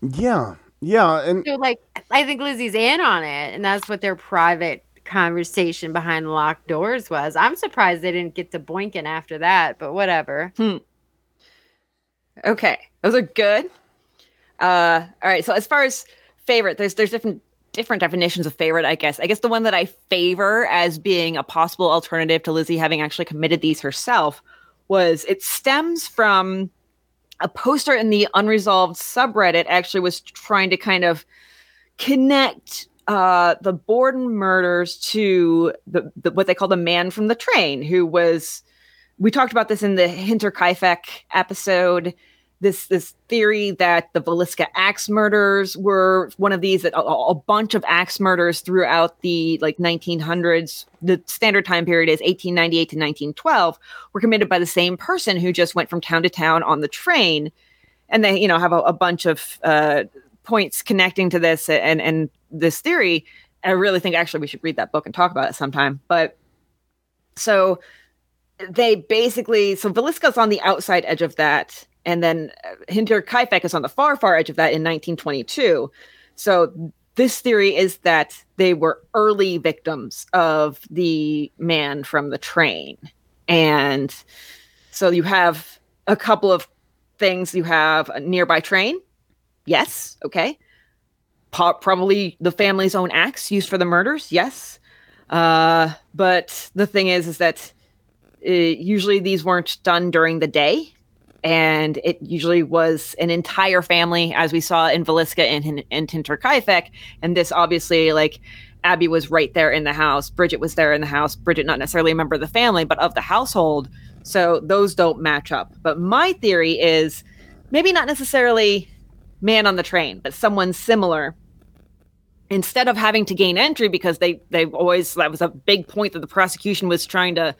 Yeah, yeah, and So, like, I think Lizzie's in on it. And that's what their private conversation behind locked doors was. I'm surprised they didn't get to boinking after that, but whatever. Okay, those are good. Uh, all right. So as far as favorite, there's there's different different definitions of favorite. I guess. I guess the one that I favor as being a possible alternative to Lizzie having actually committed these herself was it stems from a poster in the unresolved subreddit. Actually, was trying to kind of connect uh, the Borden murders to the, the what they call the man from the train, who was we talked about this in the Hinterkaifeck episode. This this theory that the Villisca axe murders were one of these that a, a bunch of axe murders throughout the like 1900s. The standard time period is 1898 to 1912 were committed by the same person who just went from town to town on the train, and they you know have a, a bunch of uh, points connecting to this and and this theory. I really think actually we should read that book and talk about it sometime. But so they basically so Villisca's on the outside edge of that, and then uh, Hinterkaifeck is on the far far edge of that in 1922. So this theory is that they were early victims of the man from the train, and so you have a couple of things. You have a nearby train. Yes, okay. Probably the family's own axe used for the murders. Yes, uh, but the thing is, is that uh, usually these weren't done during the day and it usually was an entire family as we saw in Villisca and in Hinterkaifeck and this obviously like Abby was right there in the house Bridget was there in the house Bridget not necessarily a member of the family but of the household. So those don't match up. But my theory is maybe not necessarily man on the train but someone similar. Instead of having to gain entry because they they always that was a big point that the prosecution was trying to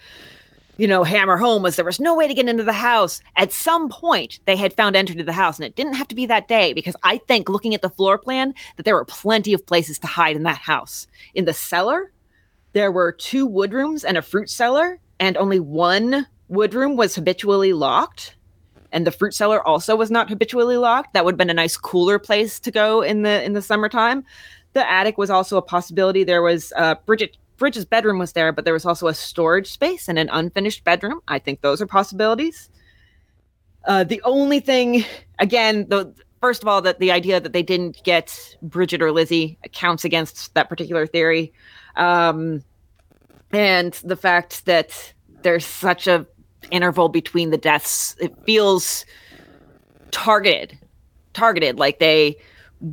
you know hammer home was there was no way to get into the house at some point they had found entry to the house and it didn't have to be that day because i think looking at the floor plan that there were plenty of places to hide in that house in the cellar there were two wood rooms and a fruit cellar and only one wood room was habitually locked and the fruit cellar also was not habitually locked. That would have been a nice cooler place to go in the in the summertime. The attic was also a possibility. There was uh, Bridget Bridget's bedroom was there, but there was also a storage space and an unfinished bedroom. I think those are possibilities. Uh, the only thing, again, the first of all, that the idea that they didn't get Bridget or Lizzie counts against that particular theory, um, and the fact that there's such a interval between the deaths, it feels targeted, targeted, like they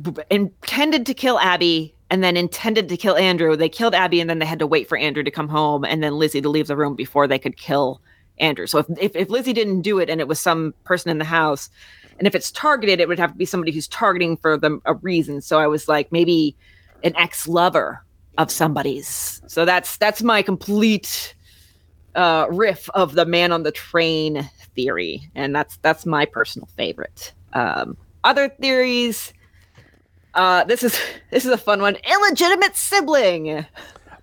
b- intended to kill Abby and then intended to kill Andrew. They killed Abby and then they had to wait for Andrew to come home and then Lizzie to leave the room before they could kill Andrew. So if, if, if Lizzie didn't do it and it was some person in the house, and if it's targeted, it would have to be somebody who's targeting for them a reason. So I was like, maybe an ex-lover of somebody's. So that's that's my complete uh, riff of the man on the train theory, and that's that's my personal favorite. Um, other theories. Uh, this is this is a fun one. Illegitimate sibling.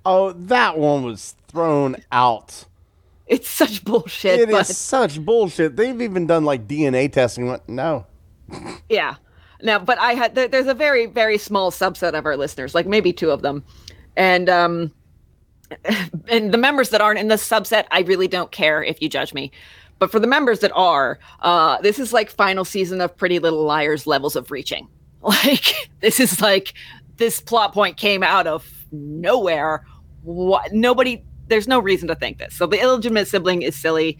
Oh, that one was thrown out. It's such bullshit. It but is such bullshit. They've even done like DNA testing. What? No. yeah. Now, but I had there, there's a very very small subset of our listeners, like maybe two of them, and um, and the members that aren't in the subset, I really don't care if you judge me. But for the members that are, uh, this is like final season of Pretty Little Liars levels of reaching. Like this is like this plot point came out of nowhere. What nobody there's no reason to think this. So the illegitimate sibling is silly.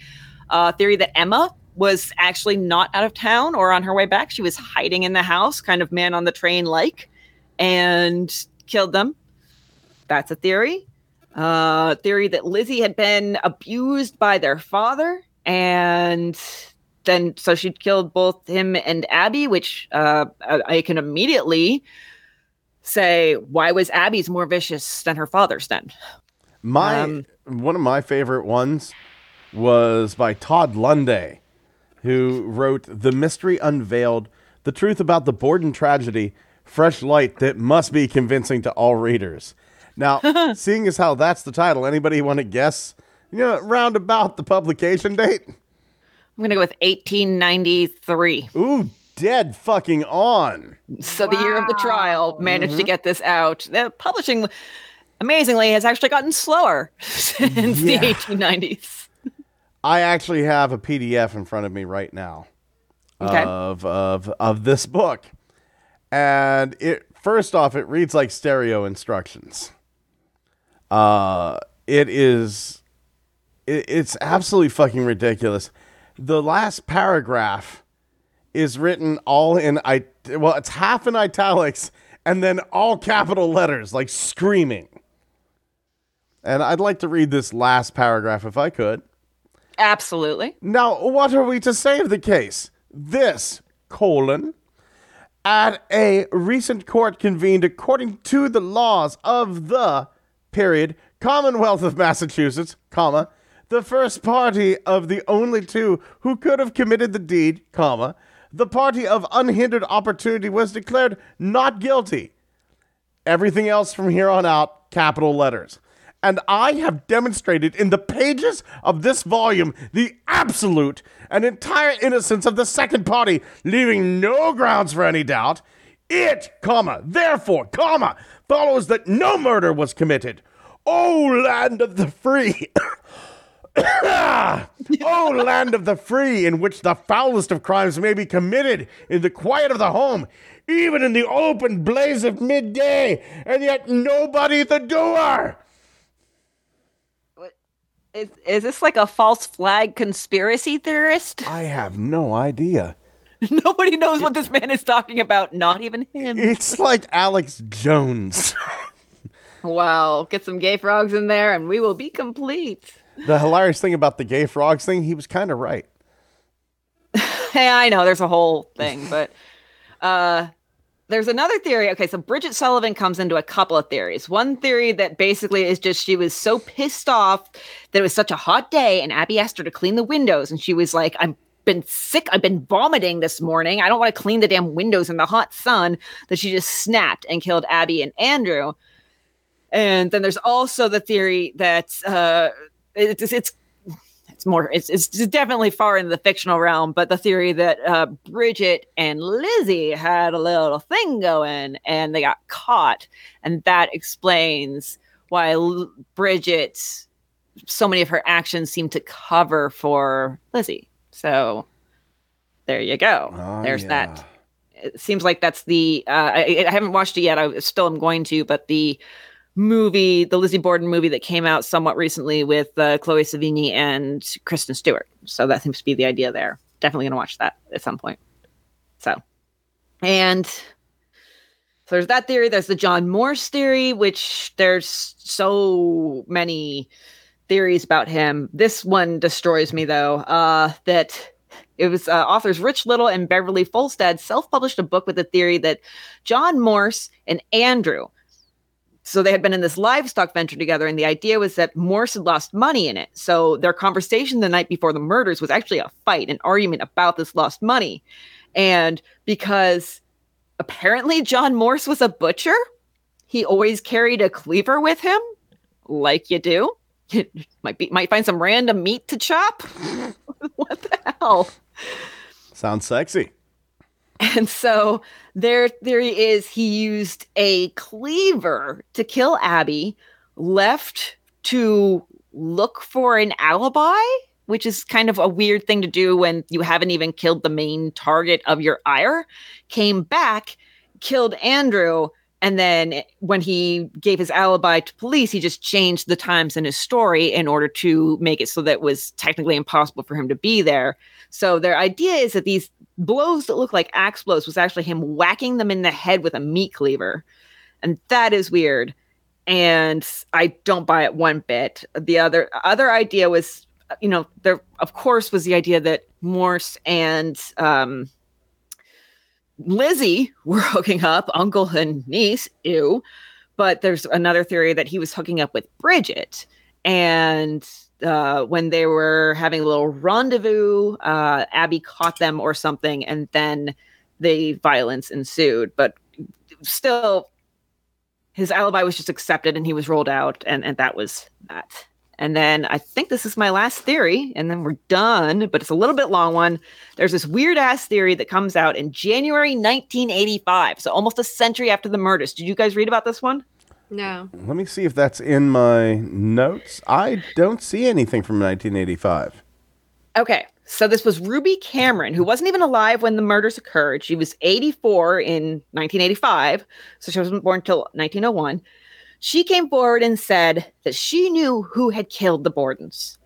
Uh, theory that Emma was actually not out of town or on her way back. She was hiding in the house, kind of man on the train like, and killed them. That's a theory. Uh, theory that Lizzie had been abused by their father and then so she killed both him and Abby, which uh, I can immediately say, why was Abby's more vicious than her father's then? My Um, one of my favorite ones was by Todd Lunday, who wrote "The Mystery Unveiled: The Truth About the Borden Tragedy." Fresh light that must be convincing to all readers. Now, seeing as how that's the title, anybody want to guess? You know, round about the publication date. I'm going to go with 1893. Ooh, dead fucking on. So the year of the trial managed to get this out. The publishing, amazingly, has actually gotten slower since Yeah. the 1890s. I actually have a PDF in front of me right now Okay. of of of this book, and it first off it reads like stereo instructions. Uh, it is, it, it's absolutely fucking ridiculous. The last paragraph is written all in I well, it's half in italics and then all capital letters, like screaming. And I'd like to read this last paragraph if I could. Absolutely. Now, what are we to say of the case? This, colon, at a recent court convened according to the laws of the, period, Commonwealth of Massachusetts, comma, the first party of the only two who could have committed the deed, comma, the party of unhindered opportunity was declared not guilty. Everything else from here on out, capital letters. And I have demonstrated in the pages of this volume the absolute and entire innocence of the second party, leaving no grounds for any doubt. It, comma, therefore, comma, follows that no murder was committed. O land of the free! O oh, land of the free, in which the foulest of crimes may be committed in the quiet of the home, even in the open blaze of midday, and yet nobody at the door! Is, is this like a false flag conspiracy theorist? I have no idea. Nobody knows what this man is talking about, not even him. It's like Alex Jones. Wow, get some gay frogs in there and we will be complete. The hilarious thing about the gay frogs thing, he was kind of right. Hey, I know there's a whole thing, but uh there's another theory. Okay, so Bridget Sullivan comes into a couple of theories. One theory that basically is just she was so pissed off that it was such a hot day and Abby asked her to clean the windows and she was like, I'm been sick. I've been vomiting this morning. I don't want to clean the damn windows in the hot sun that she just snapped and killed Abby and Andrew. And then there's also the theory that uh, it's, it's it's more it's it's definitely far in the fictional realm, but the theory that uh, Bridget and Lizzie had a little thing going and they got caught, and that explains why L- Bridget so many of her actions seem to cover for Lizzie. So there you go. Oh, There's yeah. that. It seems like that's the. Uh, I, I haven't watched it yet. I still am going to, but the movie, the Lizzie Borden movie that came out somewhat recently with uh, Chloe Sevigny and Kristen Stewart. So that seems to be the idea there. Definitely going to watch that at some point. So, and so there's that theory. There's the John Morse theory, which there's so many theories about him. This one destroys me though. Uh, that it was uh, authors Rich Little and Beverly Folstad self-published a book with the theory that John Morse and Andrew. So they had been in this livestock venture together, and the idea was that Morse had lost money in it. So their conversation the night before the murders was actually a fight, an argument about this lost money. And because apparently John Morse was a butcher, he always carried a cleaver with him, like you do. might be might find some random meat to chop. what the hell? Sounds sexy. And so their theory is he used a cleaver to kill Abby, left to look for an alibi, which is kind of a weird thing to do when you haven't even killed the main target of your ire. Came back, killed Andrew, and then when he gave his alibi to police, he just changed the times in his story in order to make it so that it was technically impossible for him to be there. So their idea is that these blows that look like axe blows was actually him whacking them in the head with a meat cleaver. And that is weird. And I don't buy it one bit. The other other idea was, you know, there of course was the idea that Morse and um Lizzie were hooking up, uncle and niece, ew. But there's another theory that he was hooking up with Bridget. And uh, when they were having a little rendezvous, uh, Abby caught them or something, and then the violence ensued. But still, his alibi was just accepted and he was rolled out, and, and that was that. And then I think this is my last theory, and then we're done, but it's a little bit long one. There's this weird ass theory that comes out in January 1985, so almost a century after the murders. Did you guys read about this one? No. Let me see if that's in my notes. I don't see anything from 1985. Okay, so this was Ruby Cameron, who wasn't even alive when the murders occurred. She was 84 in 1985, so she wasn't born until 1901. She came forward and said that she knew who had killed the Bordens.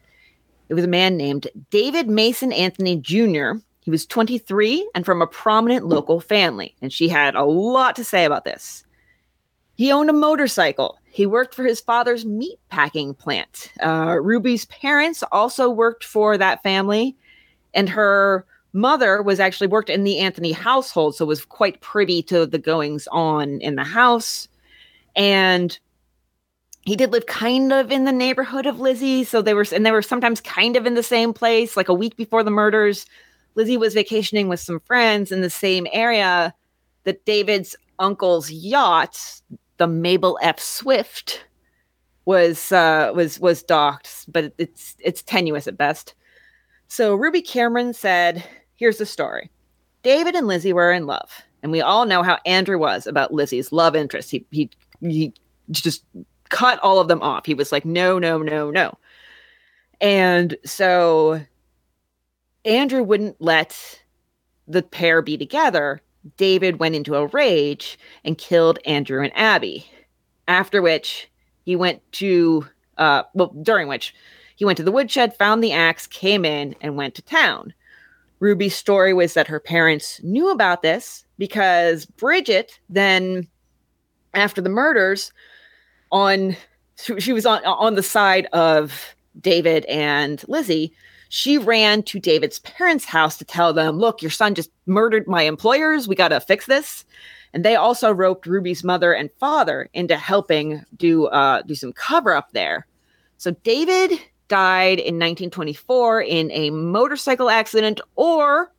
It was a man named David Mason Anthony Jr. He was 23 and from a prominent local family, and she had a lot to say about this. He owned a motorcycle. He worked for his father's meat packing plant. Uh, Ruby's parents also worked for that family, and her mother was actually worked in the Anthony household, so was quite privy to the goings on in the house. And he did live kind of in the neighborhood of Lizzie, so they were and they were sometimes kind of in the same place. Like a week before the murders, Lizzie was vacationing with some friends in the same area that David's uncle's yacht, the Mabel F. Swift, was uh, was was docked, but it's it's tenuous at best. So Ruby Cameron said, "Here's the story: David and Lizzie were in love, and we all know how Andrew was about Lizzie's love interest. He he he just cut all of them off. He was like, no, no, no, no. And so Andrew wouldn't let the pair be together. David went into a rage and killed Andrew and Abby. After which he went to, uh, well, during which he went to the woodshed, found the axe, came in, and went to town. Ruby's story was that her parents knew about this because Bridget then, after the murders, on she was on on the side of David and Lizzie. She ran to David's parents' house to tell them, "Look, your son just murdered my employers. We got to fix this." And they also roped Ruby's mother and father into helping do uh, do some cover up there. So David died in 1924 in a motorcycle accident, or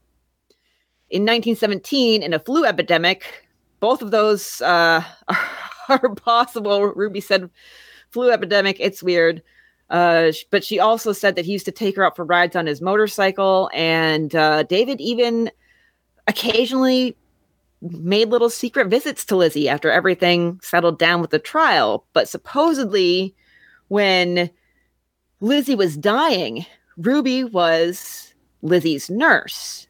in 1917 in a flu epidemic. Both of those uh, are, are possible. Ruby said flu epidemic. It's weird. Uh, but she also said that he used to take her out for rides on his motorcycle, and uh, David even occasionally made little secret visits to Lizzie after everything settled down with the trial. But supposedly, when Lizzie was dying, Ruby was Lizzie's nurse,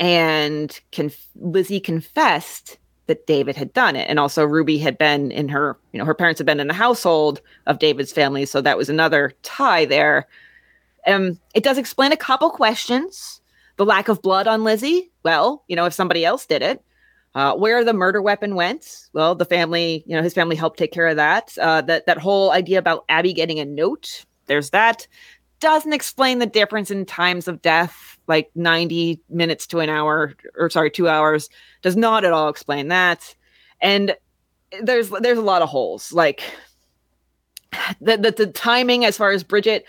and conf- Lizzie confessed that David had done it, and also Ruby had been in her, you know, her parents had been in the household of David's family, so that was another tie there. Um, it does explain a couple questions. The lack of blood on Lizzie. Well, you know, if somebody else did it, uh, where the murder weapon went, well, the family, you know, his family helped take care of that. Uh, that that whole idea about Abby getting a note, there's that. Doesn't explain the difference in times of death, like 90 minutes to an hour, or sorry, two hours. Does not at all explain that. And there's there's a lot of holes. Like the, the the timing as far as Bridget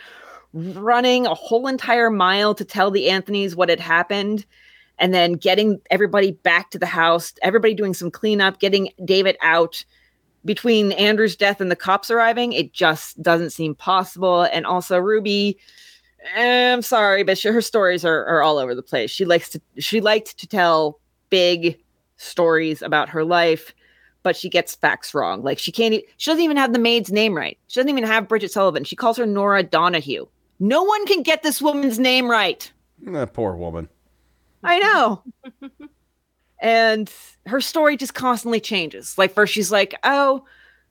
running a whole entire mile to tell the Anthonys what had happened and then getting everybody back to the house, everybody doing some cleanup, getting David out between Andrew's death and the cops arriving, it just doesn't seem possible. And also Ruby, eh, I'm sorry, but she, her stories are, are all over the place. She likes to she liked to tell big stories about her life, but she gets facts wrong. Like she can't e- she doesn't even have the maid's name right. She doesn't even have Bridget Sullivan. She calls her Nora Donahue. No one can get this woman's name right. That poor woman. I know. and her story just constantly changes. Like first she's like, "Oh,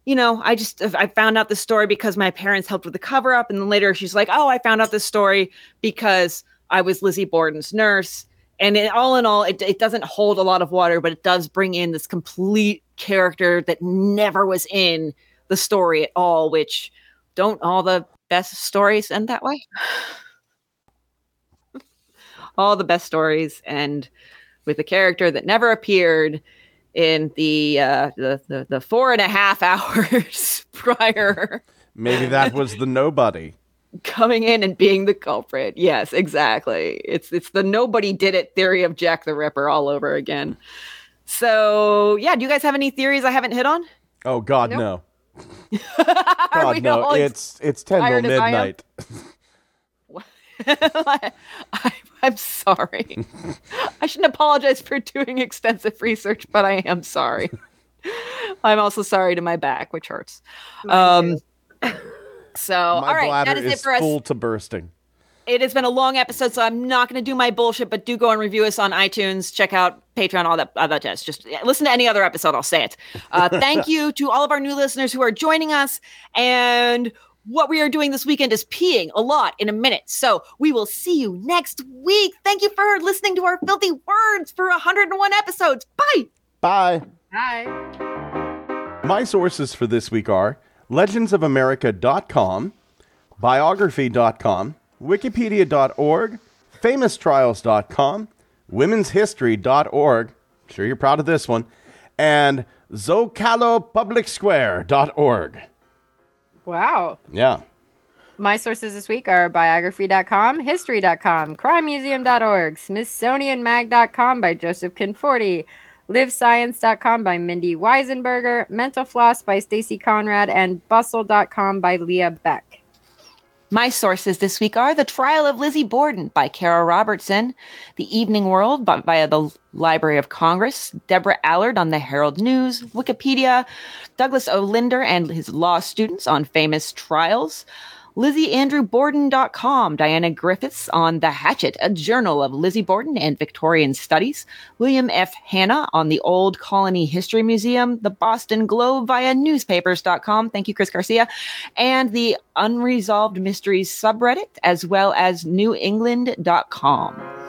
you know, I just uh, I found out this story because my parents helped with the cover up." And then later she's like, "Oh, I found out this story because I was Lizzie Borden's nurse." And it, all in all, it, it doesn't hold a lot of water, but it does bring in this complete character that never was in the story at all. Which don't all the best stories end that way? all the best stories and with a character that never appeared in the uh, the, the the four and a half hours prior Maybe that was the nobody. coming in and being the culprit. Yes, exactly. It's it's the nobody did it theory of Jack the Ripper all over again. So yeah, do you guys have any theories I haven't hit on? Oh God, Nope. no. God, no. It's it's ten till tired I am? midnight. I, I'm sorry. I shouldn't apologize for doing extensive research, but I am sorry. I'm also sorry to my back, which hurts. Um, so, My all right, that is, is it for us. full to bursting. It has been a long episode, so I'm not going to do my bullshit, but do go and review us on iTunes. Check out Patreon, all that, all that jazz. Just listen to any other episode. I'll say it. Uh, thank you to all of our new listeners who are joining us. And what we are doing this weekend is peeing a lot in a minute. So we will see you next week. Thank you for listening to our filthy words for 101 episodes. Bye. Bye. Bye. My sources for this week are legendsofamerica.com, biography.com, wikipedia.org, famoustrials.com, womenshistory.org, sure you're proud of this one, and zocalopublicsquare.org. Wow. Yeah. My sources this week are biography.com, history.com, crimemuseum.org, smithsonianmag.com by Joseph Conforti, livescience.com by Mindy Weisenberger, Mental Floss by Stacy Conradt, and bustle.com by Leah Beck. My sources this week are The Trial of Lizzie Borden by Cara Robertson, The Evening World by, via the Library of Congress, Deborah Allard on the Herald News, Wikipedia, Douglas O. Linder and his law students on famous trials, LizzieAndrewBorden.com, Diana Griffiths on The Hatchet, a journal of Lizzie Borden and Victorian Studies, William F. Hanna on the Old Colony History Museum, the Boston Globe via newspapers.com, thank you, Chris Garcia, and the Unresolved Mysteries subreddit, as well as newengland.com.